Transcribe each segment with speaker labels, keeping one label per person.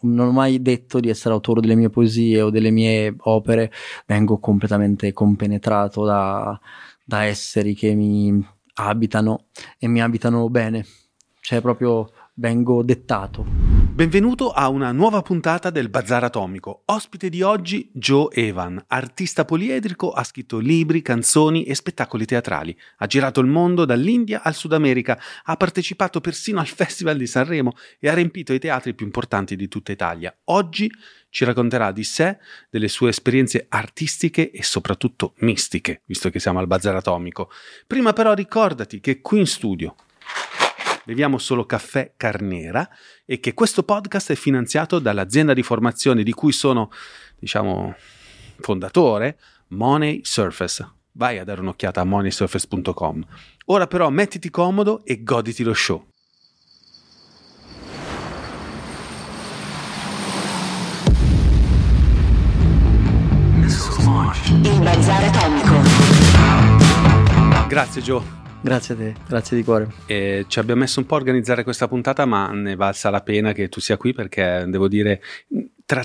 Speaker 1: non ho mai detto di essere autore delle mie poesie o delle mie opere, vengo completamente compenetrato da, da esseri che mi abitano e mi abitano bene, cioè proprio vengo dettato.
Speaker 2: Benvenuto a una nuova puntata del Bazar Atomico. Ospite di oggi Joe Evan, artista poliedrico, ha scritto libri, canzoni e spettacoli teatrali. Ha girato il mondo dall'India al Sud America, ha partecipato persino al Festival di Sanremo e ha riempito i teatri più importanti di tutta Italia. Oggi ci racconterà di sé, delle sue esperienze artistiche e soprattutto mistiche, visto che siamo al Bazar Atomico. Prima però ricordati che qui in studio beviamo solo caffè Carnera e che questo podcast è finanziato dall'azienda di formazione di cui sono, diciamo, fondatore, Money Surface. Vai a dare un'occhiata a moneysurface.com. Ora però mettiti comodo e goditi lo show. Il bazar atomico. Grazie Joe.
Speaker 1: Grazie a te, grazie di cuore.
Speaker 2: E ci abbiamo messo un po' a organizzare questa puntata, ma ne valsa la pena che tu sia qui perché devo dire, tra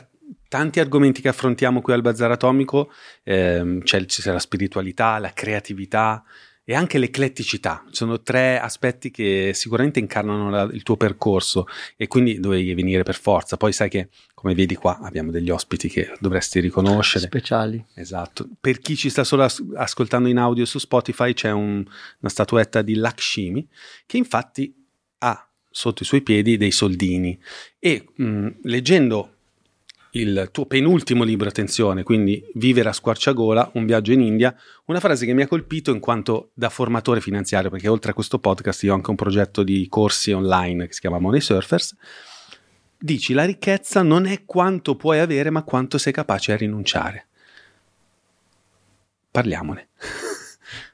Speaker 2: tanti argomenti che affrontiamo qui al Bazar Atomico ehm, c'è, c'è la spiritualità, la creatività, e anche l'ecletticità. Sono tre aspetti che sicuramente incarnano la, il tuo percorso e quindi dovevi venire per forza. Poi sai che, come vedi qua, abbiamo degli ospiti che dovresti riconoscere.
Speaker 1: Speciali.
Speaker 2: Esatto. Per chi ci sta solo as- ascoltando in audio su Spotify c'è un, una statuetta di Lakshmi che infatti ha sotto i suoi piedi dei soldini e mh, leggendo il tuo penultimo libro, attenzione, quindi Vivere a squarciagola, un viaggio in India, una frase che mi ha colpito in quanto da formatore finanziario, perché oltre a questo podcast io ho anche un progetto di corsi online che si chiama Money Surfers, dici la ricchezza non è quanto puoi avere, ma quanto sei capace a rinunciare. Parliamone.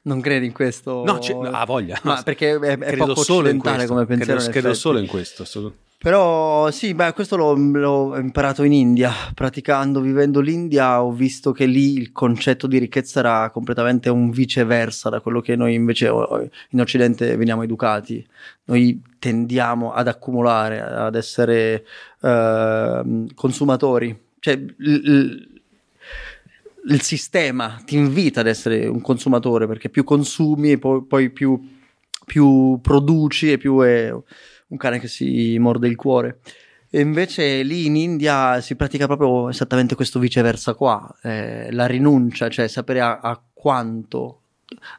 Speaker 1: Non credi in questo?
Speaker 2: No, ha voglia.
Speaker 1: Ma perché è, è poco solo in questo. come pensiero.
Speaker 2: Credo, credo solo in questo. Solo.
Speaker 1: Però sì, beh, questo l'ho, l'ho, imparato in India, praticando, vivendo l'India, ho visto che lì il concetto di ricchezza era completamente un viceversa da quello che noi invece in Occidente veniamo educati. Noi tendiamo ad accumulare, ad essere eh, consumatori. Cioè, l- il sistema ti invita ad essere un consumatore perché più consumi e poi, poi più, più, produci e più è un cane che si morde il cuore. E invece lì in India si pratica proprio esattamente questo viceversa qua, eh, la rinuncia, cioè sapere a, a quanto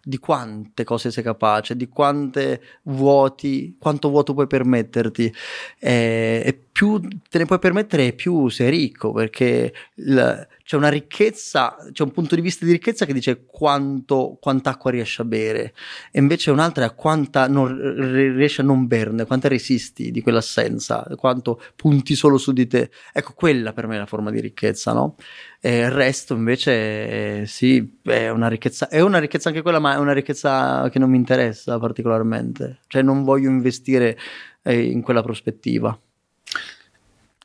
Speaker 1: di quante cose sei capace, di quante vuoti, quanto vuoto puoi permetterti. E, e più te ne puoi permettere, più sei ricco, perché il, c'è una ricchezza, c'è un punto di vista di ricchezza che dice quanto, acqua riesci a bere, e invece un'altra è quanta non, riesci a non berne, quanto resisti di quell'assenza, quanto punti solo su di te. Ecco, quella per me è la forma di ricchezza, no? E il resto invece, eh, sì, è una ricchezza, è una ricchezza anche quella, ma è una ricchezza che non mi interessa particolarmente, cioè non voglio investire eh, in quella prospettiva.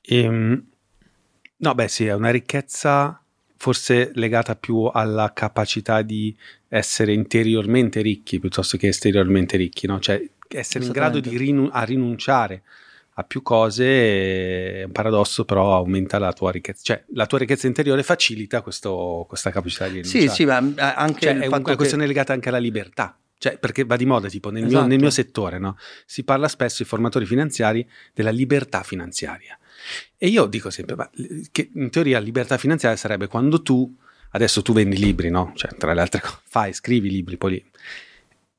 Speaker 2: Ehm No, beh, sì, è una ricchezza forse legata più alla capacità di essere interiormente ricchi piuttosto che esteriormente ricchi, no? Cioè essere in grado di rinu- rinunciare a più cose è un paradosso, però aumenta la tua ricchezza. Cioè, la tua ricchezza interiore facilita questo, questa capacità di rinunciare.
Speaker 1: Sì, sì, ma eh, anche
Speaker 2: cioè, è una questione che... legata anche alla libertà. Cioè, perché va di moda, tipo nel, esatto. mio, nel mio settore, no? Si parla spesso, i formatori finanziari, della libertà finanziaria. E io dico sempre, ma, che in teoria libertà finanziaria sarebbe quando tu, adesso tu vendi libri, no? Cioè, tra le altre cose, fai, scrivi libri, poi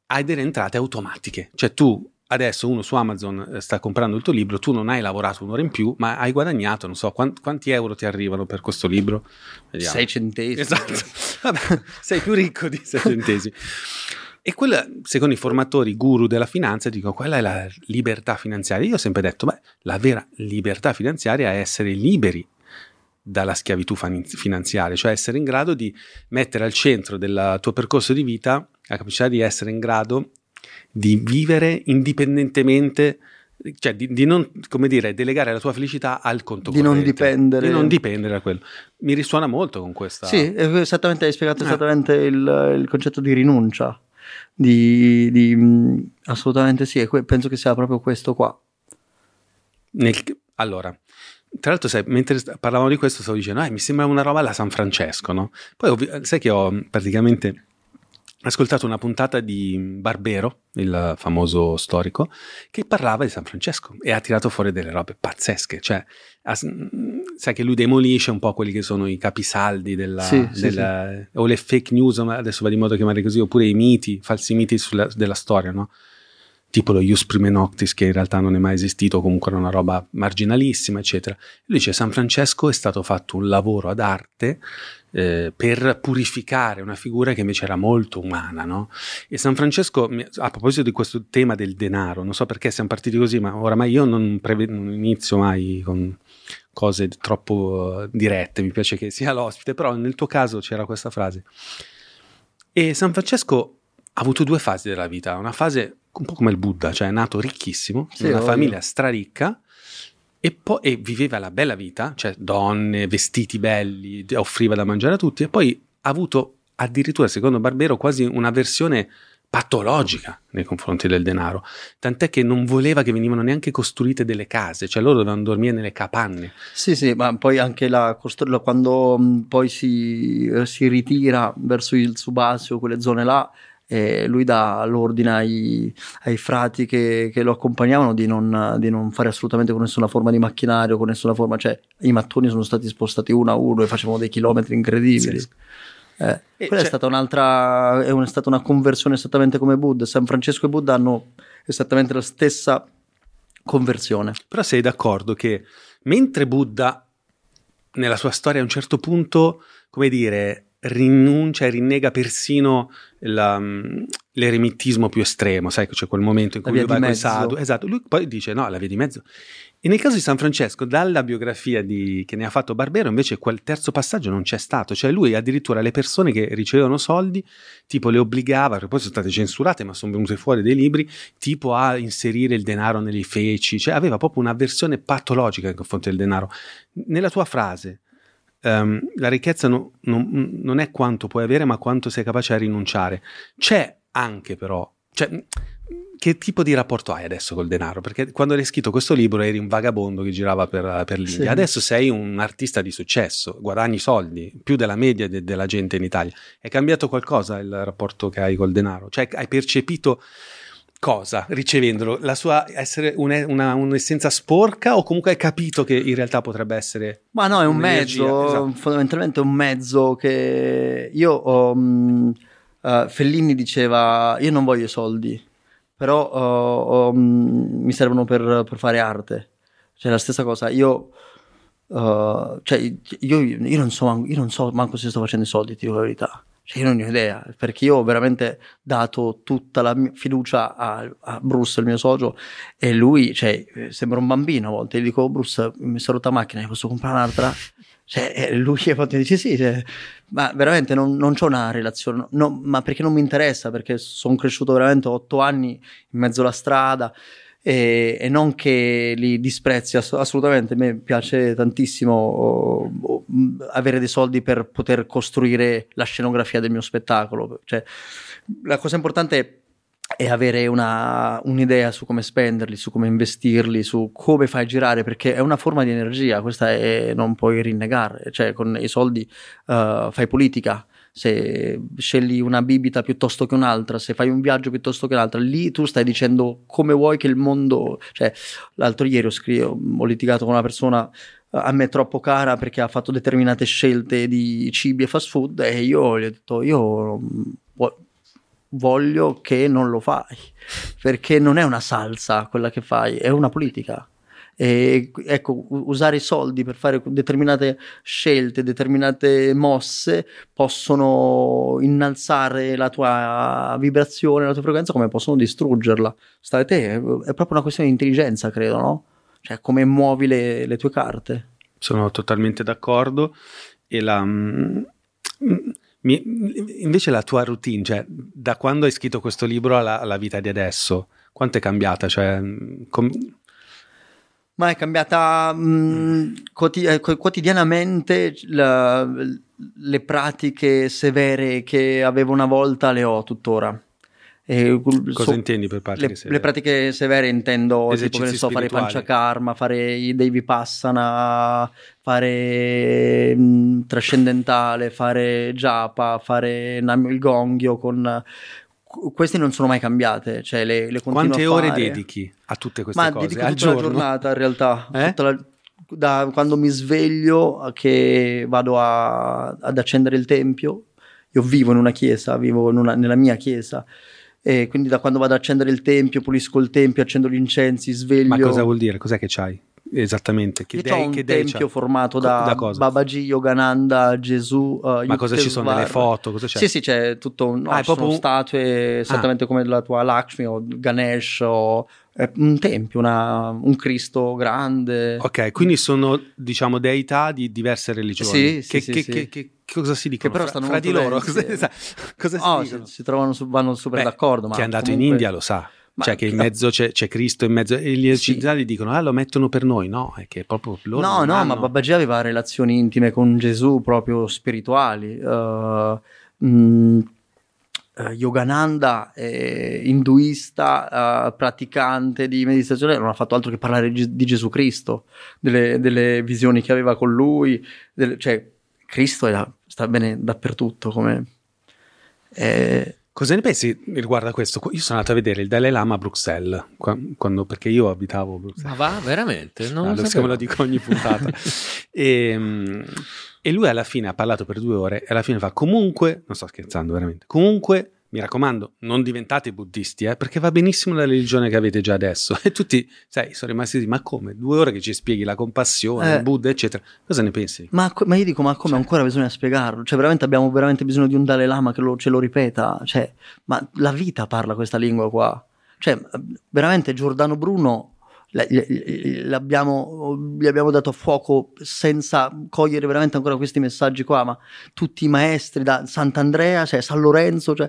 Speaker 2: hai delle entrate automatiche. Cioè, tu adesso uno su Amazon eh, sta comprando il tuo libro, tu non hai lavorato un'ora in più, ma hai guadagnato, non so, quanti, quanti euro ti arrivano per questo libro?
Speaker 1: Vediamo. Sei centesimi.
Speaker 2: Esatto. Vabbè, sei più ricco di sei centesimi. E quella, secondo i formatori guru della finanza, dicono quella è la libertà finanziaria. Io ho sempre detto, beh, la vera libertà finanziaria è essere liberi dalla schiavitù finanziaria, cioè essere in grado di mettere al centro del tuo percorso di vita la capacità di essere in grado di vivere indipendentemente cioè di, di, non, come dire, delegare la tua felicità al conto
Speaker 1: di corrente. non dipendere
Speaker 2: di non dipendere da quello mi risuona molto con questa
Speaker 1: sì esattamente hai spiegato eh. esattamente il, il concetto di rinuncia di, di, mm, assolutamente sì, penso che sia proprio questo qua.
Speaker 2: Nel, allora, tra l'altro, sai, mentre parlavamo di questo, stavo dicendo, eh, mi sembra una roba alla San Francesco, no? Poi sai che ho praticamente ascoltato una puntata di Barbero, il famoso storico, che parlava di San Francesco e ha tirato fuori delle robe pazzesche. Cioè, ha, sai che lui demolisce un po' quelli che sono i capisaldi della,
Speaker 1: Sì, sì,
Speaker 2: della- o le fake news, adesso va di modo a chiamarli così, oppure i miti, falsi miti sulla- della storia, no? Tipo lo Ius Prime Noctis, che in realtà non è mai esistito, comunque era una roba marginalissima, eccetera. Lui dice: San Francesco è stato fatto un lavoro ad arte eh, per purificare una figura che invece era molto umana, no? E San Francesco, a proposito di questo tema del denaro, non so perché siamo partiti così, ma oramai io non, preve- non inizio mai con cose troppo dirette, mi piace che sia l'ospite, però nel tuo caso c'era questa frase. E San Francesco ha avuto due fasi della vita, una fase un po' come il Buddha, cioè è nato ricchissimo,
Speaker 1: Sì,
Speaker 2: in una
Speaker 1: ovvio.
Speaker 2: famiglia straricca e poi e viveva la bella vita, cioè donne, vestiti belli, offriva da mangiare a tutti e poi ha avuto addirittura, secondo Barbero, quasi una versione patologica nei confronti del denaro, tant'è che non voleva che venivano neanche costruite delle case, cioè loro dovevano dormire nelle capanne.
Speaker 1: Sì, sì, ma poi anche la costru- quando mh, poi si, si ritira verso il Subasio, quelle zone là, eh, lui dà l'ordine ai, ai frati che, che lo accompagnavano di non, di non fare assolutamente con nessuna forma di macchinario, con nessuna forma, cioè i mattoni sono stati spostati uno a uno e facevano dei chilometri incredibili.
Speaker 2: Sì.
Speaker 1: Eh,
Speaker 2: E
Speaker 1: quella è
Speaker 2: c'è-
Speaker 1: stata un'altra, è, una- è stata una conversione esattamente come Buddha. San Francesco e Buddha hanno esattamente la stessa conversione.
Speaker 2: Però sei d'accordo che mentre Buddha nella sua storia a un certo punto, come dire, rinuncia e rinnega persino la, mm, l'eremittismo più estremo, sai, c'è quel momento in cui lui va con sadhu, esatto, lui poi dice no, la via di mezzo. E nel caso di San Francesco, dalla biografia di- che ne ha fatto Barbero, invece quel terzo passaggio non c'è stato, cioè lui addirittura le persone che ricevevano soldi, tipo le obbligava, che poi sono state censurate, ma sono venute fuori dei libri, tipo a inserire il denaro nelle feci, cioè aveva proprio un'avversione patologica nei confronti del denaro. Nella tua frase, ehm, la ricchezza no- non- non è quanto puoi avere, ma quanto sei capace a rinunciare. C'è anche però, cioè, che tipo di rapporto hai adesso col denaro? Perché quando hai scritto questo libro eri un vagabondo che girava per, per l'India,
Speaker 1: Sì.
Speaker 2: adesso sei un artista di successo, guadagni soldi, più della media de- della gente in Italia. È cambiato qualcosa il rapporto che hai col denaro? Cioè hai percepito cosa ricevendolo? La sua essere un- una- un'essenza sporca o comunque hai capito che in realtà potrebbe essere...
Speaker 1: Ma no, è un mezzo,
Speaker 2: esatto.
Speaker 1: fondamentalmente è un mezzo che io ho... mh, eh, Fellini diceva, io non voglio i soldi, però ho, mh, mi servono per, per fare arte. Cioè la stessa cosa, io... eh, cioè, io, io non so, io non so manco se sto facendo i soldi, ti dico la verità. Cioè, io non ne ho idea, perché io ho veramente dato tutta la fiducia a, a Bruce, il mio socio, e lui, cioè, sembra un bambino a volte. Gli dico, "Oh, Bruce, mi sono rotta la macchina, ne posso comprare un'altra? Cioè, lui a volte dice sì, cioè, ma veramente non, non c'ho una relazione, no, ma perché non mi interessa, perché sono cresciuto veramente otto anni in mezzo alla strada e, e non che li disprezzi ass- assolutamente, a me piace tantissimo oh, oh, mh, avere dei soldi per poter costruire la scenografia del mio spettacolo, cioè, la cosa importante è e avere una, un'idea su come spenderli, su come investirli, su come fai girare, perché è una forma di energia, questa è, non puoi rinnegare, cioè con i soldi eh, fai politica, se scegli una bibita piuttosto che un'altra, se fai un viaggio piuttosto che un'altra, lì tu stai dicendo come vuoi che il mondo, cioè l'altro ieri ho, scritto, ho litigato con una persona a me troppo cara perché ha fatto determinate scelte di cibi e fast food e io gli ho detto io vo- voglio che non lo fai perché non è una salsa quella che fai, è una politica. E ecco, usare i soldi per fare determinate scelte, determinate mosse possono innalzare la tua vibrazione, la tua frequenza, come possono distruggerla. Stai a te, è è proprio una questione di intelligenza, credo, no? Cioè, come muovi le, le tue carte.
Speaker 2: Sono totalmente d'accordo. E la, mm, mm, mi- invece la tua routine, cioè da quando hai scritto questo libro alla, alla vita di adesso, quanto è cambiata? Cioè, mm, com-
Speaker 1: Ma è cambiata mh, quoti- eh, co- quotidianamente la- le pratiche severe che avevo una volta le ho tuttora. E,
Speaker 2: Cosa so, intendi per pratiche
Speaker 1: le,
Speaker 2: severe?
Speaker 1: Le pratiche severe intendo tipo so, fare
Speaker 2: spirituali.
Speaker 1: panciakarma, fare i dei vipassana, fare mh, trascendentale, fare japa, fare nam- il gonghio con questi non sono mai cambiate, cioè le, le
Speaker 2: Quante ore dedichi a tutte queste
Speaker 1: Ma
Speaker 2: cose?
Speaker 1: dedico
Speaker 2: Al
Speaker 1: tutta la
Speaker 2: giorno?
Speaker 1: giornata in realtà,
Speaker 2: Eh?
Speaker 1: La- da quando mi sveglio che vado a- ad accendere il tempio. Io vivo in una chiesa, vivo una- nella mia chiesa. E quindi da quando vado ad accendere il tempio, pulisco il tempio, accendo gli incensi, sveglio.
Speaker 2: Ma cosa vuol dire? Cos'è che c'hai? Esattamente. Che
Speaker 1: Io
Speaker 2: dei,
Speaker 1: ho un
Speaker 2: che dei
Speaker 1: tempio
Speaker 2: c'ha?
Speaker 1: formato
Speaker 2: Co-
Speaker 1: da,
Speaker 2: da cosa?
Speaker 1: Babaji, Yogananda, Gesù. uh,
Speaker 2: Ma cosa ci sono? Delle foto? Cosa c'è?
Speaker 1: Sì, sì, c'è tutto un, no,
Speaker 2: Ah, proprio
Speaker 1: statue esattamente come la tua Lakshmi o Ganesh o è un tempio, una- un Cristo grande.
Speaker 2: Ok, quindi sono diciamo deità di diverse religioni.
Speaker 1: Sì,
Speaker 2: che,
Speaker 1: sì,
Speaker 2: che-
Speaker 1: sì.
Speaker 2: che- che- cosa si dicono?
Speaker 1: però
Speaker 2: fra,
Speaker 1: stanno
Speaker 2: fra di
Speaker 1: molto
Speaker 2: loro? Cosa, cosa si
Speaker 1: Oh, si, si trovano, su- vanno super
Speaker 2: Beh,
Speaker 1: d'accordo. Ma
Speaker 2: chi è andato
Speaker 1: comunque-
Speaker 2: in India lo sa.
Speaker 1: Ma-
Speaker 2: cioè che in mezzo c'è, c'è Cristo in mezzo e gli
Speaker 1: Sì.
Speaker 2: occidentali dicono ah lo mettono per noi no è che proprio loro
Speaker 1: No, no,
Speaker 2: hanno-
Speaker 1: ma Babaji aveva relazioni intime con Gesù, proprio spirituali. Uh, mm, eh, Yogananda, eh, induista, eh, praticante di meditazione, non ha fatto altro che parlare di Gesù Cristo, delle, delle visioni che aveva con lui. delle- cioè, Cristo era- sta bene dappertutto. Come, eh,
Speaker 2: Cosa ne pensi riguardo a questo? Io sono andato a vedere il Dalai Lama a Bruxelles, qua- quando- perché io abitavo a Bruxelles.
Speaker 3: Ma va, veramente? Non
Speaker 2: Ah,
Speaker 3: lo
Speaker 2: lo,
Speaker 3: sapevo.
Speaker 2: me lo dico ogni puntata. e, mm, e lui alla fine ha parlato per due ore e alla fine fa comunque, non sto scherzando veramente, comunque mi raccomando non diventate buddisti eh, perché va benissimo la religione che avete già adesso. E tutti, sai, sono rimasti lì, ma come? Due ore che ci spieghi la compassione,
Speaker 1: Eh.
Speaker 2: il Buddha, eccetera. Cosa ne pensi?
Speaker 1: ma, ma io dico, ma come
Speaker 2: Cioè.
Speaker 1: ancora bisogna spiegarlo? Cioè, veramente abbiamo veramente bisogno di un Dalai Lama che lo- ce lo ripeta? Cioè, ma la vita parla questa lingua qua. Cioè, veramente Giordano Bruno l'abbiamo, gli abbiamo dato a fuoco senza cogliere veramente ancora questi messaggi qua, ma tutti i maestri da Sant'Andrea, cioè San Lorenzo, cioè,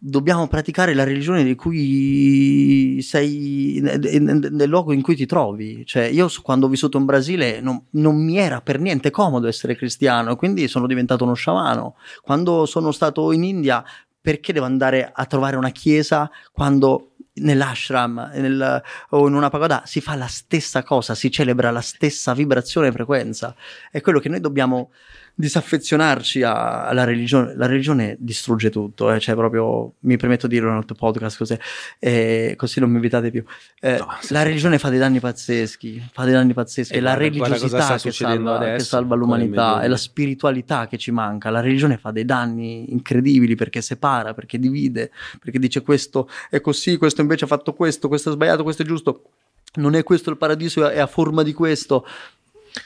Speaker 1: dobbiamo praticare la religione di cui sei ne- ne- nel luogo in cui ti trovi. Cioè, io quando ho vissuto in Brasile non, non mi era per niente comodo essere cristiano, quindi sono diventato uno sciamano. Quando sono stato in India, perché devo andare a trovare una chiesa quando nell'ashram nel- o in una pagoda si fa la stessa cosa, si celebra la stessa vibrazione e frequenza. È quello che noi dobbiamo disaffezionarci alla religione. La religione distrugge tutto, eh, cioè proprio mi permetto di dire un altro podcast così, eh, così non mi invitate più. Eh,
Speaker 2: No, sì,
Speaker 1: la religione fa dei danni pazzeschi, fa dei danni pazzeschi, è la religiosità che salva, che
Speaker 2: adesso
Speaker 1: salva
Speaker 2: con le
Speaker 1: l'umanità, è la spiritualità che ci manca. La religione fa dei danni incredibili perché separa, perché divide, perché dice questo è così, questo invece ha fatto questo, questo è sbagliato, questo è giusto. Non è questo il paradiso, è a forma di questo.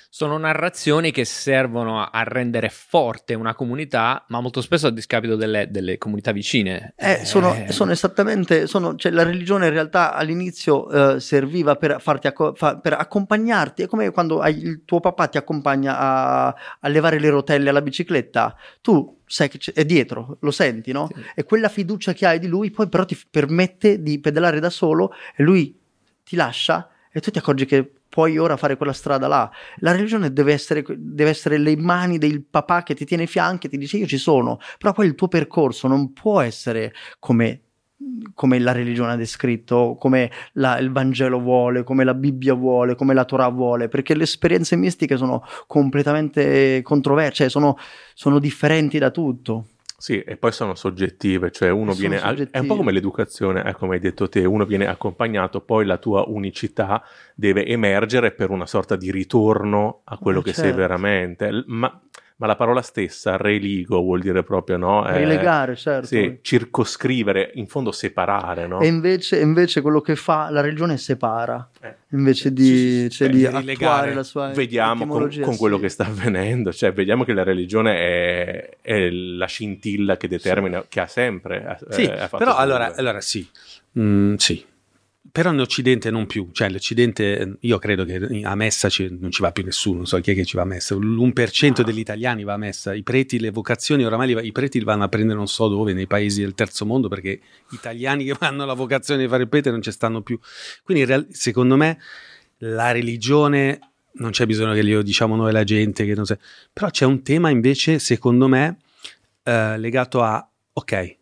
Speaker 3: Sono narrazioni che servono a- rendere forte una comunità, ma molto spesso a discapito delle, delle comunità vicine.
Speaker 1: Eh, sono,
Speaker 3: Eh,
Speaker 1: sono esattamente, sono, cioè la religione in realtà all'inizio eh, serviva per, farti acco- fa- per accompagnarti, è come quando hai- il tuo papà ti accompagna a, a levare le rotelle alla bicicletta, tu sai che è dietro, lo senti, no?
Speaker 3: Sì.
Speaker 1: E quella fiducia che hai di lui poi però ti permette di pedalare da solo e lui ti lascia e tu ti accorgi che puoi ora fare quella strada là. La religione deve essere, deve essere le mani del papà che ti tiene fianchi e ti dice io ci sono, però poi il tuo percorso non può essere come, come la religione ha descritto, come la- il Vangelo vuole, come la Bibbia vuole, come la Torah vuole, perché le esperienze mistiche sono completamente controverse, cioè sono, sono differenti da tutto.
Speaker 4: Sì, e poi sono soggettive, cioè uno
Speaker 1: Sono
Speaker 4: viene, al- è un
Speaker 1: soggettive.
Speaker 4: po' come l'educazione, eh, come hai detto te, uno viene accompagnato, poi la tua unicità deve emergere per una sorta di ritorno a quello
Speaker 1: Eh,
Speaker 4: che sei
Speaker 1: certo.
Speaker 4: veramente. L- Ma, ma la parola stessa, religo, vuol dire proprio, no? Eh,
Speaker 1: Rilegare, certo.
Speaker 4: Sì, circoscrivere, in fondo separare, no?
Speaker 1: E invece, invece quello che fa la religione separa,
Speaker 4: Eh.
Speaker 1: invece di,
Speaker 4: Sì, sì,
Speaker 1: cioè
Speaker 4: Beh,
Speaker 1: di attuare la sua
Speaker 4: Vediamo con, con quello
Speaker 1: sì.
Speaker 4: che sta avvenendo, cioè vediamo che la religione è, è la scintilla che determina, che ha sempre eh,
Speaker 2: Sì,
Speaker 4: ha fatto
Speaker 2: però allora, allora sì, Mm, sì. Però in Occidente non più, cioè l'Occidente, eh, io credo che a messa ci- non ci va più nessuno, non so chi è che ci va a messa, l'1%
Speaker 4: Ah.
Speaker 2: degli italiani va a messa, i preti, le vocazioni, oramai va- i preti li vanno a prendere non so dove, nei paesi del terzo mondo, perché gli italiani che vanno alla vocazione di fare il prete non ci stanno più. Quindi in real- secondo me la religione, non c'è bisogno che glielo diciamo noi la gente, che non sa- però c'è un tema invece, secondo me, eh, legato a, ok,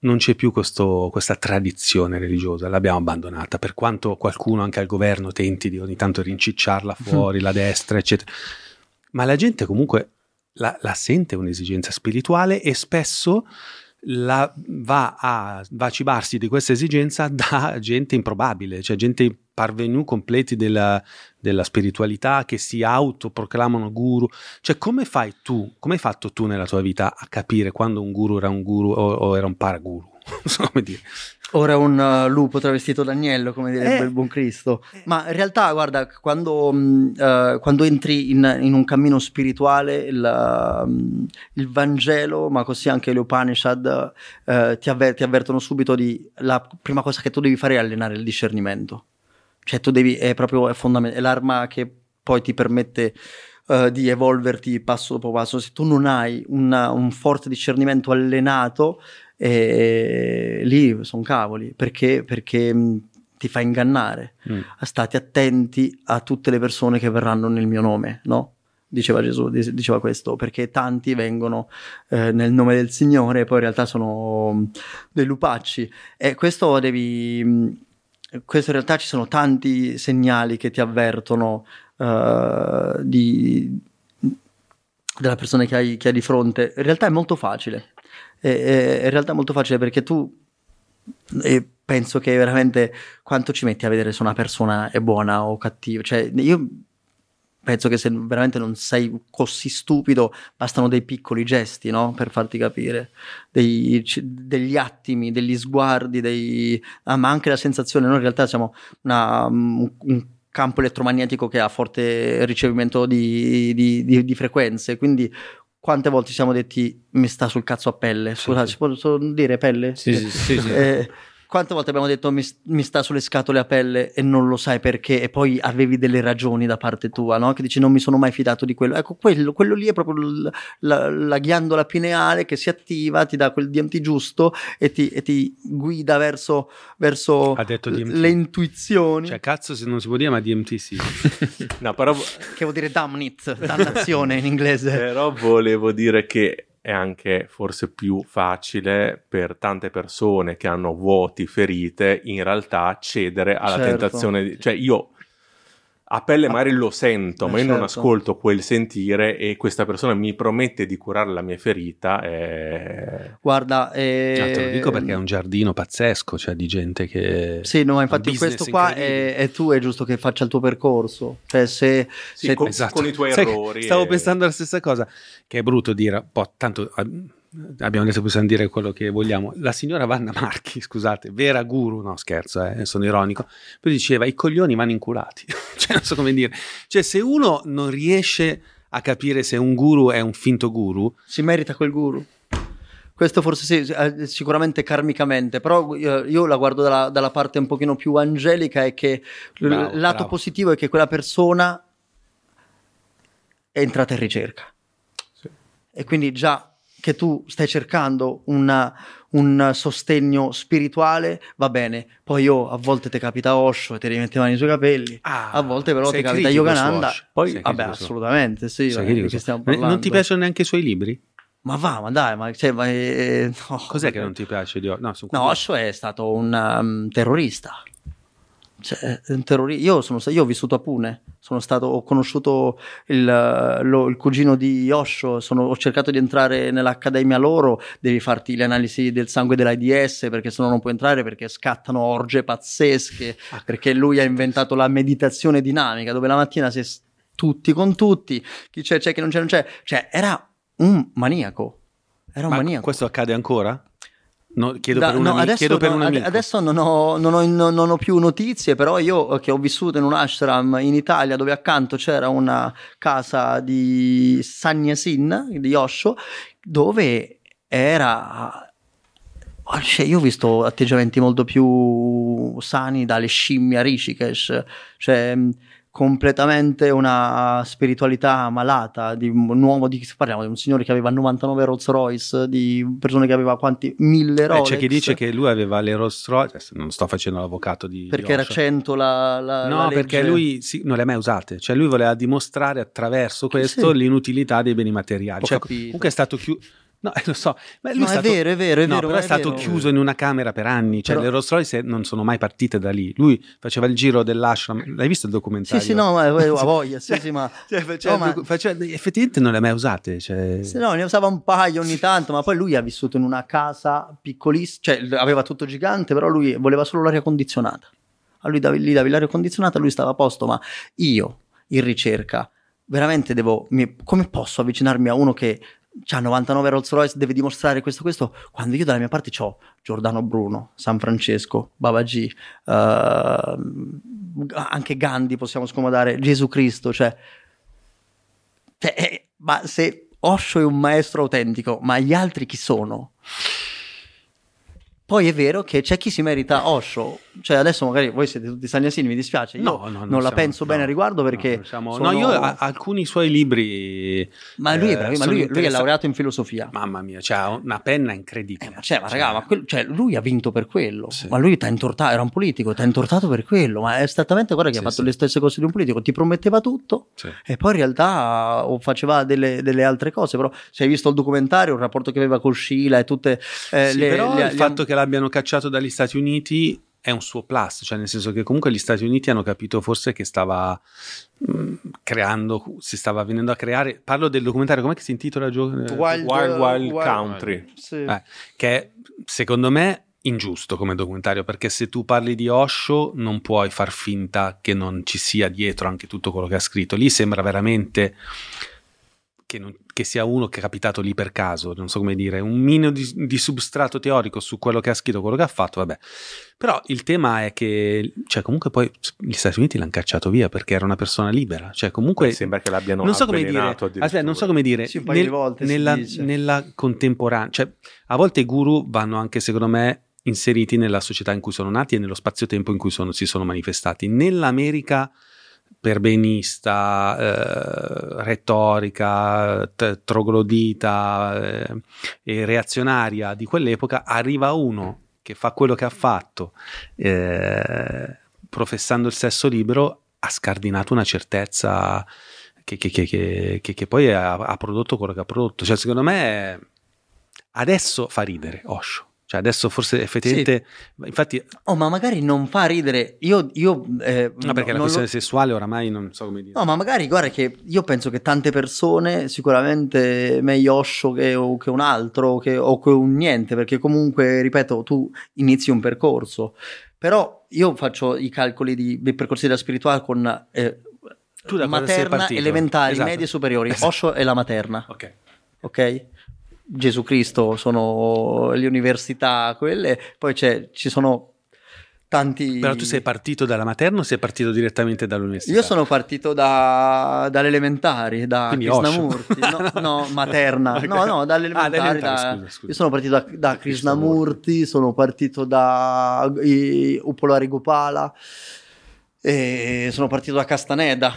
Speaker 2: non c'è più questo, questa tradizione religiosa, l'abbiamo abbandonata, per quanto qualcuno anche al governo tenti di ogni tanto rincicciarla fuori, la destra, eccetera. Ma la gente comunque la, la sente un'esigenza spirituale e spesso la, va, a, va a cibarsi di questa esigenza da gente improbabile, cioè gente parvenu completi della, della spiritualità che si autoproclamano guru. Cioè, come fai tu, come hai fatto tu nella tua vita a capire quando un guru era un guru o, o era un paraguru? non so come dire.
Speaker 1: Ora un uh, lupo travestito d'agnello, come direbbe
Speaker 2: Eh.
Speaker 1: il buon Cristo. Ma in realtà, guarda, quando, mh, eh, quando entri in, in un cammino spirituale, il, um, il Vangelo, ma così anche le Upanishad, eh, ti, avver- ti avvertono subito di la prima cosa che tu devi fare è allenare il discernimento. Cioè, tu devi, è proprio è fondamentale, è l'arma che poi ti permette eh, di evolverti passo dopo passo. Se tu non hai una- un forte discernimento allenato, e lì sono cavoli perché, perché mh, ti fa ingannare.
Speaker 2: Mm.
Speaker 1: State attenti a tutte le persone che verranno nel mio nome, no? Diceva Gesù, dice- diceva questo, perché tanti vengono eh, nel nome del Signore e poi in realtà sono mh, dei lupacci. E questo devi. Questo in realtà ci sono tanti segnali che ti avvertono eh, di, della persona che hai, che hai di fronte. In realtà è molto facile. E- e- in realtà è molto facile perché tu penso che veramente quanto ci metti a vedere se una persona è buona o cattiva. Cioè, io penso che se veramente non sei così stupido, bastano dei piccoli gesti, no? Per farti capire, Dei- degli attimi, degli sguardi, dei, ah, ma anche la sensazione. Noi in realtà siamo una- un, campo elettromagnetico che ha forte ricevimento di, di- di- di frequenze, quindi quante volte ci siamo detti mi sta sul cazzo a pelle? Scusate,
Speaker 2: sì.
Speaker 1: si può dire pelle?
Speaker 3: Sì, sì, sì, sì.
Speaker 1: Eh, quante volte abbiamo detto mi, mi sta sulle scatole a pelle e non lo sai perché e poi avevi delle ragioni da parte tua, no? Che dici non mi sono mai fidato di quello. Ecco, quello, quello lì è proprio l- la, la ghiandola pineale che si attiva, ti dà quel DMT giusto e ti, e ti guida verso, verso
Speaker 2: Ha detto DMT.
Speaker 1: le intuizioni.
Speaker 2: Cioè, cazzo, se non si può dire, ma DMT sì.
Speaker 4: No, però,
Speaker 1: che vuol dire damn it, dannazione in inglese.
Speaker 4: però volevo dire che è anche forse più facile per tante persone che hanno vuoti, ferite, in realtà cedere alla
Speaker 1: Certo.
Speaker 4: tentazione. Di, cioè io a pelle magari lo sento,
Speaker 1: Eh,
Speaker 4: ma io non
Speaker 1: certo.
Speaker 4: ascolto quel sentire e questa persona mi promette di curare la mia ferita. E...
Speaker 1: Guarda, eh,
Speaker 2: No, te lo dico perché è un giardino pazzesco, cioè di gente che...
Speaker 1: Sì, no, ma infatti questo qua è, è tu, è giusto che faccia il tuo percorso. Cioè, se,
Speaker 4: Sì,
Speaker 1: se-
Speaker 4: con,
Speaker 2: Esatto.
Speaker 4: con i tuoi
Speaker 2: Sai
Speaker 4: errori.
Speaker 2: Stavo
Speaker 4: e-
Speaker 2: pensando la stessa cosa, che è brutto dire, un po', tanto ah, abbiamo detto possiamo dire quello che vogliamo. La signora Vanna Marchi, scusate, vera guru, no scherzo, eh, sono ironico, poi diceva i coglioni vanno inculati, cioè non so come dire. Cioè se uno non riesce a capire se un guru è un finto guru,
Speaker 1: si merita quel guru. Questo forse sì, eh, sicuramente karmicamente, però io, io la guardo dalla, dalla parte un pochino più angelica e che il lato
Speaker 2: bravo.
Speaker 1: positivo è che quella persona è entrata in ricerca.
Speaker 4: Sì.
Speaker 1: E quindi già che tu stai cercando una- un sostegno spirituale, va bene. Poi io a volte ti capita Osho e ti rimetti le mani sui capelli,
Speaker 2: Ah,
Speaker 1: a volte però ti capita Yogananda.
Speaker 4: Poi-
Speaker 2: Sei
Speaker 1: Vabbè, assolutamente, sì. parlando.
Speaker 2: Non ti piacciono neanche i suoi libri?
Speaker 1: Ma va, ma dai, ma, cioè, ma, eh, no.
Speaker 2: Cos'è che non ti piace di Osho? No,
Speaker 1: No. Osho è stato un um, terrorista. Cioè, terrori- Io, sono io ho vissuto a Pune, sono stato, ho conosciuto il, lo- il cugino di Osho, sono- ho cercato di entrare nell'accademia loro, devi farti le analisi del sangue dell'AIDS perché sennò non puoi entrare perché scattano orge pazzesche,
Speaker 2: Ah,
Speaker 1: perché lui ha inventato la meditazione dinamica dove la mattina si è tutti con tutti, chi c'è c'è, chi non c'è non c'è, cioè era un maniaco, era un
Speaker 2: Ma
Speaker 1: maniaco.
Speaker 2: questo accade ancora? No, chiedo,
Speaker 1: Da-
Speaker 2: per un
Speaker 1: no, adesso,
Speaker 2: chiedo per
Speaker 1: no,
Speaker 2: un amico.
Speaker 1: adesso non ho, non ho- non- ho più notizie, però io che ho vissuto in un ashram in Italia dove accanto c'era una casa di Sanyasin, di Osho, dove era... cioè, io ho visto atteggiamenti molto più sani dalle scimmie a Rishikesh, cioè completamente una spiritualità malata di un uomo di parliamo di un signore che aveva 99 Rolls Royce di persone che aveva quanti mille
Speaker 2: Eh,
Speaker 1: Rolex
Speaker 2: c'è chi dice che lui aveva le Rolls Royce, non sto facendo l'avvocato di
Speaker 1: perché
Speaker 2: di
Speaker 1: era
Speaker 2: Osho.
Speaker 1: 100 la, la
Speaker 2: No,
Speaker 1: la
Speaker 2: perché lui sì, non le ha mai usate, cioè lui voleva dimostrare attraverso questo
Speaker 1: Sì.
Speaker 2: l'inutilità dei beni materiali. Cioè, comunque è stato chiuso. No, lo so, ma lui
Speaker 1: No,
Speaker 2: è,
Speaker 1: è
Speaker 2: stato,
Speaker 1: vero, è vero, è
Speaker 2: no,
Speaker 1: vero,
Speaker 2: però è
Speaker 1: è
Speaker 2: stato
Speaker 1: vero.
Speaker 2: chiuso in una camera per anni, cioè
Speaker 1: Però-
Speaker 2: le Rolls Royce non sono mai partite da lì. Lui faceva il giro dell'ashram, l'hai visto il
Speaker 1: Sì,
Speaker 2: documentario?
Speaker 1: sì, no, ma a voglia, sì,
Speaker 2: Cioè,
Speaker 1: sì, ma...
Speaker 2: cioè, faceva
Speaker 1: No, ma-
Speaker 2: faceva- effettivamente non le ha mai usate, cioè...
Speaker 1: Sì, no, ne usava un paio ogni tanto, ma poi lui ha vissuto in una casa piccolissima, cioè aveva tutto gigante, però lui voleva solo l'aria condizionata. A lui davi, gli davi l'aria condizionata, lui stava a posto, ma io in ricerca veramente devo, mi- come posso avvicinarmi a uno che ha 99 Rolls Royce, deve dimostrare questo, questo, quando io dalla mia parte ho Giordano Bruno, San Francesco, Babaji, ehm, anche Gandhi possiamo scomodare, Gesù Cristo, cioè cioè, eh, ma se Osho è un maestro autentico, ma gli altri chi sono? Poi è vero che c'è chi si merita Osho, cioè adesso magari voi siete tutti sannyasini, mi dispiace, io
Speaker 2: No, no, non
Speaker 1: non la
Speaker 2: siamo-
Speaker 1: penso bene
Speaker 2: no,
Speaker 1: a riguardo perché...
Speaker 2: no, siamo-
Speaker 1: sono-
Speaker 2: no, io a- alcuni suoi libri...
Speaker 1: Ma lui, è
Speaker 2: eh,
Speaker 1: bravo, ma
Speaker 2: sono
Speaker 1: lui, lui è laureato in filosofia.
Speaker 2: Mamma mia, cioè, una penna
Speaker 1: Eh,
Speaker 2: incredibile.
Speaker 1: ma, cioè, ma raga, ma quel- cioè, lui ha vinto per quello.
Speaker 2: Sì.
Speaker 1: Ma lui ti ha intortato, era un politico, ti ha intortato per quello. Ma è esattamente guarda che
Speaker 2: Sì,
Speaker 1: ha fatto
Speaker 2: sì.
Speaker 1: le stesse cose di un politico, ti prometteva tutto. E poi in realtà o faceva delle, delle altre cose, però se hai visto il documentario, il rapporto che aveva con Sheila e tutte eh, le,
Speaker 2: però
Speaker 1: le-
Speaker 2: il
Speaker 1: le-
Speaker 2: fatto che l'abbiano cacciato dagli Stati Uniti è un suo plus, cioè nel senso che comunque gli Stati Uniti hanno capito forse che stava mh, creando, si stava venendo a creare, parlo del documentario, com'è che si intitola? Gio- eh,
Speaker 4: Wild Wild Country.
Speaker 1: Sì.
Speaker 2: Eh, che è, secondo me ingiusto come documentario perché se tu parli di Osho non puoi far finta che non ci sia dietro anche tutto quello che ha scritto lì sembra veramente che, non- che sia uno che è capitato lì per caso non so come dire un minimo di, di substrato teorico su quello che ha scritto quello che ha fatto vabbè. Però il tema è che cioè comunque poi gli Stati Uniti l'hanno cacciato via perché era una persona libera cioè comunque
Speaker 4: sembra che l'abbiano
Speaker 2: non so come dire,
Speaker 4: avvelenato
Speaker 2: aspetta, non so come dire,
Speaker 1: Sì, un paio di volte si
Speaker 2: nella, nella contemporanea, cioè a volte i guru vanno anche secondo me inseriti nella società in cui sono nati e nello spazio-tempo in cui sono- si sono manifestati. Nell'America perbenista, eh, retorica, t- troglodita eh, e reazionaria di quell'epoca, arriva uno che fa quello che ha fatto, eh, professando il sesso libero, ha scardinato una certezza che, che- che- che- poi ha, ha prodotto quello che ha prodotto. Cioè, secondo me adesso fa ridere Osho. Cioè, adesso forse effettivamente, infatti,
Speaker 1: Oh, ma magari non fa ridere. Io, io eh,
Speaker 2: no, perché la
Speaker 1: non lo-
Speaker 2: questione sessuale oramai non so come dire.
Speaker 1: No, ma magari guarda che io penso che tante persone, sicuramente meglio Osho che, che un altro che, o che un niente, perché comunque, ripeto, tu inizi un percorso. Però io faccio i calcoli di, dei percorsi della spirituale con eh,
Speaker 2: Tu da
Speaker 1: materna, elementari,
Speaker 2: Esatto.
Speaker 1: medie e superiori.
Speaker 2: Esatto.
Speaker 1: Osho è la materna,
Speaker 2: Ok.
Speaker 1: ok? Gesù Cristo sono le università, quelle, poi c'è, ci sono tanti...
Speaker 2: Però tu sei partito dalla materna o sei partito direttamente dall'università?
Speaker 1: Io sono partito da, dalle elementari, da
Speaker 2: Quindi
Speaker 1: Krishnamurti, no, no, materna,
Speaker 2: Ok.
Speaker 1: no, no, dalle
Speaker 2: Ah,
Speaker 1: elementari,
Speaker 2: elementari,
Speaker 1: da-
Speaker 2: scusa, scusa.
Speaker 1: io sono partito da, da Krishnamurti, sono partito da i, Upolari Gopala, e sono partito da Castaneda.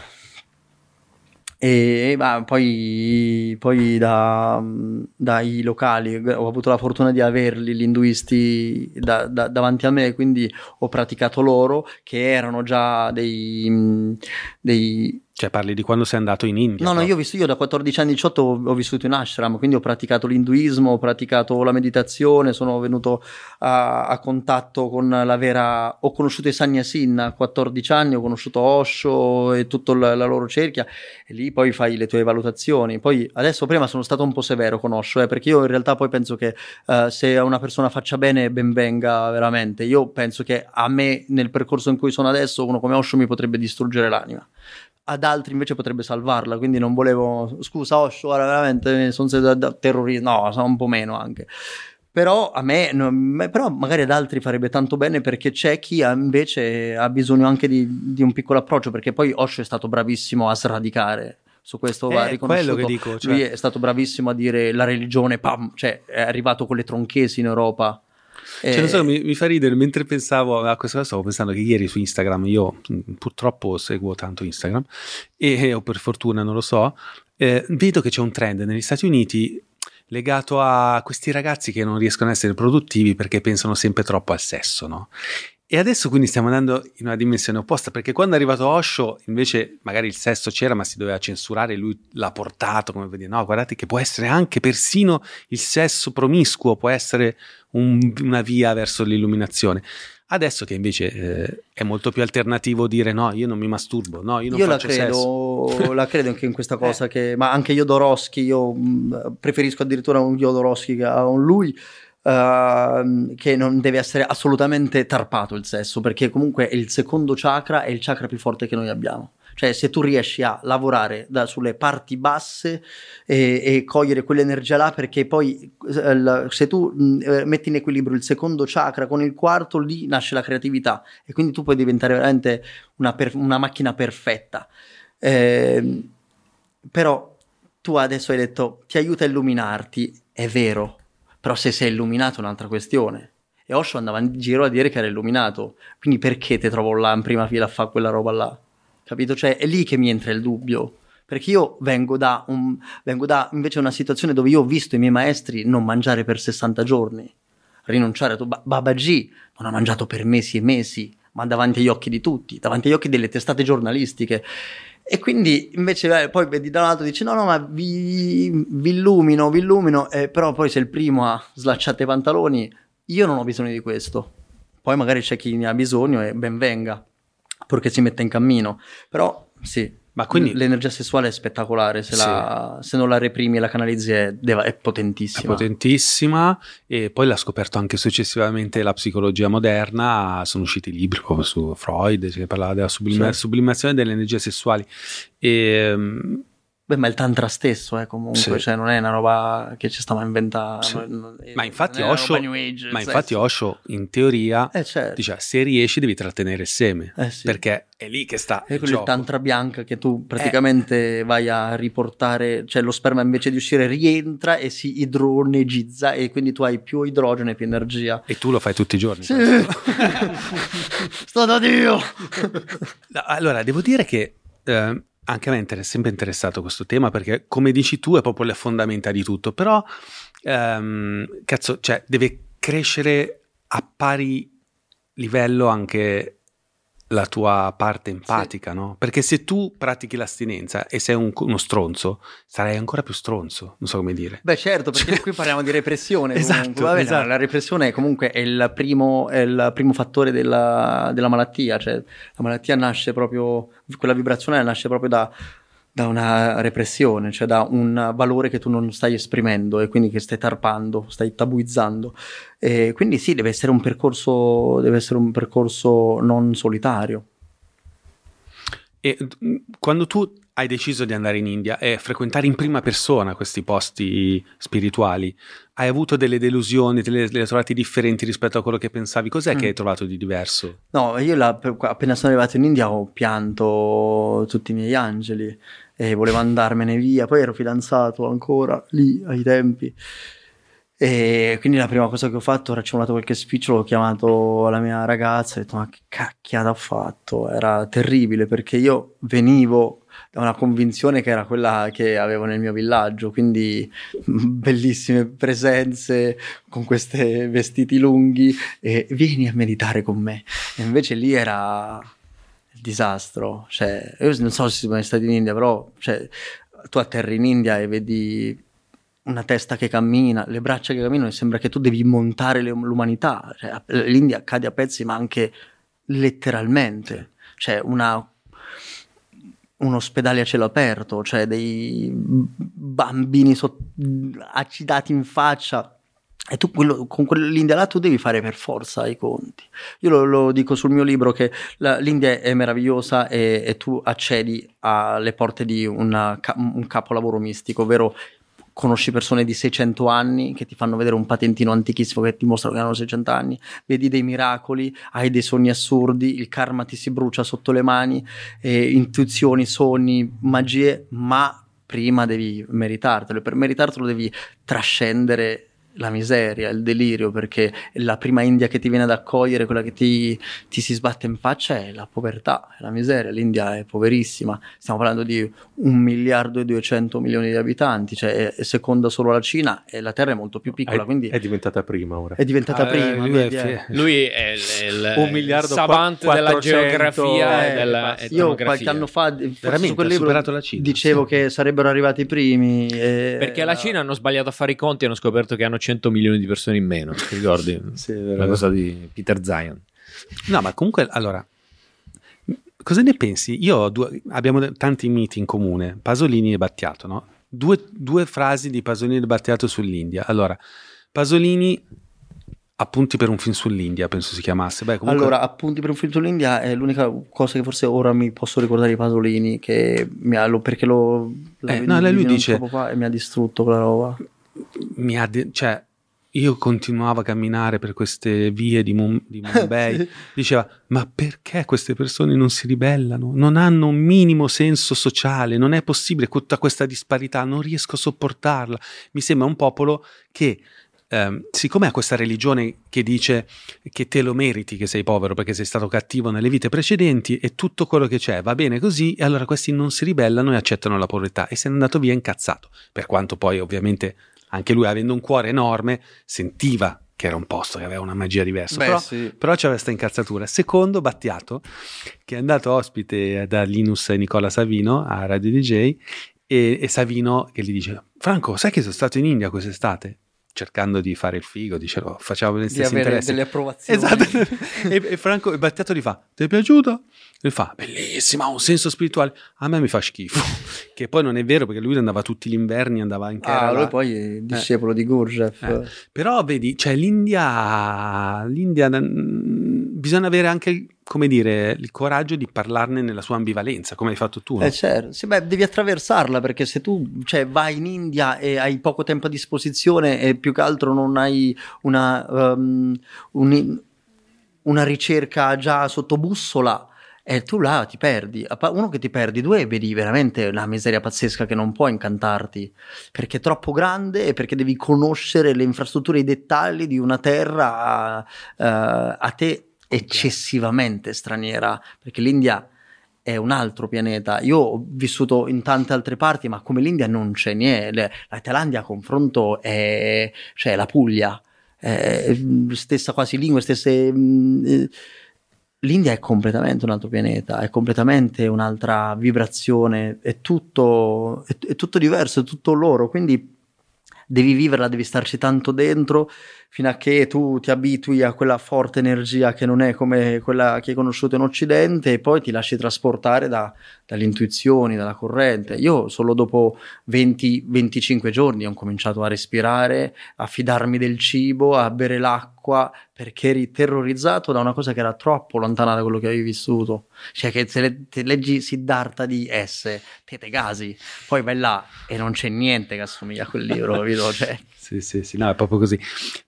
Speaker 1: E ma poi, poi da- dai locali ho avuto la fortuna di averli, gli induisti, da- da- davanti a me, quindi ho praticato loro, che erano già dei, dei
Speaker 2: Cioè parli di quando sei andato in India.
Speaker 1: No, no,
Speaker 2: proprio.
Speaker 1: io ho visto, io da 14 anni 18 ho, ho vissuto in ashram, quindi ho praticato l'induismo, ho praticato la meditazione, sono venuto a, a contatto con la vera... Ho conosciuto i Sannyasin a 14 anni, ho conosciuto Osho e tutta la, la loro cerchia e lì poi fai le tue valutazioni. Poi adesso prima sono stato un po' severo con Osho, eh, perché io in realtà poi penso che eh, se a una persona faccia bene, ben venga veramente. Io penso che a me nel percorso in cui sono adesso uno come Osho mi potrebbe distruggere l'anima ad altri invece potrebbe salvarla, quindi non volevo, scusa Osho, ora veramente sono stato da, da terrorista, no, sono un po' meno anche. Però a me, no, però magari ad altri farebbe tanto bene perché c'è chi ha invece ha bisogno anche di, di un piccolo approccio, perché poi Osho è stato bravissimo a sradicare. Su questo va
Speaker 2: Eh,
Speaker 1: riconosciuto.
Speaker 2: quello che dico, cioè-
Speaker 1: Lui è stato bravissimo a dire la religione, pam, cioè è arrivato con le tronchesi in Europa.
Speaker 2: Cioè,
Speaker 1: Eh,
Speaker 2: non so, mi, mi fa ridere mentre pensavo a questa cosa, stavo pensando che ieri su Instagram, io mh, purtroppo seguo tanto Instagram, e, o per fortuna non lo so, eh, vedo che c'è un trend negli Stati Uniti legato a questi ragazzi che non riescono a essere produttivi perché pensano sempre troppo al sesso, no? E adesso quindi stiamo andando in una dimensione opposta, perché quando è arrivato Osho, invece magari il sesso c'era, ma si doveva censurare, lui l'ha portato come vedi, no, guardate che può essere anche persino il sesso promiscuo, può essere un, una via verso l'illuminazione. Adesso che invece eh, è molto più alternativo dire no, io non mi masturbo, no, io non
Speaker 1: io la
Speaker 2: faccio
Speaker 1: credo,
Speaker 2: sesso.
Speaker 1: la credo anche in questa cosa, che, ma anche Jodorowsky, io mh, preferisco addirittura un Jodorowsky che a un lui, Uh, che non deve essere assolutamente tarpato il sesso, perché comunque il secondo chakra è il chakra più forte che noi abbiamo. Cioè, se tu riesci a lavorare da, sulle parti basse e, e, cogliere quell'energia là, perché poi eh, se tu mh, metti in equilibrio il secondo chakra con il quarto, lì nasce la creatività e quindi tu puoi diventare veramente una, per, una macchina perfetta. Eh, però tu adesso hai detto ti aiuta a illuminarti, è vero però se sei illuminato è un'altra questione. E Osho andava in giro a dire che era illuminato, quindi perché ti trovo là in prima fila a fare quella roba là? Capito? Cioè è lì che mi entra il dubbio. Perché io vengo da, un, vengo da invece una situazione dove io ho visto i miei maestri non mangiare per 60 giorni, rinunciare a tutto. Babaji non ha mangiato per mesi e mesi, ma davanti agli occhi di tutti, davanti agli occhi delle testate giornalistiche. E quindi invece eh, poi vedi da un lato dice no no ma vi, vi illumino, vi illumino, eh, però poi sei il primo a slacciare i pantaloni, io non ho bisogno di questo. Poi magari c'è chi ne ha bisogno e ben venga, purché si metta in cammino. Però sì, ma quindi l'energia sessuale è spettacolare, se, sì. la, se, non la reprimi e la canalizzi è, è, potentissima.
Speaker 2: È potentissima e poi l'ha scoperto anche successivamente la psicologia moderna, sono usciti libri proprio su Freud che parlava della sublima, sì. sublimazione delle energie sessuali. E, ehm,
Speaker 1: Beh, ma il tantra stesso, eh, comunque, sì. cioè non è una roba che ci stiamo a inventare. Sì.
Speaker 2: ma infatti, Osho, age, ma infatti Osho, in teoria, eh, certo. dice, se riesci devi trattenere il seme, eh, sì. perché è lì che sta
Speaker 1: È quello il tantra bianca che tu praticamente eh. vai a riportare, cioè lo sperma invece di uscire rientra e si idronegizza e quindi tu hai più idrogeno e più energia.
Speaker 2: E tu lo fai tutti i giorni.
Speaker 1: Sì. Sto da Dio!
Speaker 2: allora, devo dire che... Eh, anche a me è sempre interessato questo tema perché, come dici tu, è proprio le fondamenta di tutto. Però, um, cazzo, cioè, deve crescere a pari livello anche la tua parte empatica, sì. no? Perché se tu pratichi l'astinenza e sei un, uno stronzo, sarai ancora più stronzo, non so come dire.
Speaker 1: Beh certo, perché cioè... qui parliamo di repressione.
Speaker 2: esatto, Vabbè, esatto.
Speaker 1: La repressione comunque è il primo, è il primo fattore della, della, malattia, cioè la malattia nasce proprio, quella vibrazione nasce proprio da, da una repressione, cioè da un valore che tu non stai esprimendo e quindi che stai tarpando, stai tabuizzando. E quindi sì, deve essere un percorso, deve essere un percorso non solitario.
Speaker 2: E mm, quando tu hai deciso di andare in India e frequentare in prima persona questi posti spirituali, hai avuto delle delusioni, le hai trovate differenti rispetto a quello che pensavi? Cos'è mm. che hai trovato di diverso?
Speaker 1: No, io la, appena sono arrivato in India ho pianto tutti i miei angeli e volevo andarmene via. Poi ero fidanzato ancora lì ai tempi. E quindi la prima cosa che ho fatto, ho raccontato qualche spicciolo, ho chiamato la mia ragazza e ho detto ma che cacchiata ho fatto? Era terribile perché io venivo da una convinzione che era quella che avevo nel mio villaggio, quindi bellissime presenze con questi vestiti lunghi e vieni a meditare con me. E invece lì era disastro. Cioè, io non so se siete mai stati in India, però cioè, tu atterri in India e vedi una testa che cammina, le braccia che camminano e sembra che tu devi montare l'umanità. Cioè, L'India cade a pezzi, ma anche letteralmente. Cioè, una, un ospedale a cielo aperto, cioè dei bambini so- accidati in faccia e tu quello, con quell'India là tu devi fare per forza i conti. Io lo, lo dico sul mio libro che la, l'India è meravigliosa e, e, tu accedi alle porte di una, un capolavoro mistico, ovvero conosci persone di 600 anni che ti fanno vedere un patentino antichissimo che ti mostrano che hanno 600 anni, vedi dei miracoli, hai dei sogni assurdi, il karma ti si brucia sotto le mani, eh, intuizioni, sogni, magie, ma prima devi meritartelo e per meritartelo devi trascendere la miseria, il delirio, perché la prima India che ti viene ad accogliere, quella che ti, ti, si sbatte in faccia è la povertà, è la miseria. L'India è poverissima, stiamo parlando di un miliardo e duecento milioni di abitanti, cioè è, seconda solo la Cina e la Terra è molto più piccola.
Speaker 4: È,
Speaker 1: quindi
Speaker 4: è diventata prima ora.
Speaker 1: È diventata
Speaker 3: Ah,
Speaker 1: prima.
Speaker 3: lui
Speaker 1: vedi,
Speaker 3: è Lui è il, il-
Speaker 4: Un miliardo
Speaker 3: il savant
Speaker 4: qua-
Speaker 3: della
Speaker 4: 400,
Speaker 3: geografia
Speaker 4: eh,
Speaker 3: e della.
Speaker 1: Io qualche anno fa, su quel libro,
Speaker 2: superato la Cina,
Speaker 1: dicevo
Speaker 2: sì.
Speaker 1: che sarebbero arrivati i primi. e-
Speaker 3: Perché la Cina hanno sbagliato a fare i conti e hanno scoperto che hanno 100 milioni di persone in meno. Ti ricordi? La cosa di Peter Zion.
Speaker 2: No, ma comunque, allora, cosa ne pensi? Io ho due- abbiamo tanti miti in comune, Pasolini e Battiato, no? Due, due frasi di Pasolini e Battiato sull'India. Allora, Pasolini, appunti per un film sull'India, penso si chiamasse. Beh, comunque,
Speaker 1: Allora, appunti per un film sull'India è l'unica cosa che forse ora mi posso ricordare di Pasolini, che mi ha, lo- perché lo...
Speaker 2: Eh, no, lei- lui dice-
Speaker 1: fa e mi ha distrutto quella roba.
Speaker 2: Mi ha de- cioè, io continuavo a camminare per queste vie di, Mum- di Mumbai. Diceva, ma perché queste persone non si ribellano? Non hanno un minimo senso sociale, non è possibile tutta questa disparità, non riesco a sopportarla. Mi sembra un popolo che, ehm, siccome ha questa religione che dice che te lo meriti che sei povero perché sei stato cattivo nelle vite precedenti e tutto quello che c'è va bene così, e allora questi non si ribellano e accettano la povertà e se n'è andato via incazzato. Per quanto poi ovviamente anche lui avendo un cuore enorme sentiva che era un posto che aveva una magia diversa.
Speaker 1: Beh,
Speaker 2: però,
Speaker 1: sì.
Speaker 2: però c'era questa incazzatura. Secondo Battiato, che è andato ospite da Linus e Nicola Savino a Radio DJ, e, e Savino che gli dice: Franco, sai che sono stato in India quest'estate? Cercando di fare il figo, dice: "Oh, facciamo stessi
Speaker 1: avere
Speaker 2: interessi.
Speaker 1: delle approvazioni.
Speaker 2: Esatto. e, e Franco e Battiato gli fa: Ti è piaciuto? Lui fa: Bellissima, ha un senso spirituale. A me mi fa schifo. che poi non è vero perché lui andava tutti gli inverni, andava in
Speaker 1: Ah,
Speaker 2: Kerala.
Speaker 1: lui poi è discepolo di Gurdjieff.
Speaker 2: Eh. Però vedi, cioè l'India, l'India mm, bisogna avere anche, come dire, il coraggio di parlarne nella sua ambivalenza, come hai fatto tu. no?
Speaker 1: Eh, certo. Sì, beh, devi attraversarla perché se tu cioè, vai in India e hai poco tempo a disposizione e più che altro non hai una, um, un- una ricerca già sotto bussola, e tu là ti perdi. Uno che ti perdi, due vedi veramente una miseria pazzesca che non può incantarti perché è troppo grande e perché devi conoscere le infrastrutture i dettagli di una terra eh, a te eccessivamente straniera perché l'India è un altro pianeta. Io ho vissuto in tante altre parti, ma come l'India non c'è niente. La Thailandia a confronto è cioè la Puglia, è stessa quasi lingua, stesse. mh, eh, L'India è completamente un altro pianeta, è completamente un'altra vibrazione, è tutto, è, è tutto diverso, è tutto loro, quindi devi viverla, devi starci tanto dentro fino a che tu ti abitui a quella forte energia che non è come quella che hai conosciuto in Occidente e poi ti lasci trasportare da- dalle intuizioni, dalla corrente. Io solo dopo 20-25 giorni ho cominciato a respirare, a fidarmi del cibo, a bere l'acqua perché eri terrorizzato da una cosa che era troppo lontana da quello che avevi vissuto. Cioè che se le- te leggi Siddhartha di S, te te gasi, poi vai là e non c'è niente che assomiglia a quel libro, capito? Cioè,
Speaker 2: Sì, sì, sì, no, è proprio così.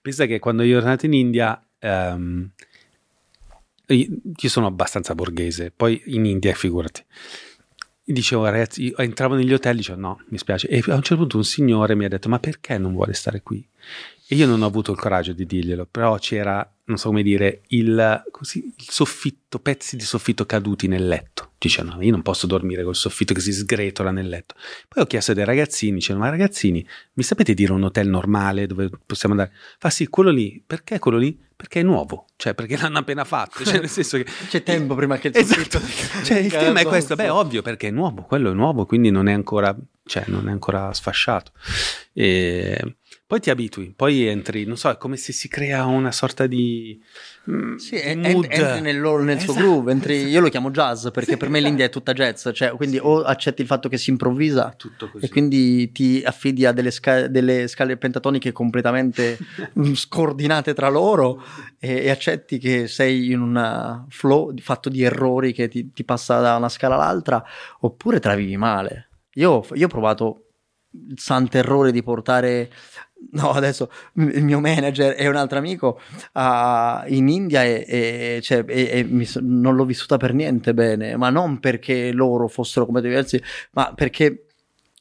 Speaker 2: Pensa che quando io ero nato in India, io io sono abbastanza borghese, poi in India, figurati. Dicevo, ragazzi, io entravo negli hotel, dicevo no, mi spiace. E a un certo punto un signore mi ha detto, ma perché non vuole stare qui? E io non ho avuto il coraggio di dirglielo, però c'era, non so come dire, il, così, il soffitto, pezzi di soffitto caduti nel letto. Dice, no, io non posso dormire col soffitto che si sgretola nel letto. Poi ho chiesto ai ragazzini, dicevano, ma ragazzini, mi sapete dire un hotel normale dove possiamo andare? Fa sì, quello lì. Perché quello lì? Perché è nuovo, cioè perché l'hanno appena fatto, cioè nel senso che...
Speaker 1: c'è tempo prima che il
Speaker 2: Esatto,
Speaker 1: soffitto
Speaker 2: cioè il tema è questo, beh ovvio perché è nuovo, quello è nuovo, quindi non è ancora, cioè, non è ancora sfasciato. E poi ti abitui, poi entri, non so, è come se si crea una sorta di, mm,
Speaker 1: Sì,
Speaker 2: di
Speaker 1: entri nel, loro- nel suo
Speaker 2: Esatto.
Speaker 1: groove, entri- io lo chiamo jazz perché
Speaker 2: Sì,
Speaker 1: per me
Speaker 2: esatto.
Speaker 1: l'India è tutta jazz, cioè, quindi o accetti il fatto che si improvvisa e quindi ti affidi a delle, sca- delle scale pentatoniche completamente mm, scordinate tra loro e, e accetti che sei in un flow di- fatto di errori che ti, ti passa da una scala all'altra oppure te la vivi male. Io, io ho provato il santo errore di portare no adesso il mio manager e un altro amico a- in India e, e- cioè, e- e so- non l'ho vissuta per niente bene ma non perché loro fossero completamente diversi ma perché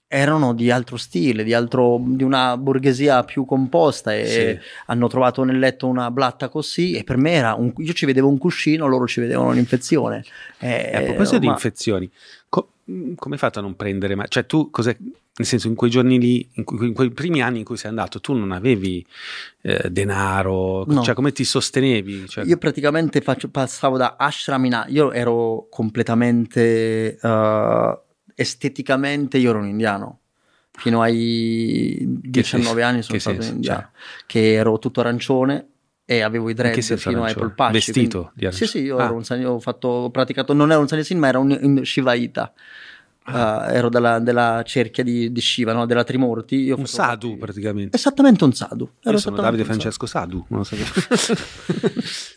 Speaker 1: erano di altro stile, di, altro, di una borghesia più composta e
Speaker 2: Sì.
Speaker 1: hanno trovato nel letto una blatta così e per me era un, io ci vedevo un cuscino, loro ci vedevano un'infezione. Eh,
Speaker 2: E a proposito di
Speaker 1: ma-
Speaker 2: infezioni, co- come hai fatto a non prendere mai? Cioè, tu cos'è? Nel senso, in quei giorni lì, in, cui- in quei primi anni in cui sei andato, tu non avevi eh, denaro,
Speaker 1: No.
Speaker 2: cioè come ti sostenevi? Cioè,
Speaker 1: Io praticamente faccio- passavo da ashram io ero completamente eh, esteticamente io ero un indiano. Fino ai 19 anni sono stato
Speaker 2: senso?
Speaker 1: indiano, che ero tutto arancione e avevo i dread fino ai
Speaker 2: arancione?
Speaker 1: polpacci.
Speaker 2: Vestito
Speaker 1: quindi-
Speaker 2: di arancione?
Speaker 1: Sì, sì, io
Speaker 2: Ah.
Speaker 1: ero un san- ho praticato, non ero un sanyasin ma era un, un Shivaita.
Speaker 2: Ah.
Speaker 1: Eh, ero della, della cerchia di, di Shiva, no? della Trimurti. Io
Speaker 2: un sadhu
Speaker 1: parte-
Speaker 2: praticamente.
Speaker 1: Esattamente un sadhu. Ero
Speaker 2: Io sono Davide. Francesco Sadhu.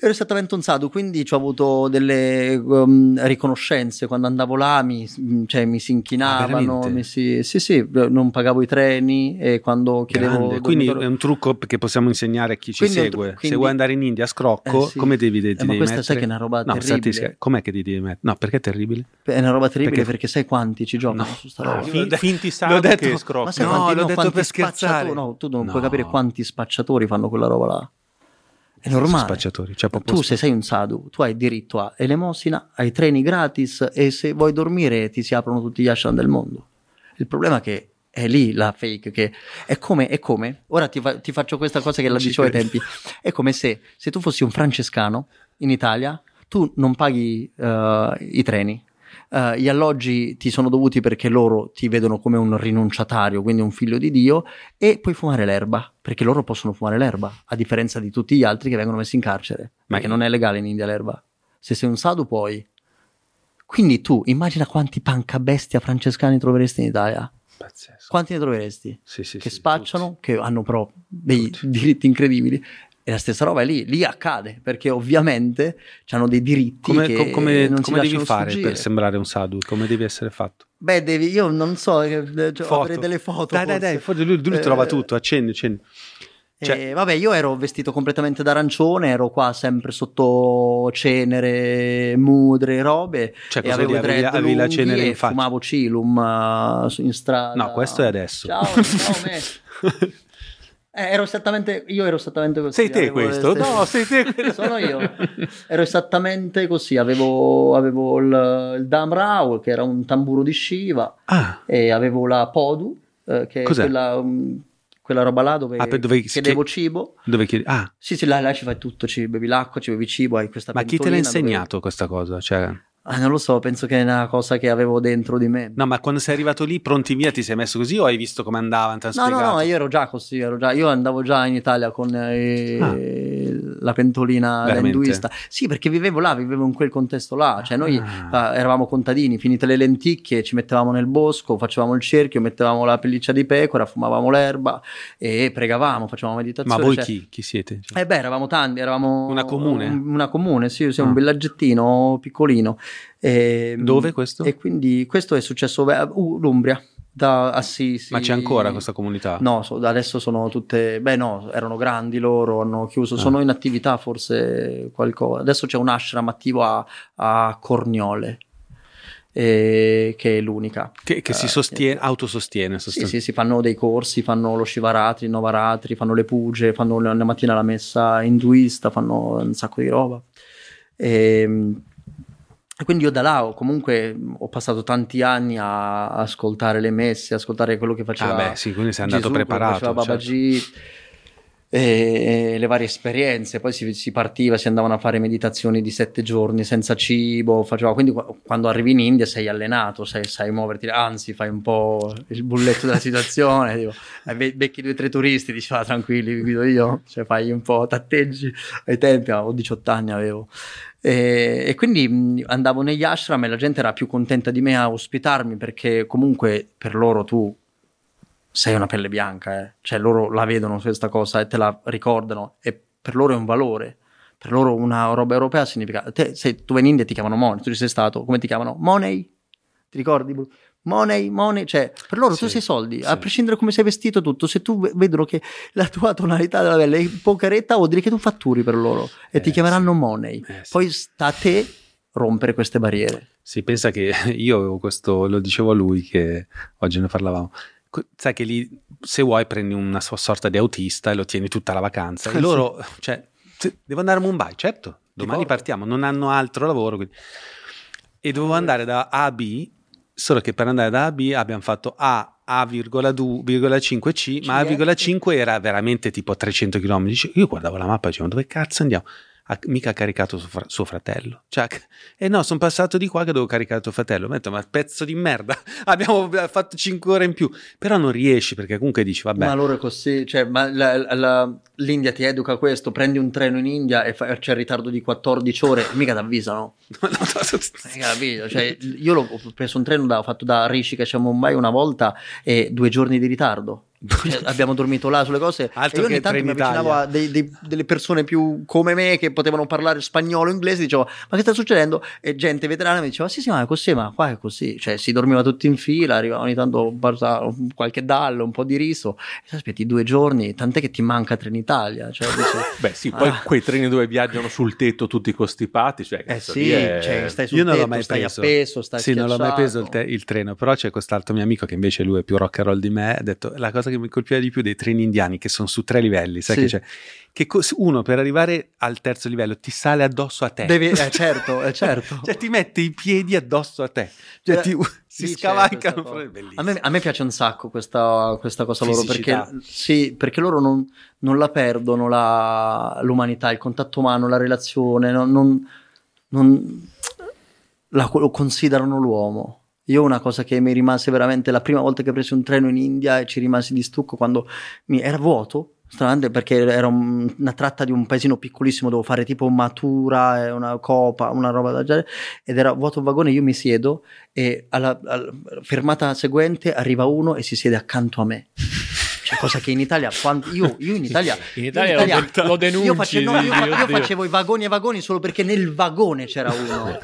Speaker 1: Ero esattamente un sadhu, quindi ho avuto delle um, riconoscenze quando andavo là, mi, cioè, mi si
Speaker 2: Ah,
Speaker 1: inchinavano,
Speaker 2: veramente?
Speaker 1: mi si, sì sì, non pagavo i treni e quando chiedevo...
Speaker 2: Grande. Quindi
Speaker 1: dormitorio-
Speaker 2: è un trucco che possiamo insegnare a chi ci
Speaker 1: Quindi
Speaker 2: segue.
Speaker 1: tru-
Speaker 2: Se
Speaker 1: quindi-
Speaker 2: vuoi andare in India a scrocco,
Speaker 1: Eh, sì.
Speaker 2: come devi, ti
Speaker 1: Eh, ma
Speaker 2: devi
Speaker 1: questa
Speaker 2: mettere?
Speaker 1: sai che è una roba
Speaker 2: no,
Speaker 1: terribile.
Speaker 2: stati- com'è che ti devi mettere? No, perché è terribile?
Speaker 1: È una roba terribile
Speaker 2: Perché-
Speaker 1: perché, sai quanti ci giocano
Speaker 2: No.
Speaker 1: su sta
Speaker 2: Ah,
Speaker 1: roba.
Speaker 2: fi-
Speaker 4: Fin- finti
Speaker 2: detto-
Speaker 4: che
Speaker 1: Ma
Speaker 4: scrocchi.
Speaker 1: sai
Speaker 2: No,
Speaker 1: quanti,
Speaker 2: l'ho
Speaker 1: no,
Speaker 2: detto per scherzare.
Speaker 1: spacciatori- No, tu non
Speaker 2: No.
Speaker 1: puoi capire quanti spacciatori fanno quella roba là. È normale.
Speaker 2: spacciatori, cioè proprio
Speaker 1: Tu se sei un sadhu, tu hai diritto a elemosina, ai treni gratis e se vuoi dormire ti si aprono tutti gli ashram del mondo. Il problema è che è lì la fake che è come, è come ora ti, fa- ti faccio questa cosa che la dicevo ai tempi è come se, se tu fossi un francescano in Italia tu non paghi eh, i treni eh, gli alloggi ti sono dovuti perché loro ti vedono come un rinunciatario, quindi un figlio di Dio, e puoi fumare l'erba, perché loro possono fumare l'erba, a differenza di tutti gli altri che vengono messi in carcere,
Speaker 2: Ma-
Speaker 1: perché non è legale in India l'erba. Se sei un sadhu puoi. Quindi tu immagina quanti pancabestia francescani troveresti in Italia.
Speaker 2: Pazzesco.
Speaker 1: Quanti ne troveresti?
Speaker 2: Sì, sì,
Speaker 1: che
Speaker 2: sì,
Speaker 1: spacciano,
Speaker 2: tutti.
Speaker 1: che hanno però dei
Speaker 2: Tutti.
Speaker 1: diritti incredibili. E la stessa roba è lì, lì accade, perché ovviamente hanno dei diritti
Speaker 2: Come,
Speaker 1: che
Speaker 2: co- come-
Speaker 1: non
Speaker 2: come devi fare
Speaker 1: sfuggire.
Speaker 2: per sembrare un sadhu? Come devi essere fatto?
Speaker 1: Beh, devi, io non so, eh, cioè, avrei delle foto.
Speaker 2: Dai, dai,
Speaker 1: forse.
Speaker 2: dai, forse lui, lui
Speaker 1: Eh,
Speaker 2: trova tutto, accendi, accendi. Cioè-
Speaker 1: eh, vabbè, io ero vestito completamente d'arancione, ero qua sempre sotto cenere, mudre, robe.
Speaker 2: Cioè,
Speaker 1: e avevo
Speaker 2: avevi, avevi la cenere
Speaker 1: e
Speaker 2: in faccia?
Speaker 1: fumavo cilum eh, su- in strada.
Speaker 2: No, questo è adesso.
Speaker 1: Ciao, ciao me. Eh, ero esattamente, io ero esattamente così.
Speaker 4: Sei te questo?
Speaker 1: stesse-
Speaker 4: No, sei te quello.
Speaker 1: Sono io. Ero esattamente così. Avevo, avevo il, il Damrao, che era un tamburo di Shiva,
Speaker 2: ah,
Speaker 1: e avevo la Podu, eh, che
Speaker 2: Cos'è?
Speaker 1: è quella, mm, quella roba là dove,
Speaker 2: Ah, dove
Speaker 1: chiedevo
Speaker 2: chiede-
Speaker 1: cibo.
Speaker 2: dove chiedi? Ah,
Speaker 1: Sì, sì, là, là ci fai tutto, ci bevi l'acqua, ci bevi cibo, hai questa
Speaker 2: ma chi te l'ha
Speaker 1: pentolina dove-
Speaker 2: insegnato questa cosa? Cioè,
Speaker 1: Ah, non lo so, penso che è una cosa che avevo dentro di me.
Speaker 2: no, ma quando sei arrivato lì, pronti via, ti sei messo così o hai visto come hanno
Speaker 1: No, no, no, io ero già così, ero già- io andavo già in Italia con eh, la pentolina
Speaker 2: Ah. Veramente?
Speaker 1: Sì, perché vivevo là, vivevo in quel contesto là, cioè noi
Speaker 2: Ah.
Speaker 1: eh, eravamo contadini, finite le lenticchie, ci mettevamo nel bosco, facevamo il cerchio, mettevamo la pelliccia di pecora, fumavamo l'erba e pregavamo, facevamo
Speaker 2: Ma
Speaker 1: meditazione.
Speaker 2: voi
Speaker 1: cioè-
Speaker 2: chi, chi siete? Cioè,
Speaker 1: Eh beh, eravamo tanti, eravamo
Speaker 2: Una comune?
Speaker 1: un- una comune, sì, sì,
Speaker 2: Ah.
Speaker 1: un villaggettino piccolino. E,
Speaker 2: Dove questo?
Speaker 1: E quindi questo è successo uh, l'Umbria, da Assisi.
Speaker 2: Ma c'è ancora questa comunità?
Speaker 1: No, so- adesso sono tutte, beh no, erano grandi loro, hanno chiuso,
Speaker 2: Ah.
Speaker 1: sono in attività forse qualcosa. Adesso c'è un ashram attivo a, a Corniole, eh, che è l'unica.
Speaker 2: Che, che si
Speaker 1: Eh,
Speaker 2: sostiene, autosostiene.
Speaker 1: Sì, sì, sì, fanno dei corsi, fanno lo Shivaratri, il Novaratri, fanno le puge, fanno la la mattina la messa induista, fanno un sacco di roba. E, e quindi io da là ho, comunque ho passato tanti anni a ascoltare le messe, ascoltare quello che faceva
Speaker 2: Ah, beh, sì, quindi sei andato
Speaker 1: Gesù,
Speaker 2: preparato.
Speaker 1: faceva
Speaker 2: certo.
Speaker 1: Babaji, e, e le varie esperienze. Poi si, si partiva, si andavano a fare meditazioni di sette giorni senza cibo. Faceva, quindi qua- quando arrivi in India sei allenato, sai, sai muoverti, anzi fai un po' il bulletto della situazione. tipo, eh, be- becchi due o tre turisti, dici "Ah, tranquilli, vi guido io. Cioè fai un po', tatteggi. Ai tempi, avevo 18 anni avevo. E, e quindi andavo negli ashram e la gente era più contenta di me a ospitarmi perché comunque per loro tu sei una pelle bianca, eh. cioè loro la vedono questa cosa e te la ricordano e per loro è un valore. Per loro una roba europea significa... Te, se tu vai in India ti chiamano Money, tu ci sei stato, come ti chiamano? Money? Ti ricordi? Money, money, cioè per loro tu
Speaker 2: Sì,
Speaker 1: sei soldi,
Speaker 2: sì.
Speaker 1: a prescindere come sei vestito tutto, se tu ve- vedono che la tua tonalità della pelle è poca retta vuol dire che tu fatturi per loro e
Speaker 2: Eh,
Speaker 1: ti chiameranno money.
Speaker 2: Eh, sì.
Speaker 1: Poi sta a te rompere queste barriere.
Speaker 2: Si pensa che io avevo questo, lo dicevo a lui che oggi ne parlavamo. Sai che lì se vuoi prendi una sua sorta di autista e lo tieni tutta la vacanza. E
Speaker 1: Sì.
Speaker 2: loro, cioè, devo andare a Mumbai, certo, domani partiamo, non hanno altro lavoro. quindi- E dovevo andare da A a B, solo che per andare da A a B abbiamo fatto A, A,5C, ma A,5 era veramente tipo 300 km. Io guardavo la mappa e dicevo, dove cazzo andiamo? Ha mica caricato suo, fra- suo fratello. Cioè, e no, sono passato di qua che devo caricare tuo fratello. Mi ho detto, ma pezzo di merda, abbiamo fatto 5 ore in più. Però non riesci perché comunque dici, vabbè,
Speaker 1: Ma loro è così, cioè, ma la- la- l'India ti educa questo, prendi un treno in India e fa- c'è il ritardo di 14 ore, mica ti avvisano. Capito? Cioè, io l'ho- ho preso un treno, da, fatto da Rishikesh a Mumbai una volta e due giorni di ritardo. Cioè, abbiamo dormito là sulle cose
Speaker 2: Altro
Speaker 1: e io ogni tanto mi avvicinavo a dei- dei- delle persone più come me che potevano parlare spagnolo o inglese dicevo ma che sta succedendo e gente veterana mi diceva sì sì ma è così ma qua è così cioè si dormiva tutti in fila arrivava ogni tanto qualche dallo un po' di riso e ti aspetti due giorni tant'è che ti manca Trenitalia cioè, dici,
Speaker 4: Beh, sì, poi
Speaker 1: Ah.
Speaker 4: quei treni dove viaggiano sul tetto tutti costipati, cioè,
Speaker 1: eh sì
Speaker 4: è-
Speaker 1: cioè, stai sul
Speaker 2: Io non l'ho
Speaker 1: tetto,
Speaker 2: mai
Speaker 1: stai
Speaker 2: preso.
Speaker 1: appeso stai
Speaker 2: Sì, non l'ho mai preso il,
Speaker 1: schiacciato.
Speaker 2: te- il treno, però c'è quest'altro mio amico che invece lui è più rock and roll di me, ha detto la cosa che mi colpiva di più dei treni indiani che sono su tre livelli, sai
Speaker 1: Sì.
Speaker 2: che c'è? Che cos- uno per arrivare al terzo livello ti sale addosso a te.
Speaker 1: Devi, eh, certo, eh, certo.
Speaker 2: Cioè ti mette i piedi addosso a te. Cioè
Speaker 1: Eh,
Speaker 2: ti- si
Speaker 1: sì,
Speaker 2: scavalcano.
Speaker 1: cosa. A me, a me piace un sacco questa, questa cosa loro
Speaker 2: Fisicità.
Speaker 1: perché, sì, perché loro non, non la perdono la- l'umanità, il contatto umano, la relazione, non, non- non- la- lo considerano l'uomo. Io una cosa che mi rimase veramente la prima volta che presi un treno in India e ci rimasi di stucco quando mi, era vuoto, stranamente perché era un- una tratta di un paesino piccolissimo, dovevo fare tipo matura, una copa, una roba da genere, ed era vuoto il vagone, io mi siedo e alla, alla fermata seguente arriva uno e si siede accanto a me. Cioè, cosa che in Italia, quando- io, io in Italia,
Speaker 3: In
Speaker 1: io
Speaker 3: Italia lo de- lo denunci,
Speaker 1: Io, face- no, io io facevo i vagoni e vagoni solo perché nel vagone c'era uno.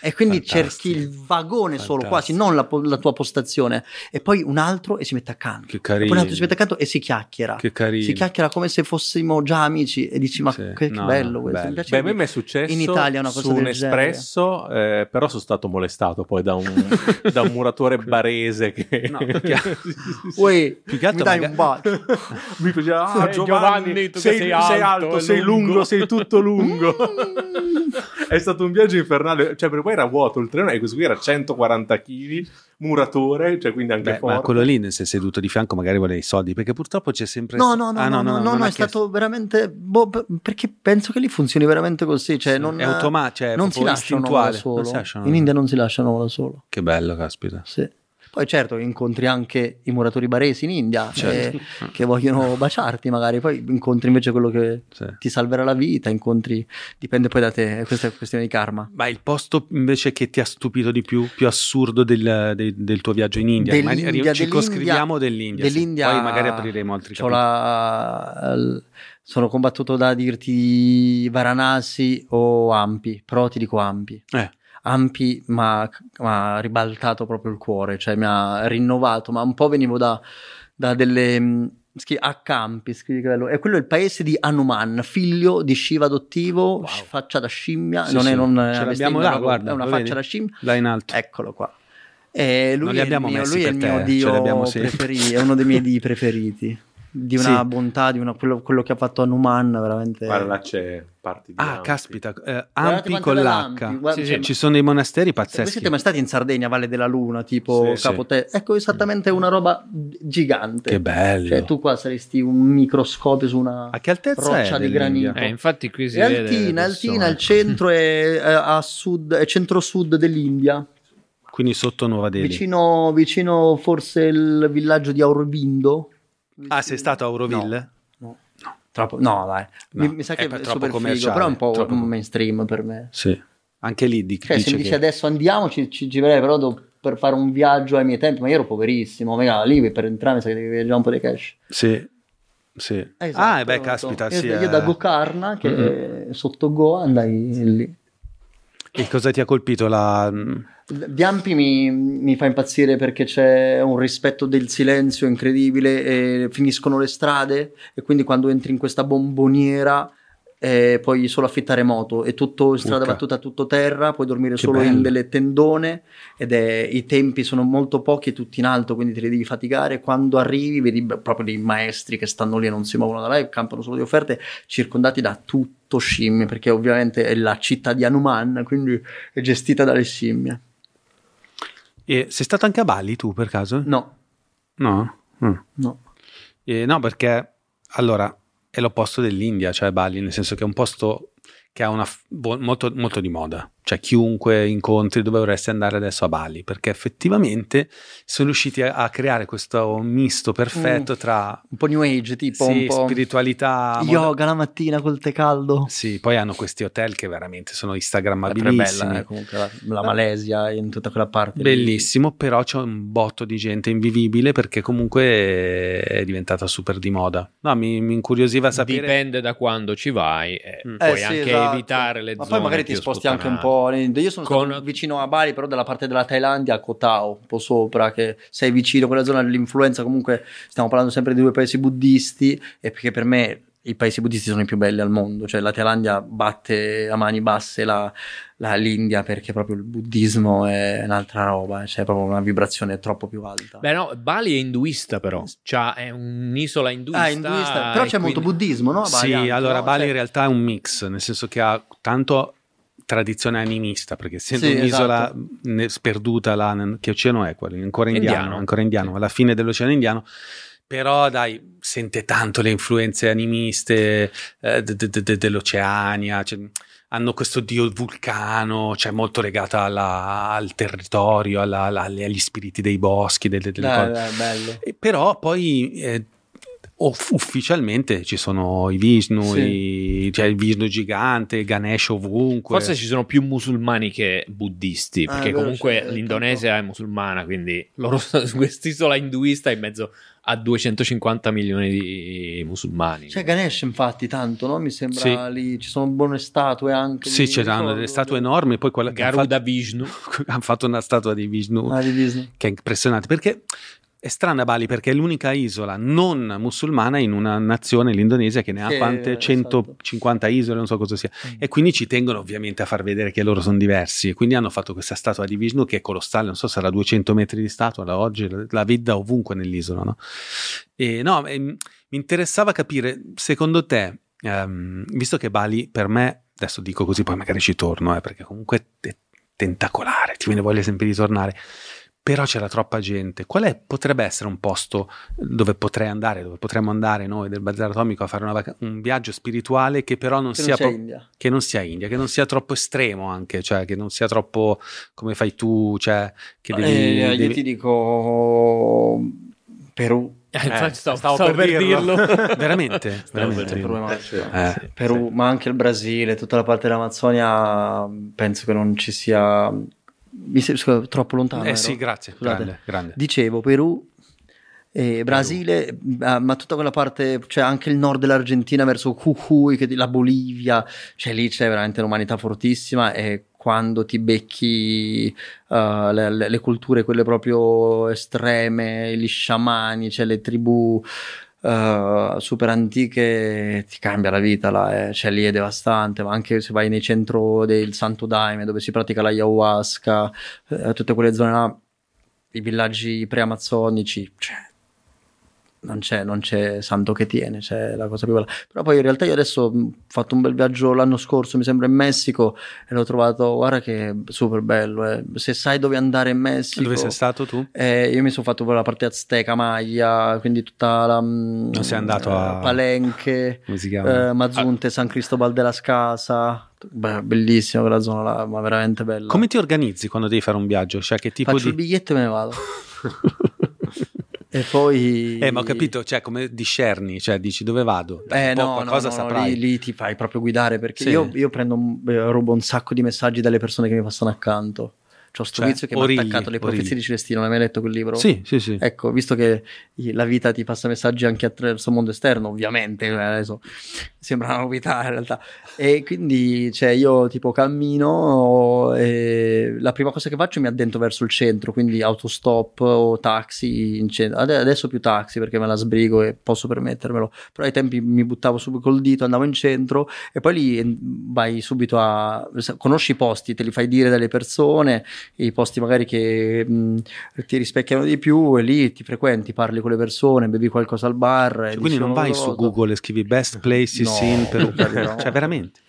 Speaker 1: E quindi
Speaker 2: Fantastico.
Speaker 1: cerchi il vagone solo,
Speaker 2: Fantastico.
Speaker 1: quasi, non la, la tua postazione. E poi un altro e si mette accanto.
Speaker 2: Che
Speaker 1: E poi un
Speaker 2: carino.
Speaker 1: altro si mette accanto e si chiacchiera.
Speaker 2: Che carino.
Speaker 1: Si chiacchiera come se fossimo già amici e dici ma
Speaker 2: Sì.
Speaker 1: che, che
Speaker 2: No,
Speaker 1: bello questo.
Speaker 2: bello.
Speaker 1: Mi piace
Speaker 4: Beh, a me mi è successo
Speaker 1: in Italia una cosa
Speaker 4: su un espresso, eh, però sono stato molestato poi da un, da un muratore barese che...
Speaker 2: No, perché-
Speaker 1: Uè,
Speaker 2: Più che altro
Speaker 1: mi dai
Speaker 2: magari-
Speaker 1: un bacio.
Speaker 4: mi piaceva, ah, Giovanni,
Speaker 3: Giovanni,
Speaker 4: sei,
Speaker 3: sei
Speaker 4: sei
Speaker 3: alto
Speaker 4: alto,
Speaker 3: e
Speaker 4: sei lungo,
Speaker 3: lungo.
Speaker 4: sei tutto lungo. è stato un viaggio infernale, cioè perché poi era vuoto il treno e questo qui era 140 kg, muratore, cioè quindi anche
Speaker 2: Beh,
Speaker 4: forte.
Speaker 2: ma quello lì se è seduto di fianco magari vuole i soldi perché purtroppo c'è sempre
Speaker 1: No, no, no,
Speaker 2: Ah,
Speaker 1: no, no, no,
Speaker 2: non
Speaker 1: no,
Speaker 2: ha
Speaker 1: è
Speaker 2: chiesto.
Speaker 1: stato veramente boh, perché penso che lì funzioni veramente così, cioè non,
Speaker 2: è automatico cioè, è
Speaker 1: non si lasciano da solo.
Speaker 2: Non si lasciano-
Speaker 1: In India non si lasciano da solo.
Speaker 2: che bello caspita
Speaker 1: Sì. Poi certo incontri anche i muratori baresi in India
Speaker 2: Certo.
Speaker 1: eh, che vogliono baciarti magari, poi incontri invece quello che
Speaker 2: Sì.
Speaker 1: ti salverà la vita, incontri, dipende poi da te, questa è questione di karma.
Speaker 2: ma il posto invece che ti ha stupito di più più assurdo del, del- del tuo viaggio in India,
Speaker 1: Dell'India,
Speaker 2: Magari circoscriviamo
Speaker 1: dell'India,
Speaker 2: dell'India, sì.
Speaker 1: dell'India
Speaker 2: poi magari apriremo altri
Speaker 1: c'ho
Speaker 2: capitoli
Speaker 1: la- l- sono combattuto da dirti Varanasi o Ampi, però ti dico Ampi.
Speaker 2: Eh.
Speaker 1: Ampi mi ha ribaltato proprio il cuore, cioè mi ha rinnovato, ma un po' venivo da, da delle... scri- a campi, scrivi che bello. E quello è il paese di Hanuman, figlio di Shiva adottivo,
Speaker 2: Wow.
Speaker 1: faccia da scimmia,
Speaker 2: Sì,
Speaker 1: non
Speaker 2: sì.
Speaker 1: è non
Speaker 2: Ce
Speaker 1: è
Speaker 2: l'abbiamo là, guarda,
Speaker 1: è una faccia
Speaker 2: vedi?
Speaker 1: da scimmia.
Speaker 2: là in alto
Speaker 1: Eccolo qua. E lui
Speaker 2: Non li
Speaker 1: è il mio, lui è il mio
Speaker 2: ce
Speaker 1: dio preferito, è uno dei miei dii preferiti. Di una
Speaker 2: Sì.
Speaker 1: bontà, di una- quello, quello che ha fatto Hanuman, veramente.
Speaker 4: Guarda, là c'è parti di
Speaker 2: ah
Speaker 4: Ampi.
Speaker 2: caspita eh, Ampi con l'H
Speaker 1: guarda-
Speaker 3: Sì, sì.
Speaker 2: ci sono dei monasteri
Speaker 1: Voi
Speaker 2: pazzeschi
Speaker 1: siete mai stati in Sardegna, Valle della Luna, tipo
Speaker 4: Sì, sì.
Speaker 1: Capote? Ecco esattamente una roba gigante.
Speaker 2: che bello
Speaker 1: Cioè, tu qua saresti un microscopio su una
Speaker 2: a che altezza
Speaker 1: roccia
Speaker 2: è
Speaker 1: di granito.
Speaker 3: Eh, infatti qui si
Speaker 1: È
Speaker 3: vede
Speaker 1: altina, altina, il centro è, è a sud, è centro-sud dell'India,
Speaker 2: quindi sotto Nuova Delhi
Speaker 1: vicino, vicino forse il villaggio di Aurobindo.
Speaker 2: Ah sei stato a Auroville?
Speaker 1: No, no. Troppo, no dai,
Speaker 2: No,
Speaker 1: mi, mi sa
Speaker 2: è
Speaker 1: che è
Speaker 2: troppo
Speaker 1: super figo,
Speaker 2: commerciale,
Speaker 1: però è un po'
Speaker 2: troppo-
Speaker 1: mainstream per me.
Speaker 2: sì anche lì di-
Speaker 1: Cioè, se
Speaker 2: dice
Speaker 1: mi dici
Speaker 2: che-
Speaker 1: adesso andiamo, ci, ci girerei però do- per fare un viaggio ai miei tempi, ma io ero poverissimo, mica lì per entrare mi sa che devi viaggiare un po' di cash.
Speaker 2: sì sì
Speaker 1: Esatto,
Speaker 2: ah e beh caspita
Speaker 1: andato-
Speaker 2: sì
Speaker 1: io,
Speaker 2: eh.
Speaker 1: io da Gokarna, che
Speaker 2: Mm-hmm.
Speaker 1: è sotto Goa, andai lì.
Speaker 2: e cosa ti ha colpito la
Speaker 1: Biampi mi, mi fa impazzire perché c'è un rispetto del silenzio incredibile finiscono le strade e quindi quando entri in questa bomboniera e puoi solo affittare moto, è tutto in strada
Speaker 2: Urca.
Speaker 1: battuta, tutto terra, puoi dormire
Speaker 2: Che
Speaker 1: solo
Speaker 2: bello.
Speaker 1: in delle tendone ed è, i tempi sono molto pochi e tutti in alto, quindi te li devi faticare. Quando arrivi vedi proprio dei maestri che stanno lì e non si muovono da là e campano solo di offerte, circondati da tutto scimmie, perché ovviamente è la città di Hanuman, quindi è gestita dalle scimmie.
Speaker 2: E sei stato anche a Bali tu per caso?
Speaker 1: No,
Speaker 2: No? Mm.
Speaker 1: no.
Speaker 2: Eh, no, perché allora è l'opposto dell'India, cioè Bali, nel senso che è un posto che ha una molto, molto di moda. Cioè, chiunque incontri dove vorresti andare adesso a Bali, perché effettivamente sono riusciti a, a creare questo misto perfetto
Speaker 1: Mm.
Speaker 2: tra
Speaker 1: Un po' new age, tipo
Speaker 2: sì,
Speaker 1: un po'
Speaker 2: spiritualità, moda-
Speaker 1: yoga la mattina col tè caldo.
Speaker 2: Sì, poi hanno questi hotel che veramente sono
Speaker 1: È
Speaker 2: instagrammabilissimi.
Speaker 1: bella, eh, comunque la, la Malesia in tutta quella parte. lì.
Speaker 2: Bellissimo, però c'è un botto di gente invivibile perché comunque è diventata super di moda. No, mi, mi incuriosiva sapere.
Speaker 3: Dipende da quando ci vai, e
Speaker 2: Mm.
Speaker 3: puoi
Speaker 1: Eh, sì,
Speaker 3: anche
Speaker 1: esatto.
Speaker 3: evitare le
Speaker 1: Ma
Speaker 3: zone
Speaker 1: poi magari ti sposti anche un
Speaker 3: sputtanate.
Speaker 1: Po'. Io sono
Speaker 3: Con-
Speaker 1: vicino a Bali, però dalla parte della Thailandia a Koh Tao, un po' sopra, che sei vicino a quella zona dell'influenza. Comunque stiamo parlando sempre di due paesi buddisti, e perché per me i paesi buddisti sono i più belli al mondo. Cioè la Thailandia batte a mani basse la, la- l'India perché proprio il buddismo è un'altra roba, c'è proprio una vibrazione troppo più alta.
Speaker 3: Beh, no, Bali è induista, però. Cioè, è un'isola induista.
Speaker 1: ah, induista. Però c'è molto
Speaker 3: quindi-
Speaker 1: buddismo, no? Bali
Speaker 2: Sì,
Speaker 1: anche,
Speaker 2: allora
Speaker 1: no?
Speaker 2: Bali
Speaker 1: Cioè-
Speaker 2: in realtà è un mix, nel senso che ha tanto tradizione animista, perché essendo
Speaker 1: Sì,
Speaker 2: un'isola
Speaker 1: esatto.
Speaker 2: ne- sperduta là, che oceano è quello? Ancora indiano,
Speaker 3: Indiano.
Speaker 2: ancora indiano, alla fine dell'oceano indiano. Però dai, sente tanto le influenze animiste eh, de- de- de- dell'Oceania, cioè, hanno questo dio vulcano, cioè molto legata alla- al territorio, alla- alla- agli spiriti dei boschi, delle, delle
Speaker 1: Dai,
Speaker 2: cose.
Speaker 1: dai, bello.
Speaker 2: E Però poi eh, off- ufficialmente ci sono i Vishnu,
Speaker 1: Sì.
Speaker 2: i- cioè il Vishnu gigante, Ganesh ovunque.
Speaker 3: Forse ci sono più musulmani che buddisti,
Speaker 1: Ah,
Speaker 3: perché
Speaker 1: è vero,
Speaker 3: comunque
Speaker 1: c'è
Speaker 3: l'Indonesia è musulmana, quindi loro quest'isola induista è in mezzo a 250 milioni di musulmani.
Speaker 1: C'è Ganesh infatti tanto, no? Mi sembra
Speaker 2: Sì.
Speaker 1: lì, ci sono buone statue anche.
Speaker 2: Sì, c'erano delle statue enormi, poi quella che hanno
Speaker 3: Garuda
Speaker 2: fatto,
Speaker 3: Vishnu.
Speaker 2: hanno fatto una statua di Vishnu
Speaker 1: Ah, di Disney.
Speaker 2: che è impressionante, perché è strana Bali perché è l'unica isola non musulmana in una nazione, l'Indonesia, che ne ha
Speaker 1: Che-
Speaker 2: quante?
Speaker 1: esatto.
Speaker 2: 150 isole, non so cosa sia. E quindi ci tengono ovviamente a far vedere che loro sono diversi. E quindi hanno fatto questa statua di Vishnu che è colossale, non so, sarà 200 metri di statua da oggi, la- la vedi da ovunque nell'isola, no? E no, e, mi interessava capire, secondo te, ehm, visto che Bali per me, adesso dico così, poi magari ci torno, eh, perché comunque è tentacolare, ti viene voglia sempre di tornare. Però c'era troppa gente. Qual è, potrebbe essere un posto dove potrei andare, dove potremmo andare noi del Bazar Atomico a fare una vaca- un viaggio spirituale che però non
Speaker 1: Che
Speaker 2: sia
Speaker 1: non sia
Speaker 2: pro-
Speaker 1: India.
Speaker 2: che non sia India, che non sia troppo estremo anche, cioè che non sia troppo come fai tu, cioè che devi,
Speaker 1: Eh, io
Speaker 2: devi-
Speaker 1: ti dico Perù.
Speaker 3: Eh, infatti stavo,
Speaker 4: stavo
Speaker 3: stavo
Speaker 4: per
Speaker 3: per
Speaker 4: dirlo.
Speaker 3: dirlo.
Speaker 2: veramente,
Speaker 4: Stavo
Speaker 2: veramente.
Speaker 4: per dirlo.
Speaker 1: Perù,
Speaker 4: Eh, sì.
Speaker 2: Eh,
Speaker 1: Perù, ma anche il Brasile, tutta la parte dell'Amazzonia, penso che non ci sia. Mi scusa, troppo lontano.
Speaker 2: eh
Speaker 1: ero?
Speaker 2: sì, grazie, grande, grande.
Speaker 1: Dicevo Perù, e Brasile, ah, ma tutta quella parte, cioè anche il nord dell'Argentina verso Jujuy, la Bolivia, cioè lì c'è veramente un'umanità fortissima e quando ti becchi uh, le, le- le culture, quelle proprio estreme, gli sciamani, cioè le tribù uh, super antiche, ti cambia la vita là, eh. cioè lì è devastante, ma anche se vai nei centro del Santo Daime dove si pratica la ayahuasca, eh, tutte quelle zone là i villaggi pre-amazzonici, cioè, non c'è, non c'è santo che tiene, c'è la cosa più bella. Però poi in realtà io adesso ho fatto un bel viaggio l'anno scorso, mi sembra in Messico, e l'ho trovato, guarda che super bello. eh. Se sai dove andare in Messico...
Speaker 2: Dove sei stato tu?
Speaker 1: eh, io mi sono fatto quella parte azteca, Maya, quindi tutta la...
Speaker 2: Non sei andato a-
Speaker 1: Palenque,
Speaker 2: Come si chiama?
Speaker 1: eh, Mazunte, San Cristobal de las Casas. Beh, bellissima quella zona là, ma veramente bella.
Speaker 2: Come ti organizzi quando devi fare un viaggio? Cioè che tipo
Speaker 1: Faccio il
Speaker 2: di...
Speaker 1: biglietto e me ne vado. E poi...
Speaker 2: Eh, ma ho capito, cioè come discerni, cioè dici dove vado? Dai,
Speaker 1: Eh no, no, no,
Speaker 2: saprai.
Speaker 1: lì, lì ti fai proprio guidare perché
Speaker 2: Sì.
Speaker 1: io, io prendo, eh, rubo un sacco di messaggi dalle persone che mi passano accanto. C'ho sto
Speaker 2: Cioè,
Speaker 1: vizio che mi
Speaker 2: Origli,
Speaker 1: ha attaccato le
Speaker 2: Origli.
Speaker 1: profezie di Celestino. L'hai mai letto quel libro?
Speaker 2: Sì, sì, sì.
Speaker 1: Ecco, visto che la vita ti passa messaggi anche attraverso il mondo esterno, ovviamente, eh, adesso sembra una novità in realtà. E quindi, cioè, io tipo cammino e la prima cosa che faccio mi addentro verso il centro, quindi autostop o taxi in centro. Ade- Adesso più taxi perché me la sbrigo e posso permettermelo, però ai tempi mi buttavo subito col dito, andavo in centro e poi lì eh, vai subito a... conosci i posti, te li fai dire dalle persone, i posti magari che mh, ti rispecchiano di più e lì ti frequenti, parli con le persone, bevi qualcosa al bar.
Speaker 2: Cioè,
Speaker 1: dici
Speaker 2: quindi non vai su Google e scrivi best places
Speaker 1: No,
Speaker 2: in Perù.
Speaker 1: no.
Speaker 2: Cioè, veramente.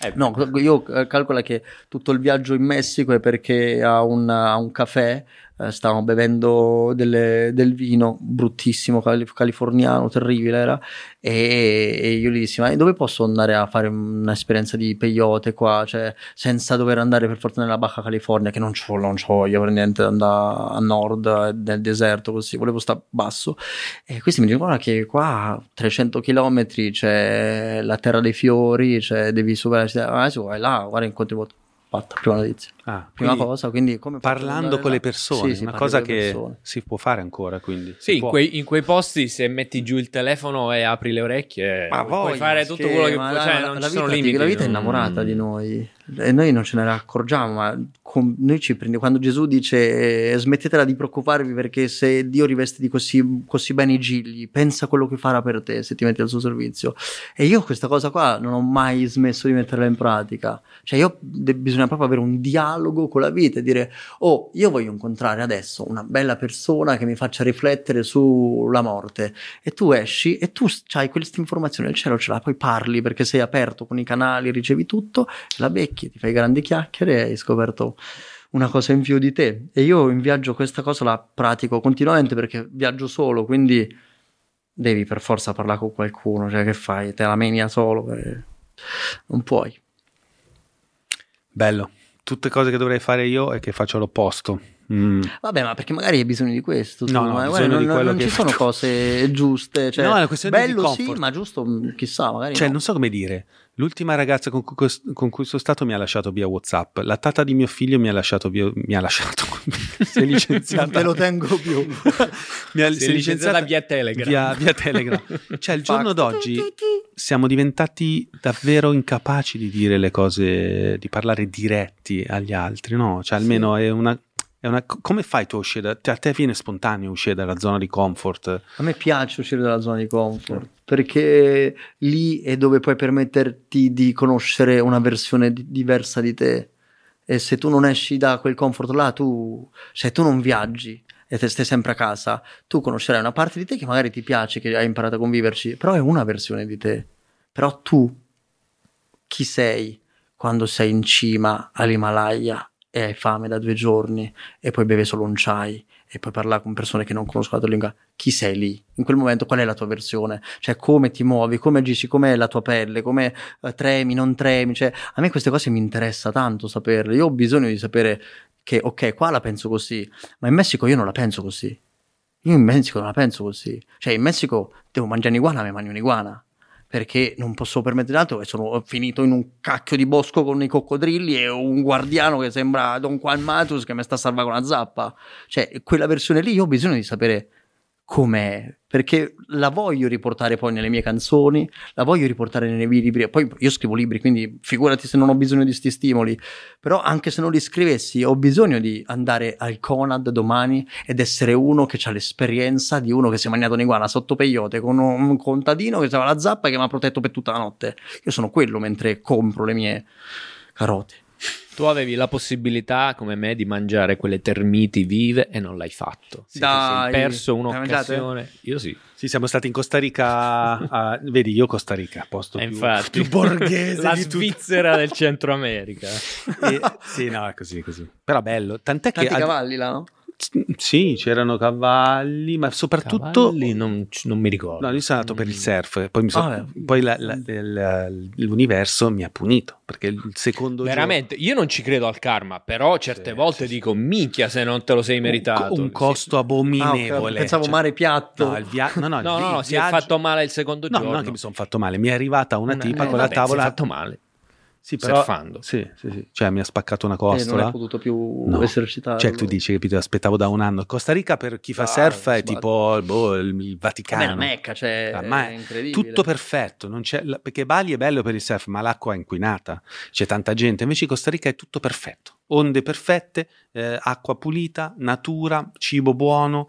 Speaker 4: Eh,
Speaker 1: No, io eh, calcola che tutto il viaggio in Messico è perché a un, a un caffè eh, stavamo bevendo delle- del vino bruttissimo, cali- californiano, terribile era, e, e io gli dissi, ma dove posso andare a fare un'esperienza di peyote qua, cioè senza dover andare per forza nella Baja California, che non c'ho, non c'ho io per niente andare a nord, eh, nel deserto così, volevo stare basso. E questi mi dicono che qua a 300 km c'è la terra dei fiori, cioè devi superare, ah, se vai là, guarda incontri molto. Fatta, prima notizia.
Speaker 2: Ah,
Speaker 1: Prima
Speaker 2: quindi
Speaker 1: cosa, quindi come
Speaker 2: parlando con le persone,
Speaker 1: Sì, sì,
Speaker 2: una cosa
Speaker 1: con
Speaker 2: che
Speaker 1: persone.
Speaker 2: si può fare ancora, quindi.
Speaker 3: Sì, in quei, in quei posti se metti giù il telefono e apri le orecchie,
Speaker 1: Ma
Speaker 3: puoi
Speaker 1: voglia,
Speaker 3: fare tutto quello che vuoi,
Speaker 1: la,
Speaker 3: cioè
Speaker 1: la-
Speaker 3: non
Speaker 1: la
Speaker 3: ci
Speaker 1: vita,
Speaker 3: limiti.
Speaker 1: la vita è innamorata di noi e noi non ce ne accorgiamo, ma com- noi ci prendiamo quando Gesù dice eh, smettetela di preoccuparvi perché se Dio riveste di così, così bene i gigli, pensa a quello che farà per te se ti metti al suo servizio. E io questa cosa qua non ho mai smesso di metterla in pratica. Cioè io de- bisogna proprio avere un dialogo con la vita e dire oh io voglio incontrare adesso una bella persona che mi faccia riflettere sulla morte. E tu esci e tu hai questa informazione del cielo ce l'hai poi parli perché sei aperto con i canali ricevi tutto la becchi ti fai grandi chiacchiere e hai scoperto una cosa in più di te. E io in viaggio questa cosa la pratico continuamente perché viaggio solo quindi devi per forza parlare con qualcuno cioè che fai? Te la menia solo e non puoi.
Speaker 2: Bello. Tutte cose che dovrei fare io e che faccio l'opposto. Mm.
Speaker 1: Vabbè, ma perché magari hai bisogno di questo. tu,
Speaker 2: No, no,
Speaker 1: ma
Speaker 2: ho
Speaker 1: guarda, non,
Speaker 2: di
Speaker 1: non
Speaker 2: che
Speaker 1: ci sono cose giuste. Cioè,
Speaker 2: No, è una questione di
Speaker 1: bello sì,
Speaker 2: comfort.
Speaker 1: ma giusto, mh, chissà, magari.
Speaker 2: Cioè,
Speaker 1: no.
Speaker 2: non so come dire. L'ultima ragazza con cui, con cui sono stato mi ha lasciato via WhatsApp. La tata di mio figlio mi ha lasciato via. Mi ha lasciato. si è licenziata.
Speaker 1: Non te lo tengo più.
Speaker 2: mi ha,
Speaker 3: Si è licenziata via Telegram.
Speaker 2: Via, via Telegram. Cioè, il giorno d'oggi siamo diventati davvero incapaci di dire le cose, di parlare diretti agli altri, no? Cioè, almeno è una. È una come fai tu a uscire? Da, a te viene spontaneo uscire dalla zona di comfort?
Speaker 1: A me piace uscire dalla zona di comfort perché lì è dove puoi permetterti di conoscere una versione di- diversa di te. E se tu non esci da quel comfort là, tu, se tu non viaggi e te stai sempre a casa, tu conoscerai una parte di te che magari ti piace, che hai imparato a conviverci, però è una versione di te. Però tu, chi sei quando sei in cima all'Himalaya e hai fame da due giorni e poi bevi solo un chai e poi parlare con persone che non conoscono la tua lingua, chi sei lì? In quel momento qual è la tua versione? Cioè come ti muovi, come agisci, com'è la tua pelle, come eh, tremi, non tremi? Cioè a me queste cose mi interessa tanto saperle, io ho bisogno di sapere che ok, qua la penso così, ma in Messico io non la penso così. Io in Messico non la penso così. Cioè in Messico devo mangiare un'iguana, mi mangio un'iguana perché non posso permettere altro e sono finito in un cacchio di bosco con i coccodrilli e un guardiano che sembra Don Juan Matus che mi sta a con una zappa. Cioè, quella versione lì io ho bisogno di sapere com'è, perché la voglio riportare poi nelle mie canzoni, la voglio riportare nei miei libri. Poi io scrivo libri, quindi figurati se non ho bisogno di sti stimoli. Però anche se non li scrivessi, ho bisogno di andare al Conad domani ed essere uno che ha l'esperienza di uno che si è mangiato un'iguana sotto peyote con un contadino che aveva la zappa e che mi ha protetto per tutta la notte. Io sono quello mentre compro le mie carote.
Speaker 3: Tu avevi la possibilità, come me, di mangiare quelle termiti vive e non l'hai fatto. Sì,
Speaker 1: Dai,
Speaker 3: sei perso un'occasione. Io sì.
Speaker 2: Sì, siamo stati in Costa Rica. a- vedi, io Costa Rica, posto più,
Speaker 3: infatti,
Speaker 2: più borghese
Speaker 3: la
Speaker 2: di tutto.
Speaker 3: Svizzera del Centro America.
Speaker 2: E- sì, no, è così, così. Però bello. Tant'è che.
Speaker 1: Tanti cavalli là, no?
Speaker 2: Sì, c'erano cavalli, ma soprattutto.
Speaker 3: Cavalli, non, non mi ricordo.
Speaker 2: No, io sono andato per il surf, poi, mi so-
Speaker 1: Ah,
Speaker 2: poi la- la- il- l'universo mi ha punito perché il secondo
Speaker 3: Veramente, io non ci credo al karma, però certe
Speaker 2: Sì,
Speaker 3: volte
Speaker 2: sì,
Speaker 3: dico minchia se non te lo sei meritato.
Speaker 2: un, un costo
Speaker 1: Ah,
Speaker 2: abominevole.
Speaker 1: ok, Pensavo
Speaker 2: Cioè-
Speaker 1: mare piatto.
Speaker 2: No, il via- no, no,
Speaker 3: No, no, no,
Speaker 2: il
Speaker 3: si è
Speaker 2: viaggio-
Speaker 3: fatto male il secondo
Speaker 2: No,
Speaker 3: giorno.
Speaker 2: non è che mi sono fatto male, mi è arrivata una
Speaker 3: Una-
Speaker 2: tipa
Speaker 3: eh,
Speaker 2: con la
Speaker 3: vabbè, si è
Speaker 2: tavola
Speaker 3: fatto male.
Speaker 2: Sì, però,
Speaker 3: surfando.
Speaker 2: Sì, sì, sì. Cioè, mi ha spaccato una
Speaker 1: E non
Speaker 2: costola.
Speaker 1: hai potuto più
Speaker 2: No.
Speaker 1: esercitare.
Speaker 2: Cioè, tu dici, capito, aspettavo da un anno. Costa Rica per chi fa
Speaker 1: Ah,
Speaker 2: surf è
Speaker 1: sbaglio.
Speaker 2: tipo boh, il, il Vaticano.
Speaker 1: È una mecca, cioè,
Speaker 2: Ah, ma
Speaker 1: è incredibile.
Speaker 2: Tutto perfetto, non c'è- la- perché Bali è bello per il surf, ma l'acqua è inquinata, c'è tanta gente. Invece in Costa Rica è tutto perfetto, onde perfette, eh, acqua pulita, natura, cibo buono,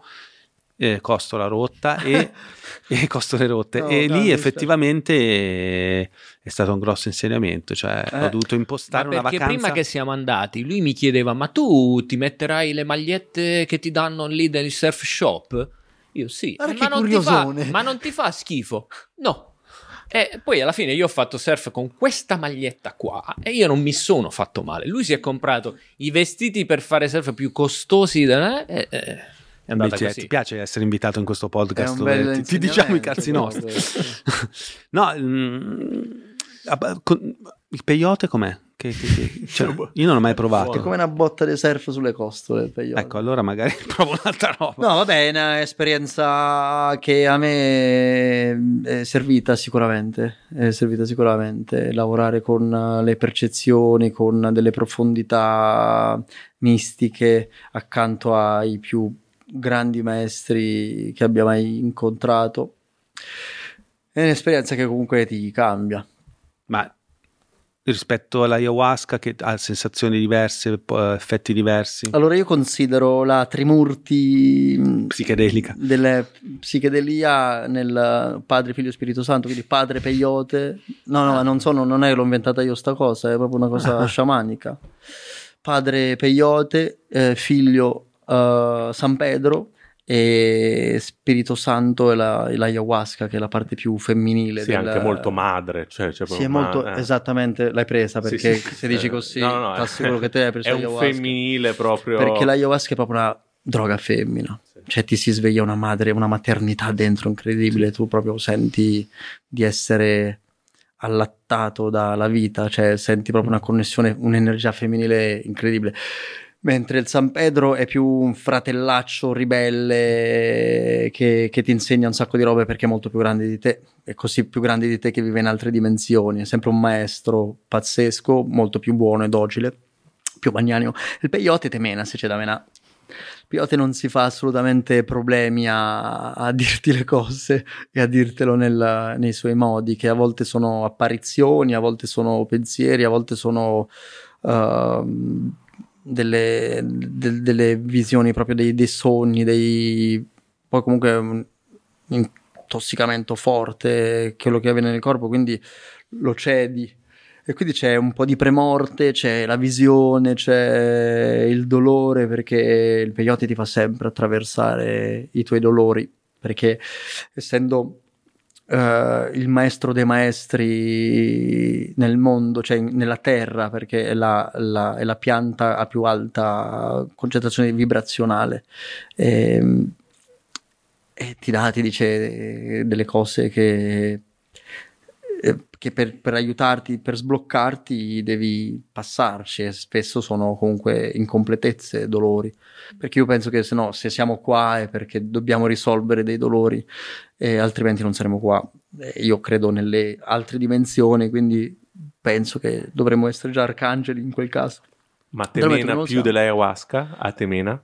Speaker 2: eh, costola rotta e, e costole rotte.
Speaker 1: No,
Speaker 2: e lì effettivamente eh, è stato un grosso insegnamento, cioè
Speaker 1: Eh.
Speaker 2: ho dovuto impostare una
Speaker 3: perché
Speaker 2: vacanza.
Speaker 3: prima che siamo andati, lui mi chiedeva: Ma tu ti metterai le magliette che ti danno lì del surf shop? Io sì, ma
Speaker 1: che
Speaker 3: non, ti fa, ma non ti fa schifo? No. E poi alla fine io ho fatto surf con questa maglietta qua e io non mi sono fatto male. Lui si è comprato i vestiti per fare surf più costosi da- e, e- è andata
Speaker 2: Invece,
Speaker 3: così.
Speaker 2: ti piace essere invitato in questo podcast dove ti, ti diciamo i cazzi nostri? no, mm, ah, con- il peyote com'è? Che- che- che- cioè, io non ho mai provato.
Speaker 1: È come una botta di surf sulle costole.
Speaker 2: Ecco, allora magari provo un'altra roba.
Speaker 1: No, vabbè, è un'esperienza che a me è servita sicuramente, è servita sicuramente lavorare con eh, le percezioni, con delle profondità mistiche accanto ai più grandi maestri che abbia mai incontrato. È un'esperienza che comunque ti cambia.
Speaker 2: Ma rispetto all'ayahuasca che ha sensazioni diverse, po- effetti diversi,
Speaker 1: Allora io considero la Trimurti mh,
Speaker 2: psichedelica.
Speaker 1: delle psichedelia nel Padre, Figlio e Spirito Santo, quindi Padre Peyote. No, no, non, sono, non è che l'ho inventata io sta cosa, è proprio una cosa sciamanica. Padre Peyote, eh, Figlio eh, San Pedro e Spirito Santo e la, e l'ayahuasca, che è la parte più femminile.
Speaker 4: Sì,
Speaker 1: del-
Speaker 4: anche molto madre. Cioè, cioè
Speaker 1: Sì, è molto,
Speaker 4: ma- eh.
Speaker 1: esattamente, l'hai presa perché
Speaker 4: sì, sì,
Speaker 1: se dici
Speaker 4: eh,
Speaker 1: così,
Speaker 4: no, no,
Speaker 1: assicuro che te hai preso
Speaker 4: È un femminile proprio.
Speaker 1: Perché l'ayahuasca è proprio una droga femmina.
Speaker 4: Sì.
Speaker 1: Cioè ti si sveglia una madre, una maternità dentro incredibile, tu proprio senti di essere allattato dalla vita, cioè senti proprio una connessione, un'energia femminile incredibile. Mentre il San Pedro è più un fratellaccio ribelle che, che ti insegna un sacco di robe perché è molto più grande di te, è così più grande di te che vive in altre dimensioni, è sempre un maestro pazzesco, molto più buono e docile, più magnanimo. Il peyote te mena se c'è da menà. Il peyote non si fa assolutamente problemi a, a dirti le cose e a dirtelo nel- nei suoi modi, che a volte sono apparizioni, a volte sono pensieri, a volte sono ehm, delle, de- delle visioni proprio dei, dei sogni, dei... poi comunque un intossicamento forte, quello che avviene nel corpo, quindi lo cedi. E quindi c'è un po' di premorte, c'è la visione, c'è il dolore, perché il peyote ti fa sempre attraversare i tuoi dolori, perché essendo eh, il maestro dei maestri nel mondo, cioè nella terra, perché è la, la- è la pianta a più alta concentrazione vibrazionale. Ehm, e ti dà, ti dice delle cose che, eh, che per, per aiutarti, per sbloccarti devi passarci e spesso sono comunque incompletezze, dolori. Perché io penso che se no, se siamo qua è perché dobbiamo risolvere dei dolori e altrimenti non saremo qua. Eh, io credo nelle altre dimensioni, quindi penso che dovremmo essere già arcangeli in quel caso.
Speaker 4: Ma temena più dell'ayahuasca? A temena?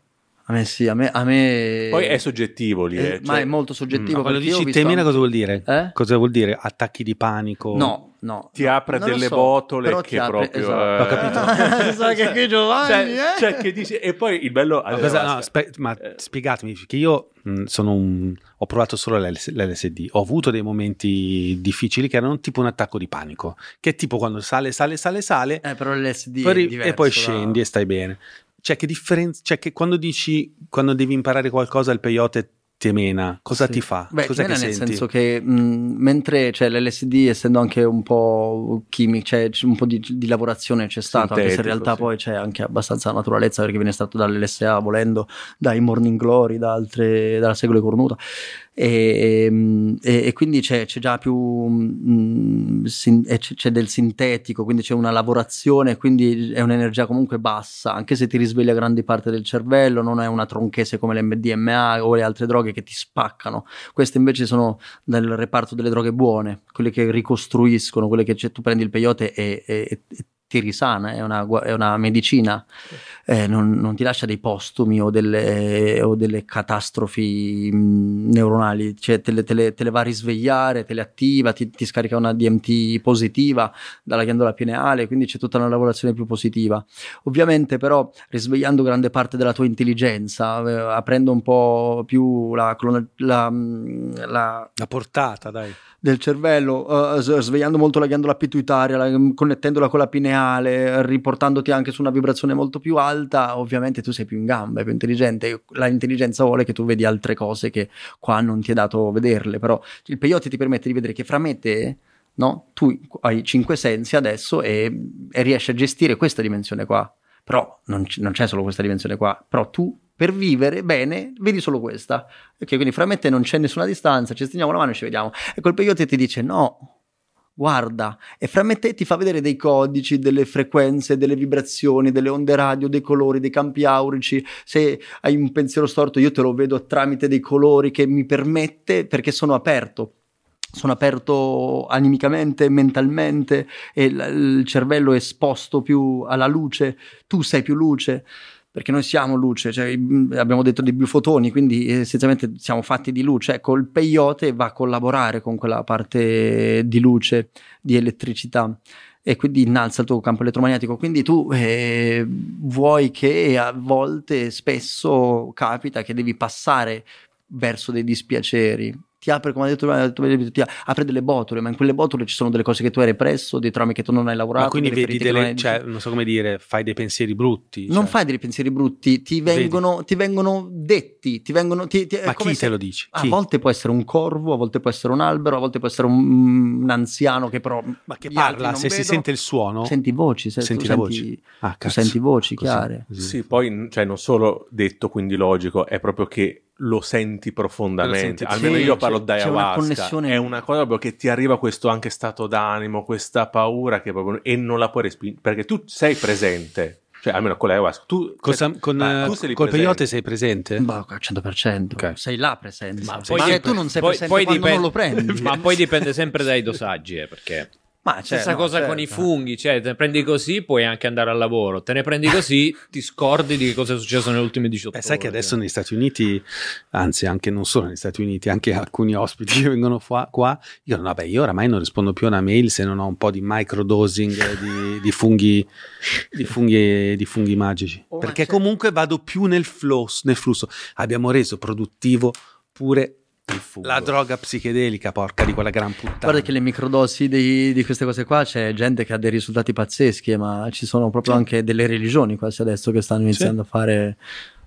Speaker 1: A me sì, a me... A me
Speaker 4: Poi è soggettivo lì.
Speaker 1: eh,
Speaker 4: eh,
Speaker 1: ma
Speaker 4: cioè-
Speaker 1: è molto soggettivo.
Speaker 2: Ma quando dici temina
Speaker 1: anche-
Speaker 2: cosa vuol dire?
Speaker 1: Eh?
Speaker 2: Cosa vuol dire? Attacchi di panico?
Speaker 1: No, no.
Speaker 4: Ti
Speaker 1: no,
Speaker 4: apre
Speaker 1: lo
Speaker 4: delle
Speaker 1: so,
Speaker 4: botole che
Speaker 1: apre-
Speaker 4: proprio,
Speaker 1: esatto.
Speaker 2: Ho capito.
Speaker 1: Sa che qui Giovanni,
Speaker 4: Cioè,
Speaker 1: eh?
Speaker 4: cioè che dici, e poi il bello...
Speaker 2: Ma, cosa- no,
Speaker 4: allora,
Speaker 2: spe- ma
Speaker 4: eh,
Speaker 2: spiegatemi, perché io mh, sono un, ho provato solo l'LS- l'LSD, ho avuto dei momenti difficili che erano tipo un attacco di panico, che è tipo quando sale, sale, sale, sale,
Speaker 1: Eh, però l'LSD
Speaker 2: poi
Speaker 1: è
Speaker 2: ri-
Speaker 1: diverso
Speaker 2: e poi
Speaker 1: da-
Speaker 2: scendi e stai bene. Cioè, che differenza, cioè che quando dici, quando devi imparare qualcosa, il peyote ti mena, cosa
Speaker 1: Sì.
Speaker 2: ti fa?
Speaker 1: Beh,
Speaker 2: Cos'è
Speaker 1: mena nel
Speaker 2: senti?
Speaker 1: senso che mh, mentre cioè, l'LSD, essendo anche un po' chimico, cioè un po' di, di lavorazione c'è stato, anche se in realtà
Speaker 4: sì.
Speaker 1: poi c'è anche abbastanza naturalezza perché viene stato dall'LSA volendo, dai Morning Glory, da altre, dalla Segole Cornuta. E, e, e quindi c'è, c'è, già più mh, sin, c'è del sintetico, quindi c'è una lavorazione, quindi è un'energia comunque bassa, anche se ti risveglia grandi parti del cervello, non è una tronchese come l'MDMA o le altre droghe che ti spaccano. Queste invece sono nel reparto delle droghe buone, quelle che ricostruiscono, quelle che tu prendi il peyote e, e ti risana, è una, è una medicina, eh, non, non, ti lascia dei postumi o delle, o delle catastrofi mh, neuronali, cioè te le, te, le, te le, va a risvegliare, te le attiva, ti, ti, scarica una DMT positiva dalla ghiandola pineale, quindi c'è tutta una lavorazione più positiva. Ovviamente però risvegliando grande parte della tua intelligenza, eh, aprendo un po' più la, la, la,
Speaker 2: la portata, dai
Speaker 1: del cervello, uh, svegliando molto la ghiandola pituitaria, la, connettendola con la pineale, riportandoti anche su una vibrazione molto più alta, ovviamente tu sei più in gamba, più intelligente. La intelligenza vuole che tu vedi altre cose che qua non ti è dato vederle, però il peyote ti permette di vedere che fra me e te no? Tu hai cinque sensi adesso e, e, riesci a gestire questa dimensione qua. Però non, c- non, c'è solo questa dimensione qua, però tu per vivere bene, vedi solo questa. Ok, quindi fra me e te non c'è nessuna distanza, ci stringiamo la mano e ci vediamo. E quel peyote ti dice no, guarda, e fra me e te ti fa vedere dei codici, delle frequenze, delle vibrazioni, delle onde radio, dei colori, dei campi aurici. Se hai un pensiero storto, io te lo vedo tramite dei colori che mi permette, perché sono aperto. Sono aperto animicamente, mentalmente, e il cervello è esposto più alla luce, tu sei più luce perché noi siamo luce, cioè, abbiamo detto dei biofotoni, quindi essenzialmente siamo fatti di luce. Ecco, il peyote va a collaborare con quella parte di luce, di elettricità e quindi innalza il tuo campo elettromagnetico. Quindi tu eh, vuoi che a volte, spesso capita che devi passare verso dei dispiaceri ti apre, come ha detto, detto ti apre delle botole, ma in quelle botole ci sono delle cose che tu hai represso, dei traumi che tu non hai lavorato.
Speaker 2: Ma quindi vedi delle, non cioè, non so come dire, fai dei pensieri brutti.
Speaker 1: Non cioè. fai dei pensieri brutti, ti vengono, ti vengono detti, ti vengono... Ti, ti,
Speaker 2: ma chi se, te lo dici?
Speaker 1: Chi? A volte può essere un corvo, a volte può essere un albero, a volte può essere un, un anziano che però...
Speaker 2: Ma che parla, se vedo. si sente il suono?
Speaker 1: Senti voci, se
Speaker 2: senti la voce.
Speaker 1: Ah, senti voci Così. chiare.
Speaker 4: Così. Sì, poi cioè, non solo detto, quindi logico, è proprio che lo senti profondamente. Lo senti, Almeno sì, io parlo da ayahuasca. Una è una cosa proprio che ti arriva questo anche stato d'animo, questa paura che proprio e non la puoi respingere perché tu sei presente. Cioè, almeno con l'ayahuasca. Tu,
Speaker 2: Cosa, cioè, con, ah, tu sei col peyote sei presente?
Speaker 1: Boh, al 100%. Okay. Sei là presente. Ma poi, ma tu non sei poi, presente poi dipende, non lo prendi.
Speaker 3: Ma poi dipende sempre dai dosaggi, eh, perché ma Stessa cioè, cosa no, con certo. i funghi, cioè te ne prendi così puoi anche andare al lavoro, te ne prendi così ti scordi di che cosa è successo nelle ultime 18 ore.
Speaker 2: Sai che adesso negli Stati Uniti, anzi anche non solo negli Stati Uniti, anche alcuni ospiti che vengono qua, qua io, vabbè, io oramai non rispondo più a una mail se non ho un po' di microdosing di, di, funghi, di, funghi, di funghi magici, oh, perché comunque vado più nel, flow, nel flusso. Abbiamo reso produttivo pure la droga psichedelica, porca di quella gran puttana.
Speaker 1: Guarda che le microdosi di, di, queste cose qua c'è gente che ha dei risultati pazzeschi, ma ci sono proprio sì. anche delle religioni quasi adesso che stanno iniziando sì. a fare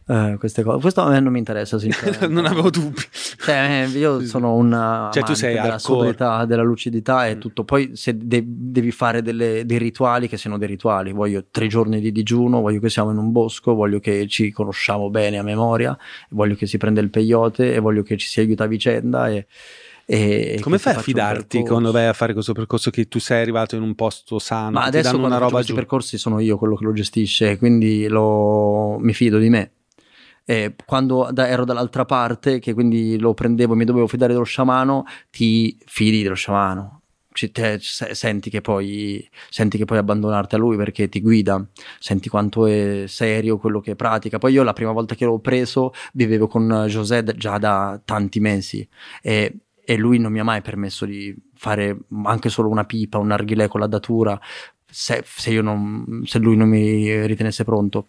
Speaker 1: eh, queste cose. Questo a me non mi interessa, sinceramente.
Speaker 2: non avevo dubbi.
Speaker 1: Cioè, eh, io sono una cioè, tu sei della sobrietà, della lucidità e mm. tutto. Poi se de- devi fare delle, dei rituali, che siano dei rituali. Voglio tre giorni di digiuno, voglio che siamo in un bosco, voglio che ci conosciamo bene a memoria, voglio che si prenda il peyote e voglio che ci si aiuta a vicenda e... E
Speaker 2: Come fai a fidarti quando vai a fare questo percorso che tu sei arrivato in un posto sano?
Speaker 1: Ma adesso una roba questi percorsi sono io quello che lo gestisce, quindi lo... mi fido di me eh, quando da, ero dall'altra parte, che quindi lo prendevo e mi dovevo fidare dello sciamano, ti fidi dello sciamano. Ci, te, senti, che poi, senti che puoi abbandonarti a lui perché ti guida, senti quanto è serio quello che pratica. Poi io la prima volta che l'ho preso vivevo con José già da tanti mesi e, e lui non mi ha mai permesso di fare anche solo una pipa, un narghilè con la datura se, se, non, se lui non mi ritenesse pronto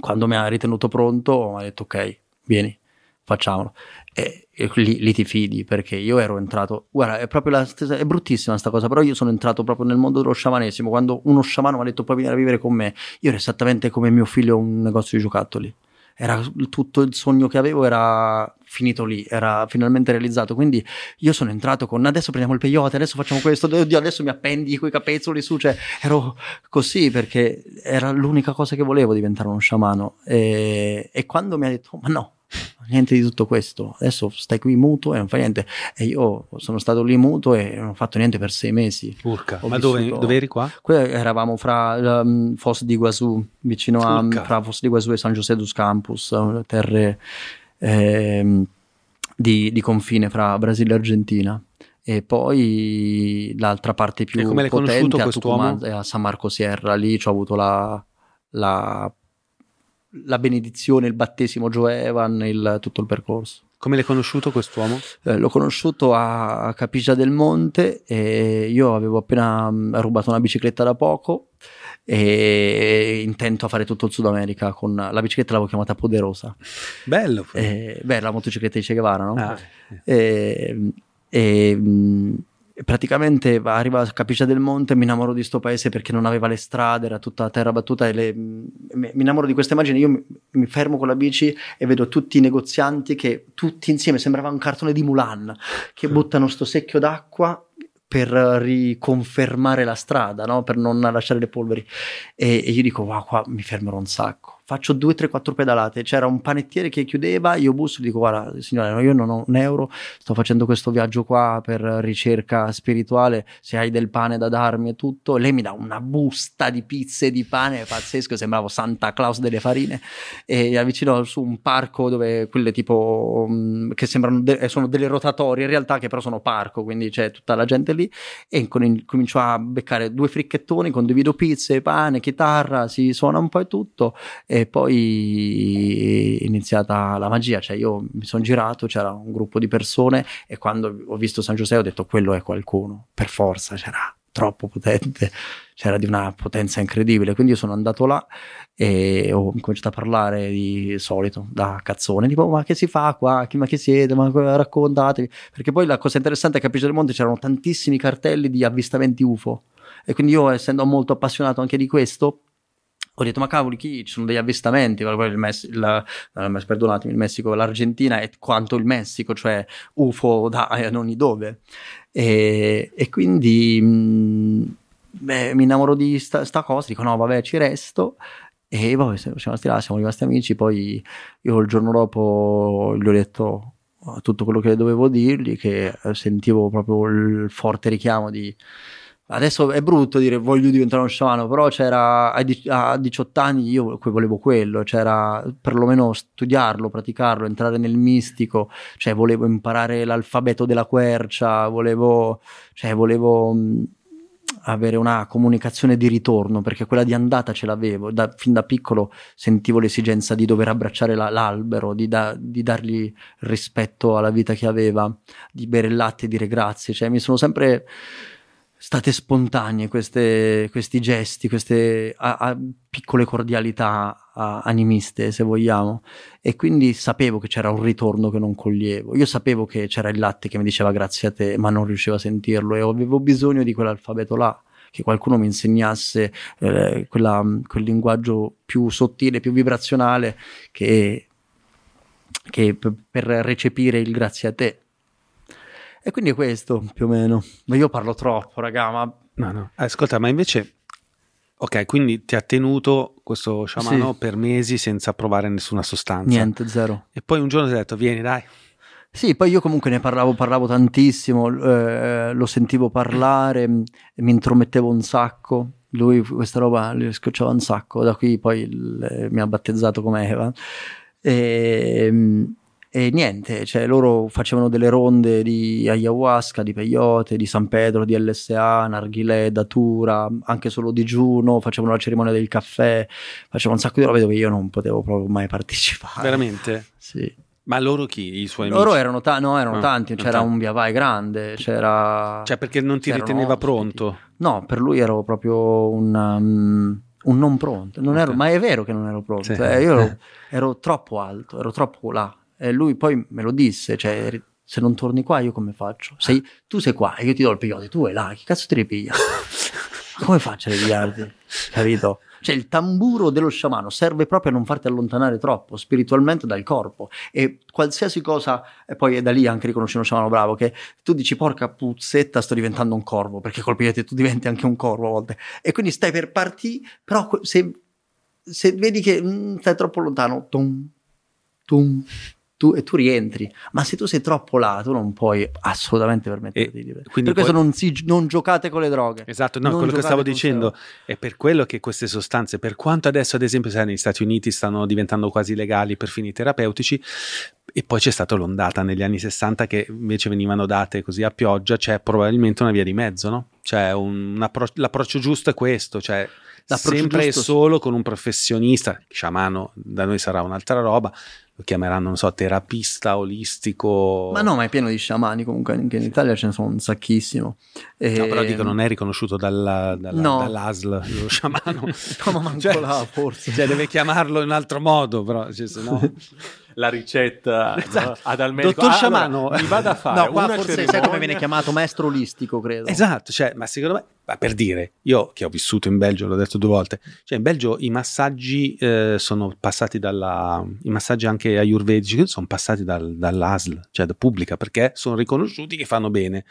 Speaker 1: quando mi ha ritenuto pronto, mi ha detto ok, vieni, facciamolo. E, e lì, lì, ti fidi perché io ero entrato, guarda, è proprio la stessa, è bruttissima questa cosa, però io sono entrato proprio nel mondo dello sciamanesimo. Quando uno sciamano mi ha detto puoi venire a vivere con me, io ero esattamente come mio figlio a un negozio di giocattoli era tutto il sogno che avevo era finito lì, era finalmente realizzato. Quindi io sono entrato con adesso prendiamo il peyote, adesso facciamo questo, oddio, adesso mi appendi quei capezzoli su, cioè ero così perché era l'unica cosa che volevo diventare uno sciamano. E, e quando mi ha detto, ma no, niente di tutto questo. Adesso stai qui muto e non fai niente. E io sono stato lì muto e non ho fatto niente per sei mesi.
Speaker 2: Urca. Ma dove, dove, eri qua?
Speaker 1: Qui eravamo fra um, Foz di Guazú, vicino Urca. a fra Foz di Guazú e San José dos Campus, terre eh, di, di confine fra Brasile e Argentina e poi l'altra parte più potente a Tucumán, a San Marco Sierra lì ho avuto la, la la benedizione, il battesimo Joevan, il, tutto il percorso.
Speaker 2: Come l'hai conosciuto quest'uomo?
Speaker 1: Eh, l'ho conosciuto a Capigia del Monte e io avevo appena mm, rubato una bicicletta da poco e intento a fare tutto il Sud America con la bicicletta l'avevo chiamata Poderosa.
Speaker 2: Bello.
Speaker 1: Eh, beh, la motocicletta di Che Guevara, no? Ah. E, e, mm, praticamente arriva a Capicia del Monte, mi innamoro di sto paese perché non aveva le strade, era tutta terra battuta e le, mi innamoro di questa immagine, io mi, mi, fermo con la bici e vedo tutti i negozianti che tutti insieme, sembrava un cartone di Mulan, che buttano sto secchio d'acqua per riconfermare la strada, no? per non lasciare le polveri. E, e io dico, wow, qua mi fermerò un sacco faccio due, tre, quattro pedalate. C'era un panettiere che chiudeva, io busso e dico: Guarda, signore, io non ho un euro, sto facendo questo viaggio qua per ricerca spirituale. Se hai del pane da darmi e tutto, lei mi dà una busta di pizze di pane pazzesco. Sembravo Santa Claus delle farine. E avvicino su un parco dove quelle tipo um, che sembrano de- sono delle rotatorie, in realtà, che però sono parco, quindi c'è tutta la gente lì. E comincio a beccare due fricchettoni, condivido pizze, pane, chitarra, si suona un po' e tutto e poi è iniziata la magia, cioè io mi sono girato, c'era un gruppo di persone e quando ho visto San Giuseppe ho detto quello è qualcuno, per forza, c'era troppo potente, c'era di una potenza incredibile, quindi io sono andato là e ho cominciato a parlare di solito, da cazzone, tipo ma che si fa qua, ma che siete, ma raccontatevi, perché poi la cosa interessante è che a Piso del Monte c'erano tantissimi cartelli di avvistamenti UFO e quindi io essendo molto appassionato anche di questo ho detto ma cavoli chi ci sono degli avvistamenti il, Mess- il, il, perdonatemi il Messico l'Argentina è quanto il Messico cioè UFO da non di dove. E, e quindi mh, mm, beh, mi innamoro di sta, sta, cosa dico no vabbè ci resto. E poi siamo rimasti là siamo rimasti amici poi io il giorno dopo gli ho detto tutto quello che dovevo dirgli che sentivo proprio il forte richiamo di Adesso è brutto dire voglio diventare uno sciamano, però c'era a 18 anni io volevo quello, c'era perlomeno studiarlo, praticarlo, entrare nel mistico, cioè volevo imparare l'alfabeto della quercia, volevo, cioè volevo avere una comunicazione di ritorno, perché quella di andata ce l'avevo, da, fin da piccolo sentivo l'esigenza di dover abbracciare la, l'albero, di, da, di, dargli rispetto alla vita che aveva, di bere il latte e dire grazie, cioè mi sono sempre state spontanee queste, questi gesti, queste a, a piccole cordialità a, animiste, se vogliamo. E quindi sapevo che c'era un ritorno che non coglievo. Io sapevo che c'era il latte che mi diceva grazie a te, ma non riuscivo a sentirlo e avevo bisogno di quell'alfabeto là che qualcuno mi insegnasse eh, quella, quel linguaggio più sottile, più vibrazionale che, che per recepire il grazie a te e quindi è questo più o meno. Ma io parlo troppo, raga, ma...
Speaker 2: No, no. Ascolta, ma invece... Ok, quindi ti ha tenuto questo sciamano sì. per mesi senza provare nessuna sostanza.
Speaker 1: Niente, zero.
Speaker 2: E poi un giorno ti ha detto, vieni dai.
Speaker 1: Sì, poi io comunque ne parlavo, parlavo tantissimo, eh, lo sentivo parlare, mi intromettevo un sacco. Lui questa roba li scocciava un sacco, da qui poi il, mi ha battezzato come Eva. E, e niente, cioè loro facevano delle ronde di ayahuasca, di peyote, di San Pedro, di LSA, narghilè, datura, anche solo digiuno, facevano la cerimonia del caffè, facevano un sacco di robe dove io non potevo proprio mai partecipare.
Speaker 2: Veramente?
Speaker 1: Sì.
Speaker 2: Ma loro chi? I suoi
Speaker 1: amici? Loro erano, ta- no, erano ah, tanti, c'era tanti. un via vai grande, c'era...
Speaker 2: Cioè perché non ti riteneva ospiti. pronto?
Speaker 1: No, per lui ero proprio un... Um, un non pronto, non ero, ma è vero che non ero pronto, sì. eh, io ero, ero troppo alto, ero troppo là, e lui poi me lo disse, cioè, se non torni qua io come faccio? Sei, tu sei qua e io ti do il peyote, tu vai là, che cazzo ti ripiglia? come faccio a ripigliarti? Capito? Cioè il tamburo dello sciamano serve proprio a non farti allontanare troppo spiritualmente dal corpo e qualsiasi cosa, e poi è da lì anche riconosci uno sciamano bravo, che tu dici porca puzzetta sto diventando un corvo, perché col peyote tu diventi anche un corvo a volte e quindi stai per partire, però se, se vedi che mm, stai troppo lontano, tum, tum, tu, e tu rientri. Ma se tu sei troppo là, tu non puoi assolutamente permetterti di Per questo poi... non, si, non, giocate con le droghe.
Speaker 2: Esatto, no, quello che stavo dicendo è per quello che queste sostanze, per quanto adesso ad esempio sai, negli Stati Uniti stanno diventando quasi legali per fini terapeutici, e poi c'è stata l'ondata negli anni 60 che invece venivano date così a pioggia, c'è probabilmente una via di mezzo, no? Cioè un appro- l'approccio giusto è questo, cioè sempre e solo con un professionista, sciamano da noi sarà un'altra roba, lo chiameranno, non so, terapista olistico.
Speaker 1: Ma no, ma è pieno di sciamani comunque, anche in Italia ce ne sono un sacchissimo.
Speaker 2: E... No, però dico, non è riconosciuto dalla, dalla, no. dall'ASL, lo sciamano.
Speaker 1: no, ma manco cioè, là, forse.
Speaker 2: Cioè, deve chiamarlo in altro modo, però, cioè, se no...
Speaker 4: la ricetta esatto. no? ad al
Speaker 2: medico. Dottor ah, Sciamano,
Speaker 4: allora, mi vada a fare
Speaker 1: no, qua forse cerimonia... sai come viene chiamato maestro olistico, credo.
Speaker 2: Esatto, cioè, ma secondo me, ma per dire, io che ho vissuto in Belgio, l'ho detto due volte, cioè in Belgio i massaggi eh, sono passati dalla, i massaggi anche ayurvedici sono passati dal, dall'ASL, cioè da pubblica, perché sono riconosciuti che fanno bene.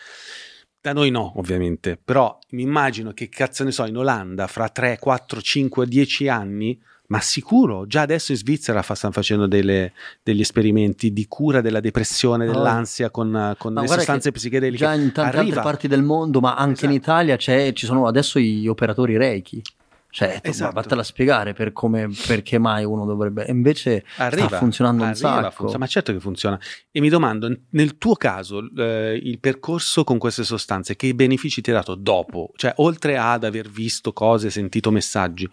Speaker 2: Da noi no, ovviamente, però mi immagino che cazzo ne so, in Olanda fra 3, 4, 5, 10 anni ma sicuro, già adesso in Svizzera fa, stanno facendo delle, degli esperimenti di cura della depressione, dell'ansia con, con le sostanze psichedeliche.
Speaker 1: Già in tante Arriva. altre parti del mondo, ma anche esatto. in Italia ci sono adesso gli operatori Reiki. Cioè, esatto. vattela a spiegare per come, perché mai uno dovrebbe. Invece arriva, sta funzionando arriva, un sacco.
Speaker 2: Funziona, ma certo che funziona. E mi domando, nel tuo caso, eh, il percorso con queste sostanze, che benefici ti ha dato dopo? Cioè, oltre ad aver visto cose, sentito messaggi,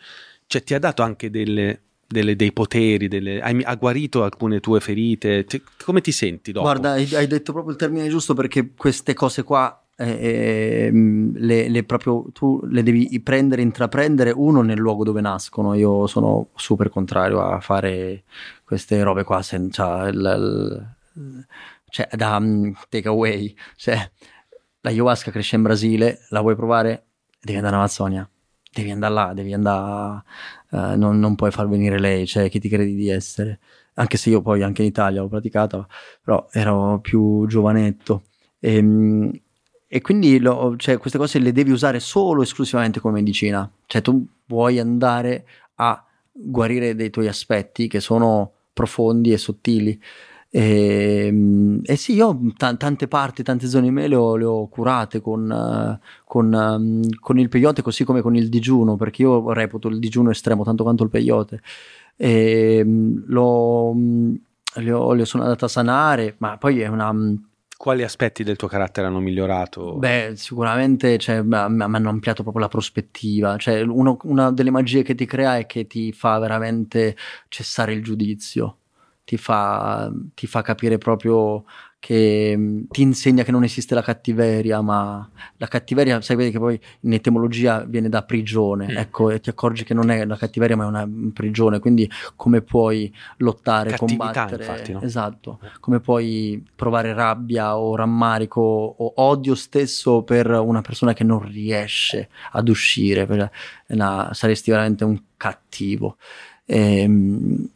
Speaker 2: cioè ti ha dato anche delle, delle, dei poteri, delle, hai, ha guarito alcune tue ferite, ti, come ti senti dopo?
Speaker 1: Guarda, hai, hai, detto proprio il termine giusto perché queste cose qua eh, ehm, le, le, proprio, tu le devi prendere, intraprendere uno nel luogo dove nascono. Io sono super contrario a fare queste robe qua senza il, il, cioè da um, take away. Cioè, la ayahuasca cresce in Brasile, la vuoi provare? Devi andare in Amazzonia devi andare là, devi andare, uh, non, non, puoi far venire lei, cioè chi ti credi di essere. Anche se io poi anche in Italia l'ho praticata, però ero più giovanetto. E, ehm, e quindi lo, cioè, queste cose le devi usare solo esclusivamente come medicina. Cioè tu vuoi andare a guarire dei tuoi aspetti che sono profondi e sottili. E, ehm, e sì, io t- tante parti, tante zone di me le ho, le ho curate con, con, um, con, il peyote, così come con il digiuno, perché io reputo il digiuno estremo tanto quanto il peyote. E, um, l'ho, um, le, ho, le sono andata a sanare, ma poi è una
Speaker 2: quali aspetti del tuo carattere hanno migliorato?
Speaker 1: Beh, sicuramente cioè, mi hanno ampliato proprio la prospettiva. Cioè, uno, una delle magie che ti crea è che ti fa veramente cessare il giudizio ti fa, ti fa capire proprio che mm, ti insegna che non esiste la cattiveria, ma la cattiveria, sai, che poi in etimologia viene da prigione, mm. ecco, e ti accorgi che non è la cattiveria, ma è una prigione, quindi come puoi lottare, Cattività, combattere,
Speaker 2: infatti, no?
Speaker 1: esatto, come puoi provare rabbia o rammarico o odio stesso per una persona che non riesce ad uscire, una, saresti veramente un cattivo. Ehm,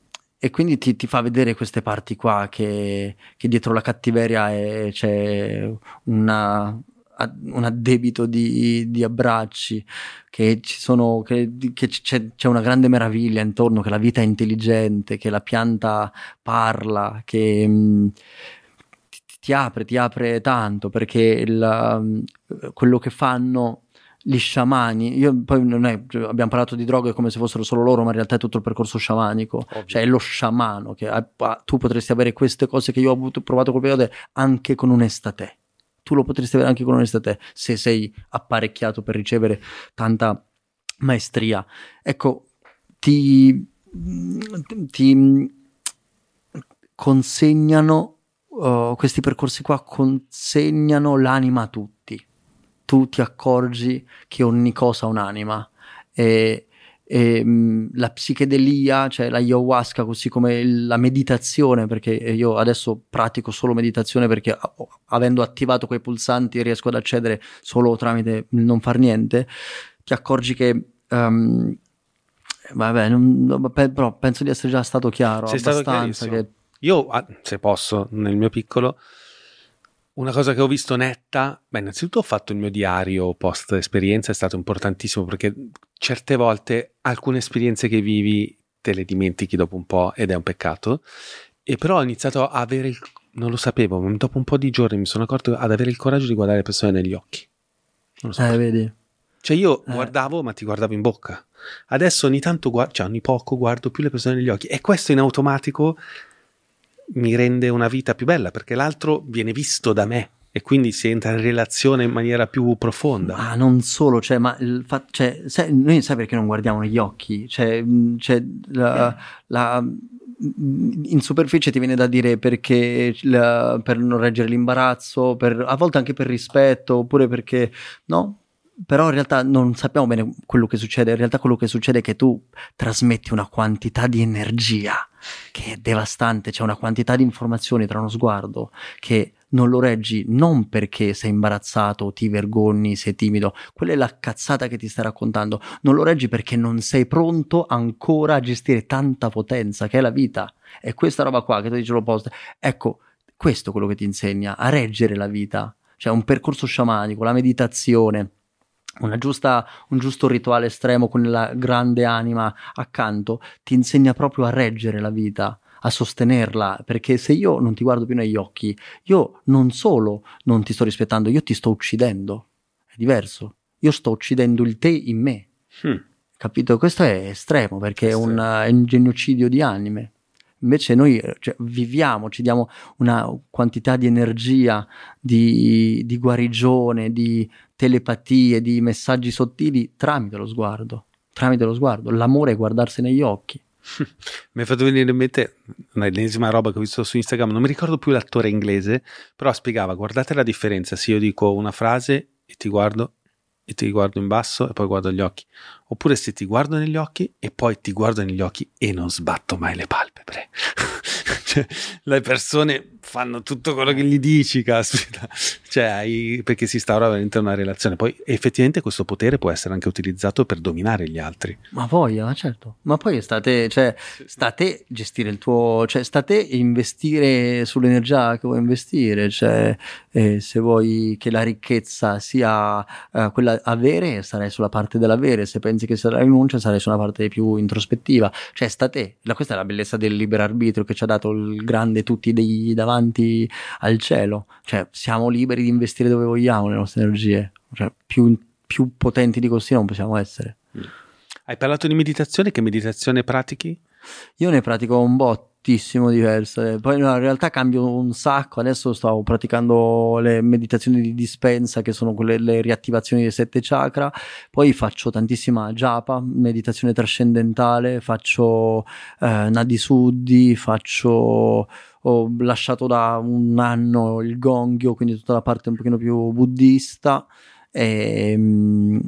Speaker 1: e quindi ti, ti, fa vedere queste parti qua che, che dietro la cattiveria è, c'è una, un addebito di, di, abbracci, che, sono, che, che c'è, c'è, una grande meraviglia intorno, che la vita è intelligente, che la pianta parla, che mh, mm, ti, ti, apre, ti apre tanto, perché il, mm, quello che fanno gli sciamani, io poi non è, abbiamo parlato di droghe come se fossero solo loro, ma in realtà è tutto il percorso sciamanico, Ovvio. cioè è lo sciamano che ha, tu potresti avere queste cose che io ho avuto, provato col periodo anche con un'estate. Tu lo potresti avere anche con un'estate se sei apparecchiato per ricevere tanta maestria. Ecco, ti, ti consegnano uh, questi percorsi qua consegnano l'anima a tutti tu ti accorgi che ogni cosa ha un'anima. E, e mh, la psichedelia, cioè la ayahuasca, così come la meditazione, perché io adesso pratico solo meditazione perché avendo attivato quei pulsanti riesco ad accedere solo tramite non far niente, ti accorgi che um, vabbè, non, però penso di essere già stato chiaro
Speaker 2: Sei abbastanza
Speaker 1: stato che...
Speaker 2: io se posso nel mio piccolo una cosa che ho visto netta, beh, innanzitutto ho fatto il mio diario post esperienza, è stato importantissimo perché certe volte alcune esperienze che vivi te le dimentichi dopo un po' ed è un peccato. E però ho iniziato a avere il... non lo sapevo, ma dopo un po' di giorni mi sono accorto ad avere il coraggio di guardare le persone negli occhi.
Speaker 1: Non lo so. Eh, vedi.
Speaker 2: Cioè io eh. guardavo, ma ti guardavo in bocca. Adesso ogni tanto, guardo, cioè ogni poco guardo più le persone negli occhi. E questo in automatico mi rende una vita più bella, perché l'altro viene visto da me e quindi si entra in relazione in maniera più profonda.
Speaker 1: Ma non solo, cioè, ma il fatto, cioè, sai, noi sai perché non guardiamo negli occhi? Cioè, cioè la, la, in superficie ti viene da dire perché la, per non reggere l'imbarazzo, per, a volte anche per rispetto, oppure perché no, però in realtà non sappiamo bene quello che succede. In realtà quello che succede è che tu trasmetti una quantità di energia che è devastante, c'è una quantità di informazioni tra uno sguardo che non lo reggi non perché sei imbarazzato, ti vergogni, sei timido, quella è la cazzata che ti stai raccontando, non lo reggi perché non sei pronto ancora a gestire tanta potenza che è la vita. E questa roba qua che tu dici lo post, ecco, questo è quello che ti insegna a reggere la vita, cioè un percorso sciamanico, la meditazione Giusta, un giusto rituale estremo con la grande anima accanto ti insegna proprio a reggere la vita, a sostenerla, perché se io non ti guardo più negli occhi, io non solo non ti sto rispettando, io ti sto uccidendo. È diverso. Io sto uccidendo il te in me. Hmm. Capito? Questo è estremo perché è un, è un genocidio di anime. Invece noi cioè, viviamo, ci diamo una quantità di energia, di, di guarigione, di telepatie, di messaggi sottili tramite lo sguardo. Tramite lo sguardo. L'amore è guardarsi negli occhi.
Speaker 2: mi è fatto venire in mente l'ennesima roba che ho visto su Instagram, non mi ricordo più l'attore inglese, però spiegava, guardate la differenza se io dico una frase e ti guardo e ti guardo in basso e poi guardo gli occhi, oppure se ti guardo negli occhi e poi ti guardo negli occhi e non sbatto mai le palpebre. cioè, le persone fanno tutto quello che gli dici, caspita. Cioè, hai, perché si instaura veramente una relazione. Poi effettivamente questo potere può essere anche utilizzato per dominare gli altri.
Speaker 1: Ma poi, ma certo. Ma poi state, cioè, state gestire il tuo, cioè, state investire sull'energia che vuoi investire. Cioè, eh, se vuoi che la ricchezza sia eh, quella avere, sarai sulla parte dell'avere. Se pensi che la rinuncia, sarai sulla parte più introspettiva. Cioè, state, la, questa è la bellezza del libero arbitrio che ci ha dato il grande tutti dei davanti davanti al cielo, cioè siamo liberi di investire dove vogliamo le nostre energie, cioè, più, più potenti di così non possiamo essere. Mm.
Speaker 2: Hai parlato di meditazione, che meditazione pratichi?
Speaker 1: Io ne pratico un bottissimo diverse, poi no, in realtà cambio un sacco, adesso stavo praticando le meditazioni di dispensa che sono quelle le riattivazioni dei sette chakra, poi faccio tantissima japa, meditazione trascendentale, faccio eh, nadi suddhi, faccio ho lasciato da un anno il gongyo, quindi tutta la parte un pochino più buddista e, ehm,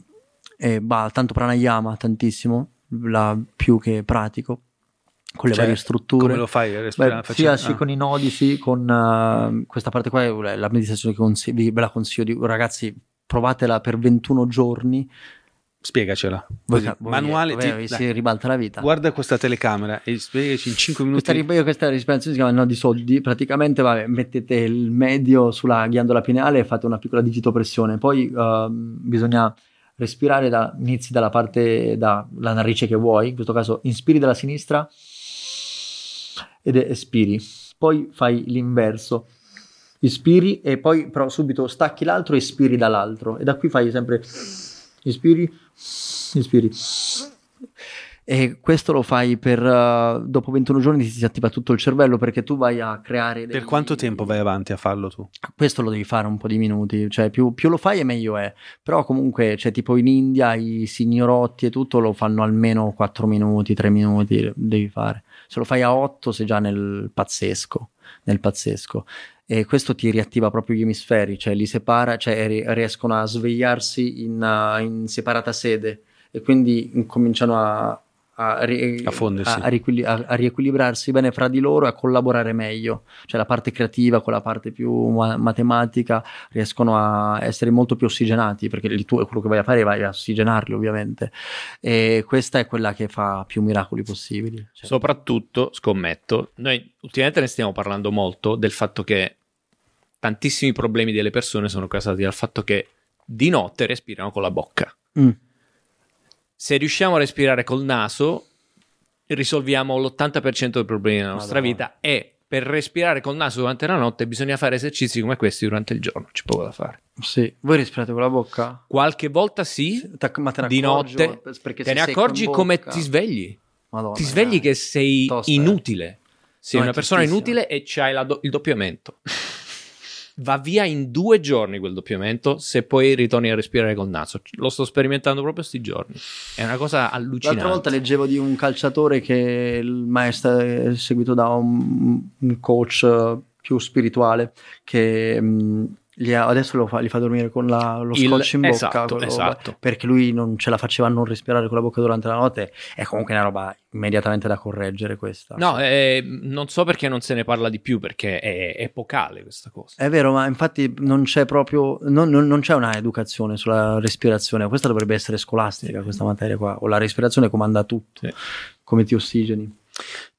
Speaker 1: e bah, tanto pranayama, tantissimo, la più che pratico con le cioè, varie strutture. Come
Speaker 2: lo fai?
Speaker 1: Beh, sia ah. sì, con i nodi, sì, con uh, questa parte qua è la meditazione che consiglio, ve la consiglio, di, ragazzi, provatela per 21 giorni
Speaker 2: Spiegacela. Voi, voi, Manuale.
Speaker 1: Voi, ti, si ribalta la vita.
Speaker 2: Guarda questa telecamera e spiegaci in 5 minuti.
Speaker 1: Questa, questa respirazione si chiama no di soldi. Praticamente vabbè, mettete il medio sulla ghiandola pineale e fate una piccola digitopressione. Poi uh, bisogna respirare da, inizi dalla parte dalla narice che vuoi. In questo caso inspiri dalla sinistra ed espiri. Poi fai l'inverso. Ispiri e poi però subito stacchi l'altro e espiri dall'altro. E da qui fai sempre ispiri ispiri. E questo lo fai per uh, dopo 21 giorni ti si attiva tutto il cervello perché tu vai a creare.
Speaker 2: Dei... Per quanto tempo vai avanti a farlo tu?
Speaker 1: Questo lo devi fare un po' di minuti, cioè più, più lo fai e meglio è. Però comunque, cioè, tipo in India i signorotti e tutto lo fanno almeno 4 minuti, 3 minuti devi fare. Se lo fai a 8 sei già nel pazzesco, nel pazzesco. E questo ti riattiva proprio gli emisferi, cioè li separa, cioè riescono a svegliarsi in, uh, in separata sede e quindi cominciano a, a, ri- a, a, riequil- a, riequilibrarsi bene fra di loro e a collaborare meglio. Cioè la parte creativa con la parte più ma- matematica riescono a essere molto più ossigenati perché tu quello che vai a fare vai a ossigenarli ovviamente. E questa è quella che fa più miracoli possibili.
Speaker 3: Cioè. Soprattutto, scommetto, noi ultimamente ne stiamo parlando molto del fatto che tantissimi problemi delle persone sono causati dal fatto che di notte respirano con la bocca. Mm se riusciamo a respirare col naso, risolviamo l'80% dei problemi della nostra Madonna. vita e per respirare col naso durante la notte bisogna fare esercizi come questi durante il giorno, c'è poco da fare.
Speaker 1: Sì, voi respirate con la bocca?
Speaker 3: Qualche volta sì, ma te ne di notte, te ne accorgi come ti svegli. Madonna, ti svegli che sei tosta, inutile. Sei no, una persona inutile e c'hai do- il doppiamento va via in due giorni quel doppiamento se poi ritorni a respirare col naso. Lo sto sperimentando proprio questi giorni. È una cosa allucinante.
Speaker 1: L'altra volta leggevo di un calciatore che il maestro è seguito da un, un coach più spirituale che... Mh, ha, adesso lo fa, li fa dormire con la, lo scotch in bocca
Speaker 3: esatto, esatto.
Speaker 1: perché lui non ce la faceva a non respirare con la bocca durante la notte. È comunque una roba immediatamente da correggere questa.
Speaker 3: No eh, non so perché non se ne parla di più perché è epocale questa cosa.
Speaker 1: È vero ma infatti non c'è proprio non, non, non c'è una educazione sulla respirazione. Questa dovrebbe essere scolastica questa materia qua. O la respirazione comanda tutto sì. come ti ossigeni.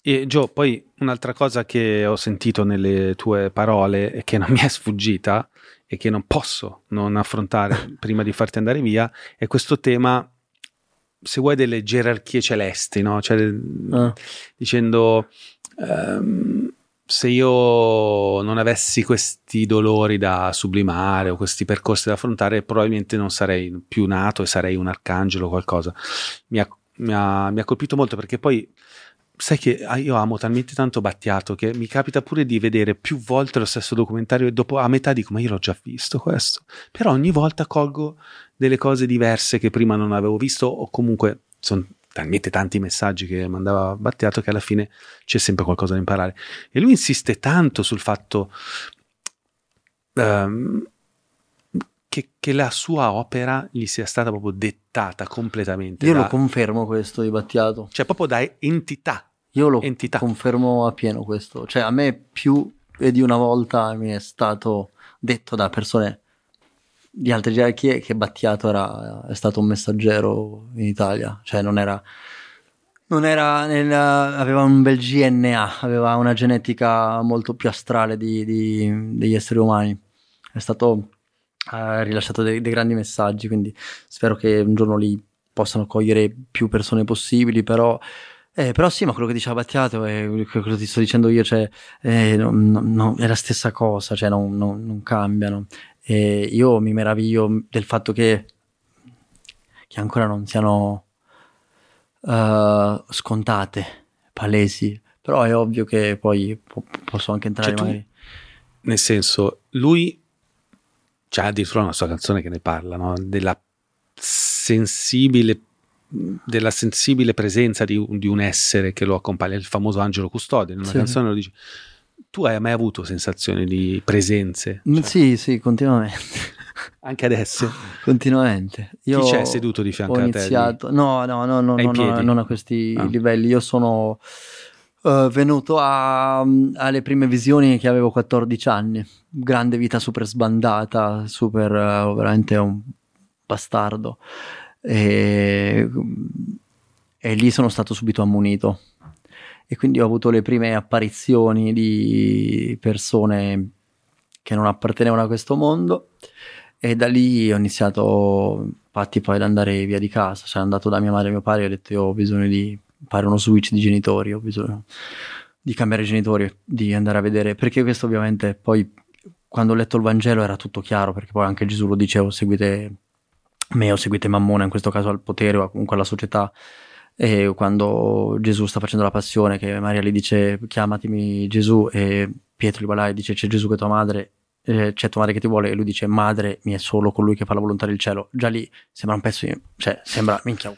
Speaker 2: E Gio, poi un'altra cosa che ho sentito nelle tue parole e che non mi è sfuggita e che non posso non affrontare prima di farti andare via è questo tema, se vuoi, delle gerarchie celesti, no? Cioè, ah. dicendo... Um, se io non avessi questi dolori da sublimare o questi percorsi da affrontare, probabilmente non sarei più nato e sarei un arcangelo o qualcosa. Mi ha, mi, ha, mi ha, colpito molto perché poi sai che ah, io amo talmente tanto Battiato che mi capita pure di vedere più volte lo stesso documentario e dopo a metà dico ma io l'ho già visto questo però ogni volta colgo delle cose diverse che prima non avevo visto o comunque sono talmente tanti messaggi che mandava Battiato che alla fine c'è sempre qualcosa da imparare e lui insiste tanto sul fatto um, che, che, la sua opera gli sia stata proprio dettata completamente.
Speaker 1: Io da, lo confermo questo di Battiato.
Speaker 2: Cioè proprio da entità.
Speaker 1: Io lo entità. confermo a pieno questo. Cioè a me più di una volta mi è stato detto da persone di altre gerarchie che Battiato era, è stato un messaggero in Italia. Cioè non era... Non era nel, aveva un bel GNA, aveva una genetica molto più astrale di, di, degli esseri umani. È stato ha rilasciato dei, dei, grandi messaggi, quindi spero che un giorno li possano cogliere più persone possibili, però... Eh, però sì, ma quello che diceva Battiato e quello che ti sto dicendo io, cioè, eh, no, no, è la stessa cosa, cioè non, non cambiano. E io mi meraviglio del fatto che, che ancora non siano uh, scontate, palesi, però è ovvio che poi po- posso anche entrare
Speaker 2: cioè, magari... nel senso, lui c'è addirittura una sua canzone che ne parla, no? della sensibile della sensibile presenza di, di, un essere che lo accompagna, il famoso angelo custode. In una sì. canzone lo dice. Tu hai mai avuto sensazioni di presenze?
Speaker 1: Mm, cioè, sì, sì, continuamente.
Speaker 2: Anche adesso?
Speaker 1: Continuamente. Io
Speaker 2: Chi c'è seduto di fianco
Speaker 1: a te? No, no, no, no, no, no non a questi ah. livelli. Io sono uh, venuto a, alle prime visioni che avevo 14 anni. Grande vita super sbandata, super uh, veramente un bastardo. E, e lì sono stato subito ammonito. E quindi ho avuto le prime apparizioni di persone che non appartenevano a questo mondo. E da lì ho iniziato infatti poi ad andare via di casa, cioè andato da mia madre e mio padre e ho detto io ho bisogno di fare uno switch di genitori, ho bisogno di cambiare genitori, di andare a vedere, perché questo ovviamente poi quando ho letto il Vangelo era tutto chiaro, perché poi anche Gesù lo diceva, seguite me o seguite Mammone, in questo caso al potere o comunque alla società, e quando Gesù sta facendo la passione, che Maria gli dice chiamatemi Gesù e Pietro gli va là e dice c'è Gesù che è tua madre, eh, c'è tua madre che ti vuole e lui dice madre mi è solo colui che fa la volontà del cielo, già lì sembra un pezzo, di, cioè sembra minchia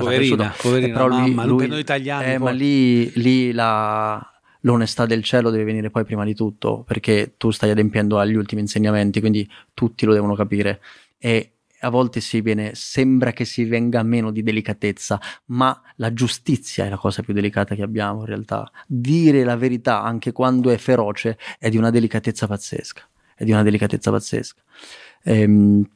Speaker 2: Poverina, poverina però lui, mamma, lui, noi italiani.
Speaker 1: Eh, ma lì, lì la, l'onestà del cielo deve venire poi prima di tutto, perché tu stai adempiendo agli ultimi insegnamenti, quindi tutti lo devono capire. E a volte si viene, sembra che si venga meno di delicatezza, ma la giustizia è la cosa più delicata che abbiamo in realtà. Dire la verità anche quando è feroce è di una delicatezza pazzesca. È di una delicatezza pazzesca. Ehm,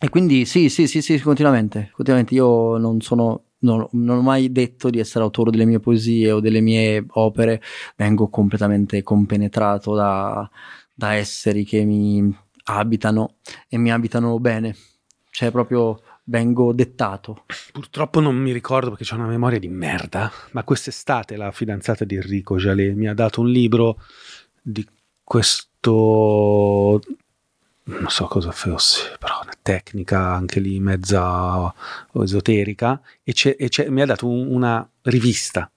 Speaker 1: e quindi sì, sì, sì, sì, continuamente, continuamente. Io non sono non, non, ho mai detto di essere autore delle mie poesie o delle mie opere, vengo completamente compenetrato da, da esseri che mi abitano e mi abitano bene. Cioè, proprio vengo dettato.
Speaker 2: Purtroppo non mi ricordo perché ho una memoria di merda, ma quest'estate la fidanzata di Enrico Jalé mi ha dato un libro di questo non so cosa fosse, però una tecnica anche lì mezza esoterica e, c'è, e c'è, mi ha dato un, una rivista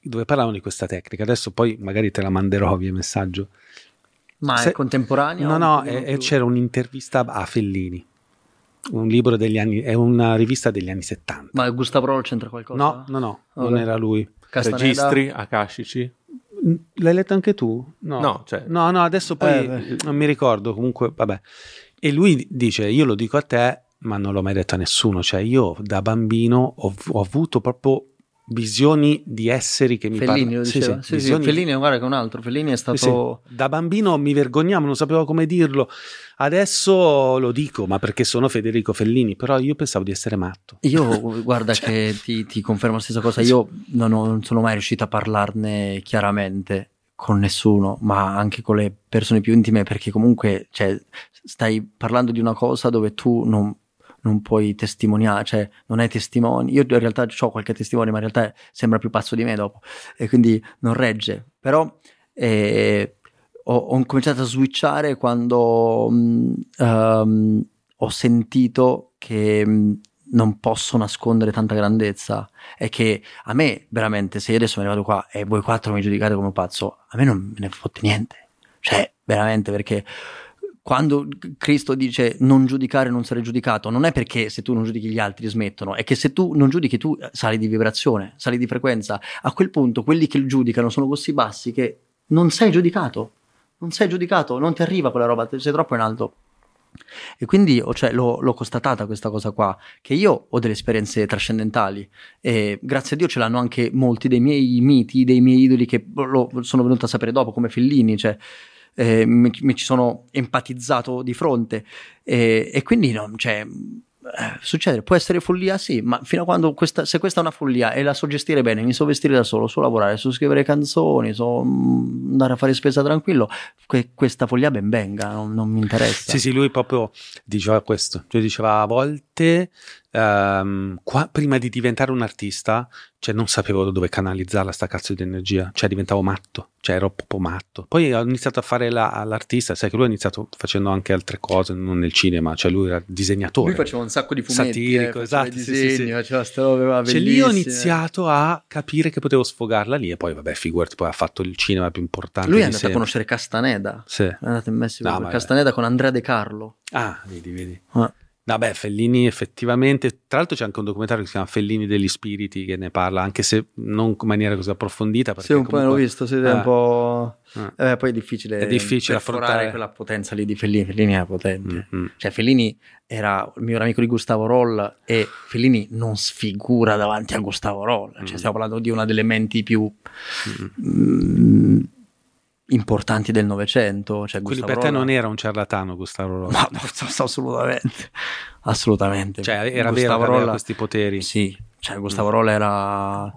Speaker 2: dove parlavano di questa tecnica. Adesso poi magari te la manderò via messaggio.
Speaker 1: Ma Se, è contemporanea?
Speaker 2: No, no, è, c'era un'intervista a Fellini. Un libro degli anni, è una rivista degli anni 70.
Speaker 1: Ma Gustavo Roll c'entra qualcosa?
Speaker 2: No, no, no, okay. non era lui.
Speaker 4: Castaneda. Registri akashici?
Speaker 2: L'hai letto anche tu?
Speaker 4: No, no, cioè...
Speaker 2: no, no adesso poi eh, non mi ricordo. Comunque, vabbè. E lui dice: Io lo dico a te, ma non l'ho mai detto a nessuno. Cioè, io da bambino ho, ho avuto proprio visioni di esseri che mi
Speaker 1: Fellini parlano. Lo diceva. Sì, sì, visioni... sì, Fellini guarda che un altro. Fellini è stato.
Speaker 2: Da bambino mi vergognavo, non sapevo come dirlo. Adesso lo dico, ma perché sono Federico Fellini, però io pensavo di essere matto.
Speaker 1: Io, guarda, cioè... che ti, ti, confermo la stessa cosa. Io non, ho, non sono mai riuscito a parlarne chiaramente con nessuno, ma anche con le persone più intime, perché comunque cioè, stai parlando di una cosa dove tu non non puoi testimoniare, cioè non hai testimoni. Io in realtà ho qualche testimone, ma in realtà sembra più pazzo di me dopo e quindi non regge. Però eh, ho, ho, cominciato a switchare quando um, ho sentito che um, non posso nascondere tanta grandezza e che a me veramente, se io adesso ne vado qua e voi quattro mi giudicate come pazzo, a me non me ne fotte niente. Cioè, veramente perché quando Cristo dice non giudicare non sarei giudicato, non è perché se tu non giudichi gli altri smettono, è che se tu non giudichi tu sali di vibrazione, sali di frequenza. A quel punto quelli che giudicano sono così bassi che non sei giudicato, non sei giudicato, non ti arriva quella roba, sei troppo in alto. E quindi cioè, l'ho, l'ho, constatata questa cosa qua, che io ho delle esperienze trascendentali e grazie a Dio ce l'hanno anche molti dei miei miti, dei miei idoli che lo, sono venuto a sapere dopo, come Fellini, cioè eh, mi, mi, ci sono empatizzato di fronte e, e quindi no, cioè, eh, succede, può essere follia, sì, ma fino a quando questa, se questa è una follia e la so gestire bene, mi so vestire da solo, so lavorare, so scrivere canzoni, so mm, andare a fare spesa tranquillo, que- questa follia ben venga, non, non, mi interessa.
Speaker 2: Sì, sì, lui proprio diceva questo, cioè diceva a volte um, qua, prima di diventare un artista, cioè non sapevo dove canalizzarla sta cazzo di energia, cioè diventavo matto, cioè ero proprio matto. Poi ho iniziato a fare la, l'artista, sai che lui ha iniziato facendo anche altre cose, non nel cinema, cioè lui era disegnatore.
Speaker 1: Lui faceva un sacco di fumetti,
Speaker 2: satirico,
Speaker 1: eh,
Speaker 2: esatto,
Speaker 1: disegni, sì, sì,
Speaker 2: faceva Cioè lì ho iniziato a capire che potevo sfogarla lì e poi vabbè, figurati, poi ha fatto il cinema più importante
Speaker 1: Lui è andato a conoscere Castaneda.
Speaker 2: Sì.
Speaker 1: È andato in Messico no, Castaneda con Andrea De Carlo.
Speaker 2: Ah, vedi, vedi. Ah. Vabbè, Fellini effettivamente, tra l'altro c'è anche un documentario che si chiama Fellini degli spiriti che ne parla, anche se non in maniera così approfondita.
Speaker 1: Sì, un
Speaker 2: comunque...
Speaker 1: po' l'ho visto, sì, è un po'... Eh. Eh, poi è difficile,
Speaker 2: è difficile affrontare
Speaker 1: quella potenza lì di Fellini, Fellini era potente. Mm-hmm. Cioè Fellini era il mio amico di Gustavo Roll e Fellini non sfigura davanti a Gustavo Roll, cioè mm-hmm. stiamo parlando di una delle menti più... Mm-hmm. Mm, importanti del Novecento. Cioè
Speaker 2: Quindi per te non era un ciarlatano Gustavo Rolla?
Speaker 1: No, assolutamente, assolutamente.
Speaker 2: Cioè era Gustavo vero Rolla, questi poteri?
Speaker 1: Sì, cioè Gustavo mm. Rolla era...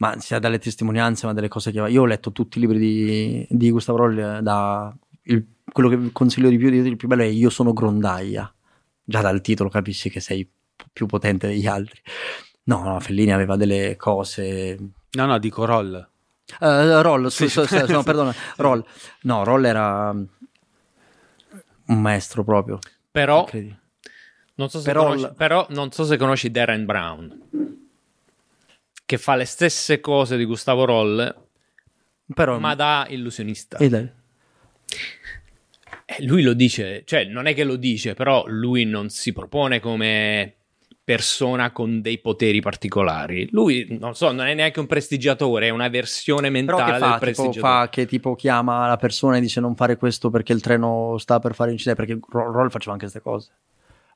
Speaker 1: Ma sia dalle testimonianze, ma dalle cose che... Io ho letto tutti i libri di, di Gustavo Rolla da... Il, quello che consiglio di più, il più bello è Io sono grondaia. Già dal titolo capisci che sei più potente degli altri. No, no, Fellini aveva delle cose...
Speaker 2: No, no, dico Roll.
Speaker 1: Uh, Roll, sì. su, su, no, perdona, Roll. No, Roll era un maestro proprio.
Speaker 3: Però non, so però, conosci, però non so se conosci Darren Brown, che fa le stesse cose di Gustavo Roll, però, ma da illusionista.
Speaker 1: E dai.
Speaker 3: Eh, lui lo dice, cioè non è che lo dice, però lui non si propone come persona con dei poteri particolari. Lui, non so, non è neanche un prestigiatore, è una versione mentale fa,
Speaker 1: del prestigiatore. Tipo, fa che tipo chiama la persona e dice non fare questo perché il treno sta per fare incidente, perché Roll faceva anche queste cose.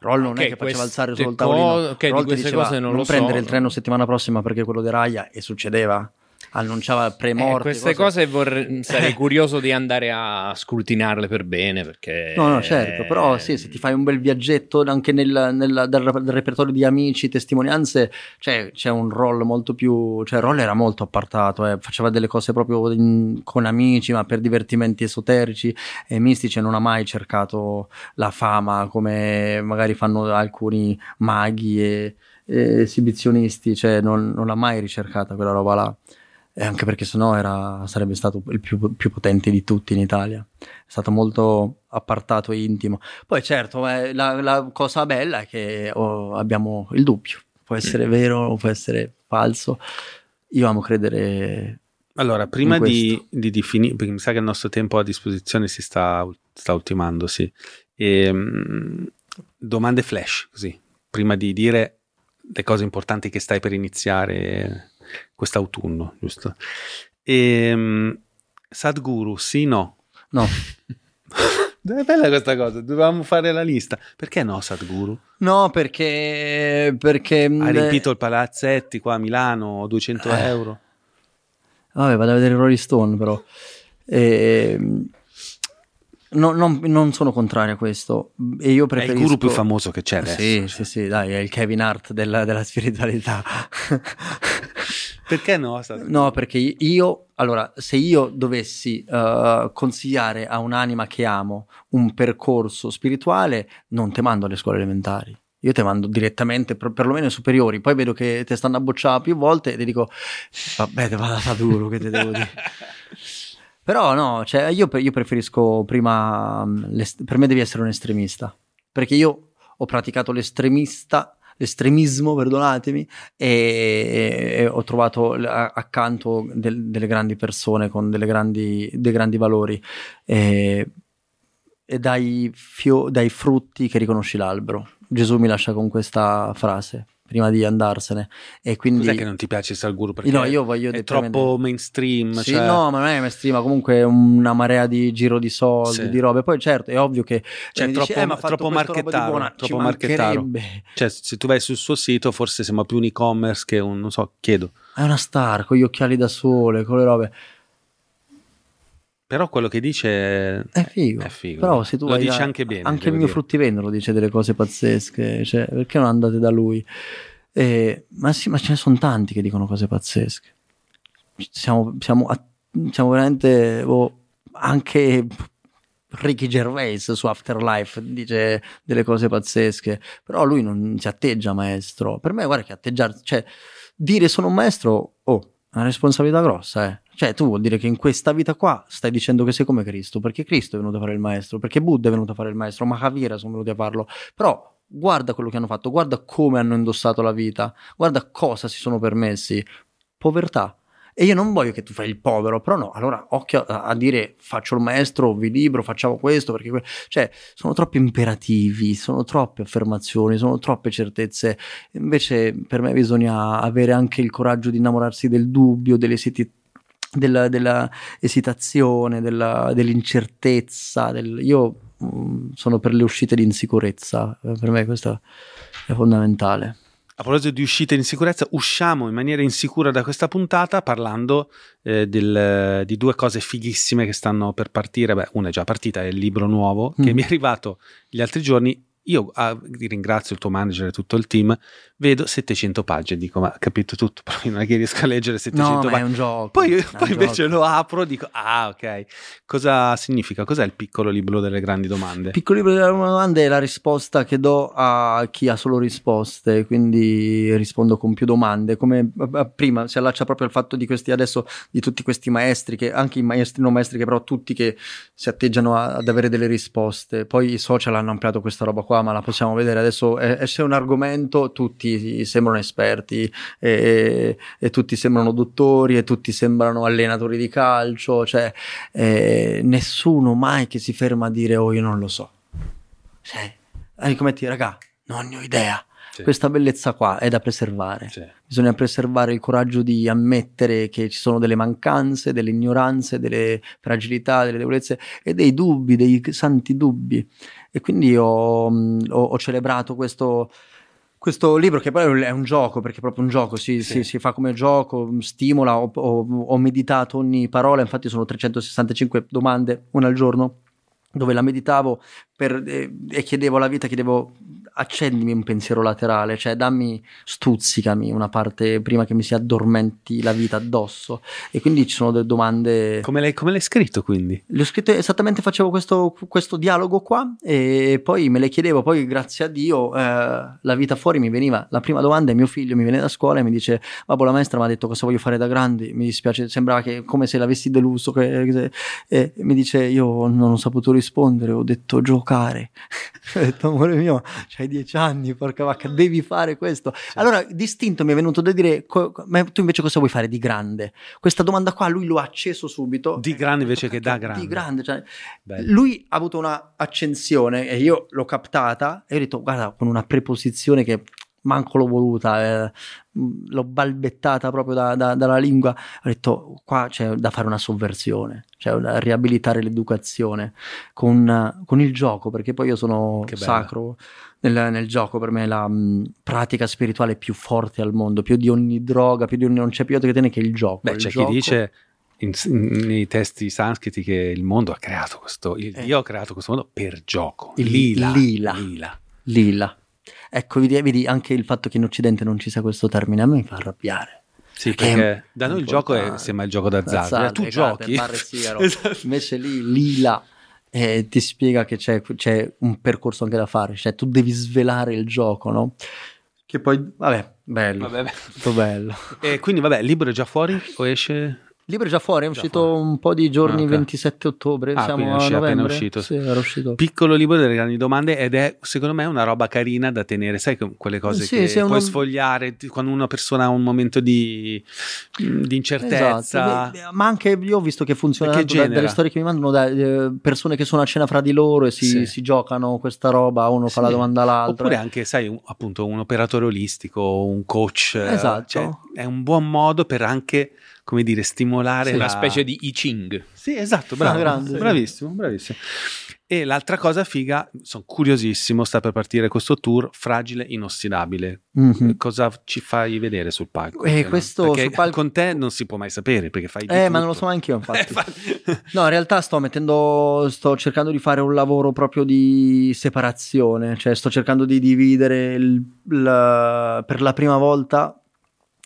Speaker 1: Roll non okay, è che faceva alzare solo il tavolino.
Speaker 3: Co- okay, Roll di queste diceva, cose non, non
Speaker 1: prendere
Speaker 3: so.
Speaker 1: il treno settimana prossima perché quello di Raya e succedeva. Annunciava pre-morte.
Speaker 3: Eh, queste cose, cose vorrei, sarei curioso di andare a scrutinarle per bene perché...
Speaker 1: No, no, certo, però sì, se ti fai un bel viaggetto anche nel, nel, dal, dal, repertorio di amici, testimonianze, cioè, c'è un roll molto più... cioè roll era molto appartato, eh, faceva delle cose proprio in, con amici, ma per divertimenti esoterici e mistici non ha mai cercato la fama come magari fanno alcuni maghi e, e esibizionisti, cioè non, non l'ha mai ricercata quella roba là e anche perché sennò era, sarebbe stato il più, più, potente di tutti in Italia. È stato molto appartato e intimo. Poi certo, eh, la, la, cosa bella è che oh, abbiamo il dubbio, può essere mm. vero, può essere falso. Io amo credere.
Speaker 2: Allora, prima di, di definire, perché mi sa che il nostro tempo a disposizione si sta, sta ultimando, sì. E, um, domande flash, così, prima di dire le cose importanti che stai per iniziare quest'autunno, giusto? E, um, Sadhguru, sì, no?
Speaker 1: No.
Speaker 2: È bella questa cosa, dovevamo fare la lista. Perché no, Sadhguru?
Speaker 1: No, perché... perché
Speaker 2: ha riempito il palazzetti qua a Milano, 200 eh. euro.
Speaker 1: Vabbè, vado a vedere Rolling Stone però. E, No, non, non, sono contrario a questo. E io preferisco...
Speaker 2: È il guru più famoso che c'è adesso.
Speaker 1: Sì, sì, sì, dai, è il Kevin Hart della, della spiritualità.
Speaker 2: perché no?
Speaker 1: No, perché io, allora, se io dovessi uh, consigliare a un'anima che amo un percorso spirituale, non te mando alle scuole elementari. Io te mando direttamente, per, perlomeno ai superiori, poi vedo che te stanno a bocciare più volte e ti dico, vabbè, te vada da duro, che te devo dire. Però no, cioè io, io preferisco prima, mm, per me devi essere un estremista, perché io ho praticato l'estremista, l'estremismo, perdonatemi, e, e ho trovato accanto del, delle grandi persone con grandi, dei grandi valori. E, e dai, fio, dai frutti che riconosci l'albero. Gesù mi lascia con questa frase prima di andarsene. E quindi...
Speaker 2: Cos'è che non ti piace Salguru? Perché
Speaker 1: no, io voglio
Speaker 2: è troppo mainstream.
Speaker 1: Sì,
Speaker 2: cioè...
Speaker 1: no, ma non è mainstream, ma comunque è una marea di giro di soldi, sì. di robe. Poi certo, è ovvio che...
Speaker 2: Cioè, troppo, dici, eh, ma troppo marchettaro. Troppo marchettaro. Cioè, se tu vai sul suo sito, forse sembra più un e-commerce che un, non so, chiedo.
Speaker 1: È una star, con gli occhiali da sole, con le robe.
Speaker 2: Però quello che dice
Speaker 1: è figo.
Speaker 2: È figo.
Speaker 1: Però se tu
Speaker 2: lo dice da, anche bene.
Speaker 1: Anche il mio dire. fruttivendolo dice delle cose pazzesche. Cioè, perché non andate da lui? Eh, ma sì, ma ce ne sono tanti che dicono cose pazzesche. Siamo, siamo, siamo veramente oh, anche Ricky Gervais su Afterlife dice delle cose pazzesche, però lui non si atteggia maestro. Per me, guarda che atteggiarsi, cioè dire sono un maestro, oh, una responsabilità grossa, eh. Cioè, tu vuol dire che in questa vita qua stai dicendo che sei come Cristo, perché Cristo è venuto a fare il maestro, perché Buddha è venuto a fare il maestro, Mahavira sono venuti a farlo. Però guarda quello che hanno fatto, guarda come hanno indossato la vita, guarda cosa si sono permessi. Povertà. E io non voglio che tu fai il povero, però no, allora occhio a, a dire faccio il maestro, vi libro, facciamo questo, perché que-". cioè sono troppi imperativi, sono troppe affermazioni, sono troppe certezze. Invece per me bisogna avere anche il coraggio di innamorarsi del dubbio, dell'esiti- della, della esitazione, della, dell'incertezza. Del... Io Mm, sono per le uscite di insicurezza. Per me questo è fondamentale.
Speaker 2: A proposito di uscite di insicurezza, usciamo in maniera insicura da questa puntata parlando eh, del, di due cose fighissime che stanno per partire. Beh, una è già partita, è il libro nuovo mm. che mi è arrivato gli altri giorni io ah, ringrazio il tuo manager e tutto il team, vedo 700 pagine, dico ma capito tutto, però non è che riesco a leggere 700
Speaker 1: no,
Speaker 2: pagine.
Speaker 1: è un gioco.
Speaker 2: Poi, poi un invece gioco. lo apro, dico ah ok, cosa significa? Cos'è il piccolo libro delle grandi domande? Il
Speaker 1: piccolo libro delle grandi domande è la risposta che do a chi ha solo risposte, quindi rispondo con più domande, come prima si allaccia proprio al fatto di questi adesso, di tutti questi maestri, che anche i maestri non maestri, che però tutti che si atteggiano a, ad avere delle risposte. Poi i social hanno ampliato questa roba qua qua, ma la possiamo vedere adesso. Esce un argomento, tutti sembrano esperti, e, e tutti sembrano dottori, e tutti sembrano allenatori di calcio, cioè eh, nessuno mai che si ferma a dire oh io non lo so. Cioè, come ti raga, non ne ho idea. Sì. Questa bellezza qua è da preservare. Sì. Bisogna preservare il coraggio di ammettere che ci sono delle mancanze, delle ignoranze, delle fragilità, delle debolezze e dei dubbi, dei santi dubbi. E quindi ho, ho, ho celebrato questo, questo libro che poi è un gioco, perché è proprio un gioco, si, sì. si, si fa come gioco, stimola, ho, ho, ho, meditato ogni parola, infatti sono 365 domande, una al giorno, dove la meditavo per, eh, e chiedevo alla vita, chiedevo accendimi un pensiero laterale, cioè dammi, stuzzicami una parte prima che mi si addormenti la vita addosso. E quindi ci sono delle domande.
Speaker 2: Come l'hai, come l'hai scritto quindi?
Speaker 1: Le ho scritto esattamente, facevo questo, questo, dialogo qua e poi me le chiedevo, poi grazie a Dio eh, la vita fuori mi veniva. La prima domanda è mio figlio mi viene da scuola e mi dice, babbo la maestra mi ha detto cosa voglio fare da grandi, mi dispiace, sembrava che come se l'avessi deluso, che, che, e mi dice io non ho saputo rispondere, ho detto giocare. ho detto amore mio, hai dieci anni, porca vacca, devi fare questo. Sì. Allora, distinto mi è venuto da dire, co- ma tu invece cosa vuoi fare di grande? Questa domanda qua lui lo ha acceso subito.
Speaker 2: Di grande invece che da grande.
Speaker 1: Di grande, cioè, lui ha avuto una accensione e io l'ho captata e ho detto, guarda, con una preposizione che manco l'ho voluta, eh, l'ho balbettata proprio da, da, dalla lingua. Ho detto: Qua c'è da fare una sovversione, cioè da riabilitare l'educazione con, con, il gioco, perché poi io sono sacro nel, nel, gioco. Per me la mh, pratica spirituale più forte al mondo, più di ogni droga, più di ogni non c'è più altro che te che il gioco.
Speaker 2: Beh,
Speaker 1: il
Speaker 2: c'è
Speaker 1: gioco...
Speaker 2: chi dice. In, nei testi sanscriti che il mondo ha creato questo, il eh. Dio ha creato questo mondo per gioco.
Speaker 1: Il lila. Lila. Lila. lila. Ecco, vedi, vedi, anche il fatto che in Occidente non ci sia questo termine a me mi fa arrabbiare.
Speaker 2: Sì, perché da noi il gioco è, sembra il gioco d'azzardo, eh, tu giochi.
Speaker 1: esatto. Invece lì, lila, eh, ti spiega che c'è, c'è, un percorso anche da fare, cioè tu devi svelare il gioco, no? Che poi, vabbè, bello, vabbè, molto bello.
Speaker 2: E quindi, vabbè, il libro è già fuori o esce?
Speaker 1: Libro è già fuori, è uscito fuori. un po' di giorni, ah, okay. 27 ottobre, ah, siamo a novembre.
Speaker 2: uscito.
Speaker 1: Sì, era uscito.
Speaker 2: Piccolo libro delle grandi domande ed è secondo me una roba carina da tenere, sai quelle cose sì, che puoi uno... sfogliare quando una persona ha un momento di, di incertezza. Esatto.
Speaker 1: Ma anche io ho visto che funziona tanto da, dalle storie che mi mandano da eh, persone che sono a cena fra di loro e si, sì. si giocano questa roba, uno fa la domanda all'altro.
Speaker 2: Oppure anche, sai, un, appunto un operatore olistico, un coach. Esatto. Cioè, è un buon modo per anche come dire, stimolare
Speaker 3: sì,
Speaker 2: la...
Speaker 3: una specie di I Ching.
Speaker 2: Sì, esatto, bravo, grande, bravissimo, bravissimo. E l'altra cosa figa, sono curiosissimo, sta per partire questo tour, fragile, inossidabile. Mm-hmm. Cosa ci fai vedere sul palco?
Speaker 1: Eh, questo sul palco...
Speaker 2: con te non si può mai sapere perché fai
Speaker 1: Eh, ma non lo so neanche io, infatti. no, in realtà sto mettendo, sto cercando di fare un lavoro proprio di separazione, cioè sto cercando di dividere il, la, per la prima volta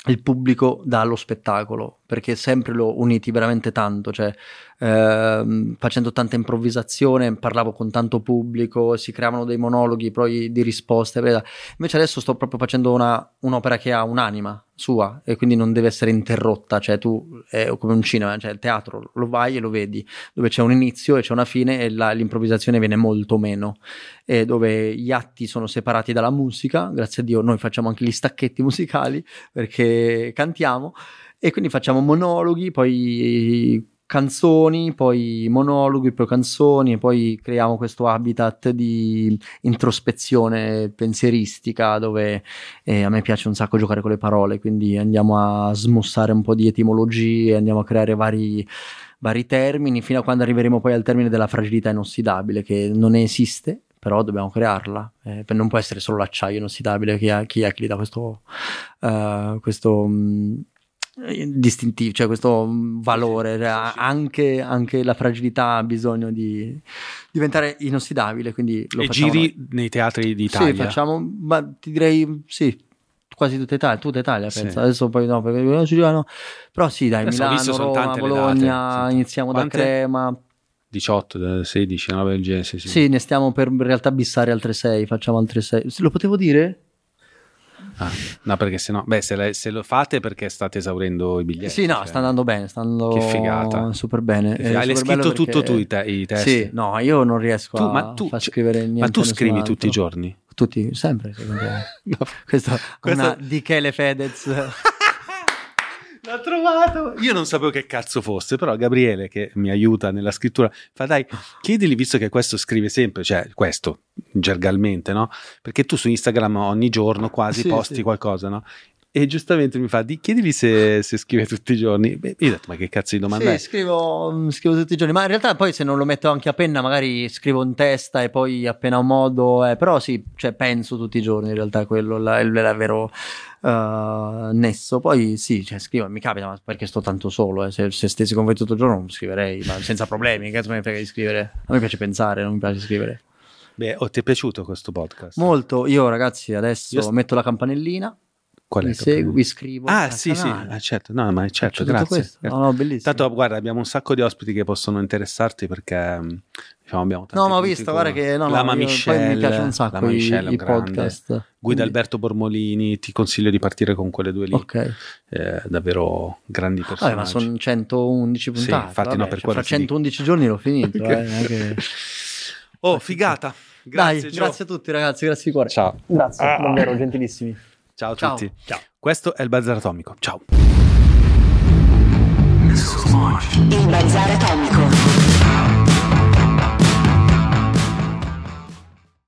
Speaker 1: il pubblico dallo spettacolo, perché sempre l'ho uniti veramente tanto, cioè eh, facendo tanta improvvisazione, parlavo con tanto pubblico, si creavano dei monologhi poi di risposte, invece adesso sto proprio facendo una, un'opera che ha un'anima sua e quindi non deve essere interrotta, cioè tu è come un cinema, cioè il teatro lo vai e lo vedi, dove c'è un inizio e c'è una fine e la, l'improvvisazione viene molto meno, e dove gli atti sono separati dalla musica, grazie a Dio noi facciamo anche gli stacchetti musicali perché cantiamo e quindi facciamo monologhi, poi canzoni, poi monologhi, poi canzoni e poi creiamo questo habitat di introspezione pensieristica dove eh, a me piace un sacco giocare con le parole, quindi andiamo a smussare un po' di etimologie, andiamo a creare vari, vari termini fino a quando arriveremo poi al termine della fragilità inossidabile che non esiste però dobbiamo crearla. Eh, non può essere solo l'acciaio inossidabile chi, è, che gli dà questo, uh, questo um, distintivo, cioè questo valore, anche, anche, la fragilità ha bisogno di diventare inossidabile. Quindi lo
Speaker 2: e giri noi. nei teatri d'Italia?
Speaker 1: Sì, facciamo, ma ti direi sì, quasi tutta Italia, tutta Italia penso. Sì. Adesso poi no, perché non ci no. Però sì, dai, Adesso Milano, Roma, Bologna, iniziamo Quante? da Crema.
Speaker 2: 18, 16, 9 del genere. Sì,
Speaker 1: sì, ne stiamo per in realtà bissare altre 6, facciamo altre 6. Lo potevo dire?
Speaker 2: Ah, no, perché se no, beh, se, le, se, lo fate perché state esaurendo i biglietti.
Speaker 1: Sì, no, cioè. sta andando bene, sta andando che figata. super bene.
Speaker 2: Che figata. Hai scritto tutto tu i, te- i testi?
Speaker 1: Sì, no, io non riesco tu, a, ma tu, far scrivere niente.
Speaker 2: Ma tu scrivi tutti i giorni?
Speaker 1: Tutti, sempre, no, Questa, questa... una di Chele Fedez.
Speaker 2: L'ho trovato! Io non sapevo che cazzo fosse, però Gabriele, che mi aiuta nella scrittura, fa dai, chiedili visto che questo scrive sempre, cioè questo, gergalmente, no? Perché tu su Instagram ogni giorno quasi sì, posti sì. qualcosa, no? E giustamente mi fa, di, chiedili se, se, scrive tutti i giorni. Beh, io ho detto, ma che cazzo di domanda
Speaker 1: sì,
Speaker 2: è?
Speaker 1: Scrivo, scrivo tutti i giorni, ma in realtà poi se non lo metto anche a penna, magari scrivo in testa e poi appena ho modo, eh, però sì, cioè, penso tutti i giorni in realtà quello è il vero uh, nesso. Poi sì, cioè, scrivo, mi capita, ma perché sto tanto solo, eh. se, se stessi con voi tutto il giorno non scriverei, ma senza problemi, che me ne frega di scrivere. A me piace pensare, non mi piace scrivere.
Speaker 2: Beh, oh, ti è piaciuto questo podcast?
Speaker 1: Molto. Io, ragazzi, adesso io... metto la campanellina.
Speaker 2: Qual
Speaker 1: mi seguo, vi scrivo.
Speaker 2: Ah, sì, canale. sì, ah, certo. No, ma certo, grazie.
Speaker 1: Certo. No, no, bellissimo.
Speaker 2: Tanto, guarda, abbiamo un sacco di ospiti che possono interessarti perché mm, diciamo, abbiamo
Speaker 1: No, ma ho visto, guarda che no,
Speaker 2: Lama
Speaker 1: no,
Speaker 2: Michelle,
Speaker 1: mi piace un sacco i, i podcast.
Speaker 2: Guida quindi... Alberto Bormolini, ti consiglio di partire con quelle due lì.
Speaker 1: Ok.
Speaker 2: Eh, davvero grandi personaggi.
Speaker 1: Vabbè, ma sono 111 puntate. Sì,
Speaker 2: infatti
Speaker 1: vabbè,
Speaker 2: no, per
Speaker 1: cioè, fra 111 giorni l'ho finito, okay. eh, che...
Speaker 2: Oh, figata. Grazie,
Speaker 1: Dai, grazie a tutti ragazzi, grazie di cuore.
Speaker 2: Ciao.
Speaker 1: Grazie, ah. davvero gentilissimi.
Speaker 2: Ciao a
Speaker 1: Ciao.
Speaker 2: tutti.
Speaker 1: Ciao.
Speaker 2: Questo è il Bazar Atomico. Ciao. Il Bazar Atomico.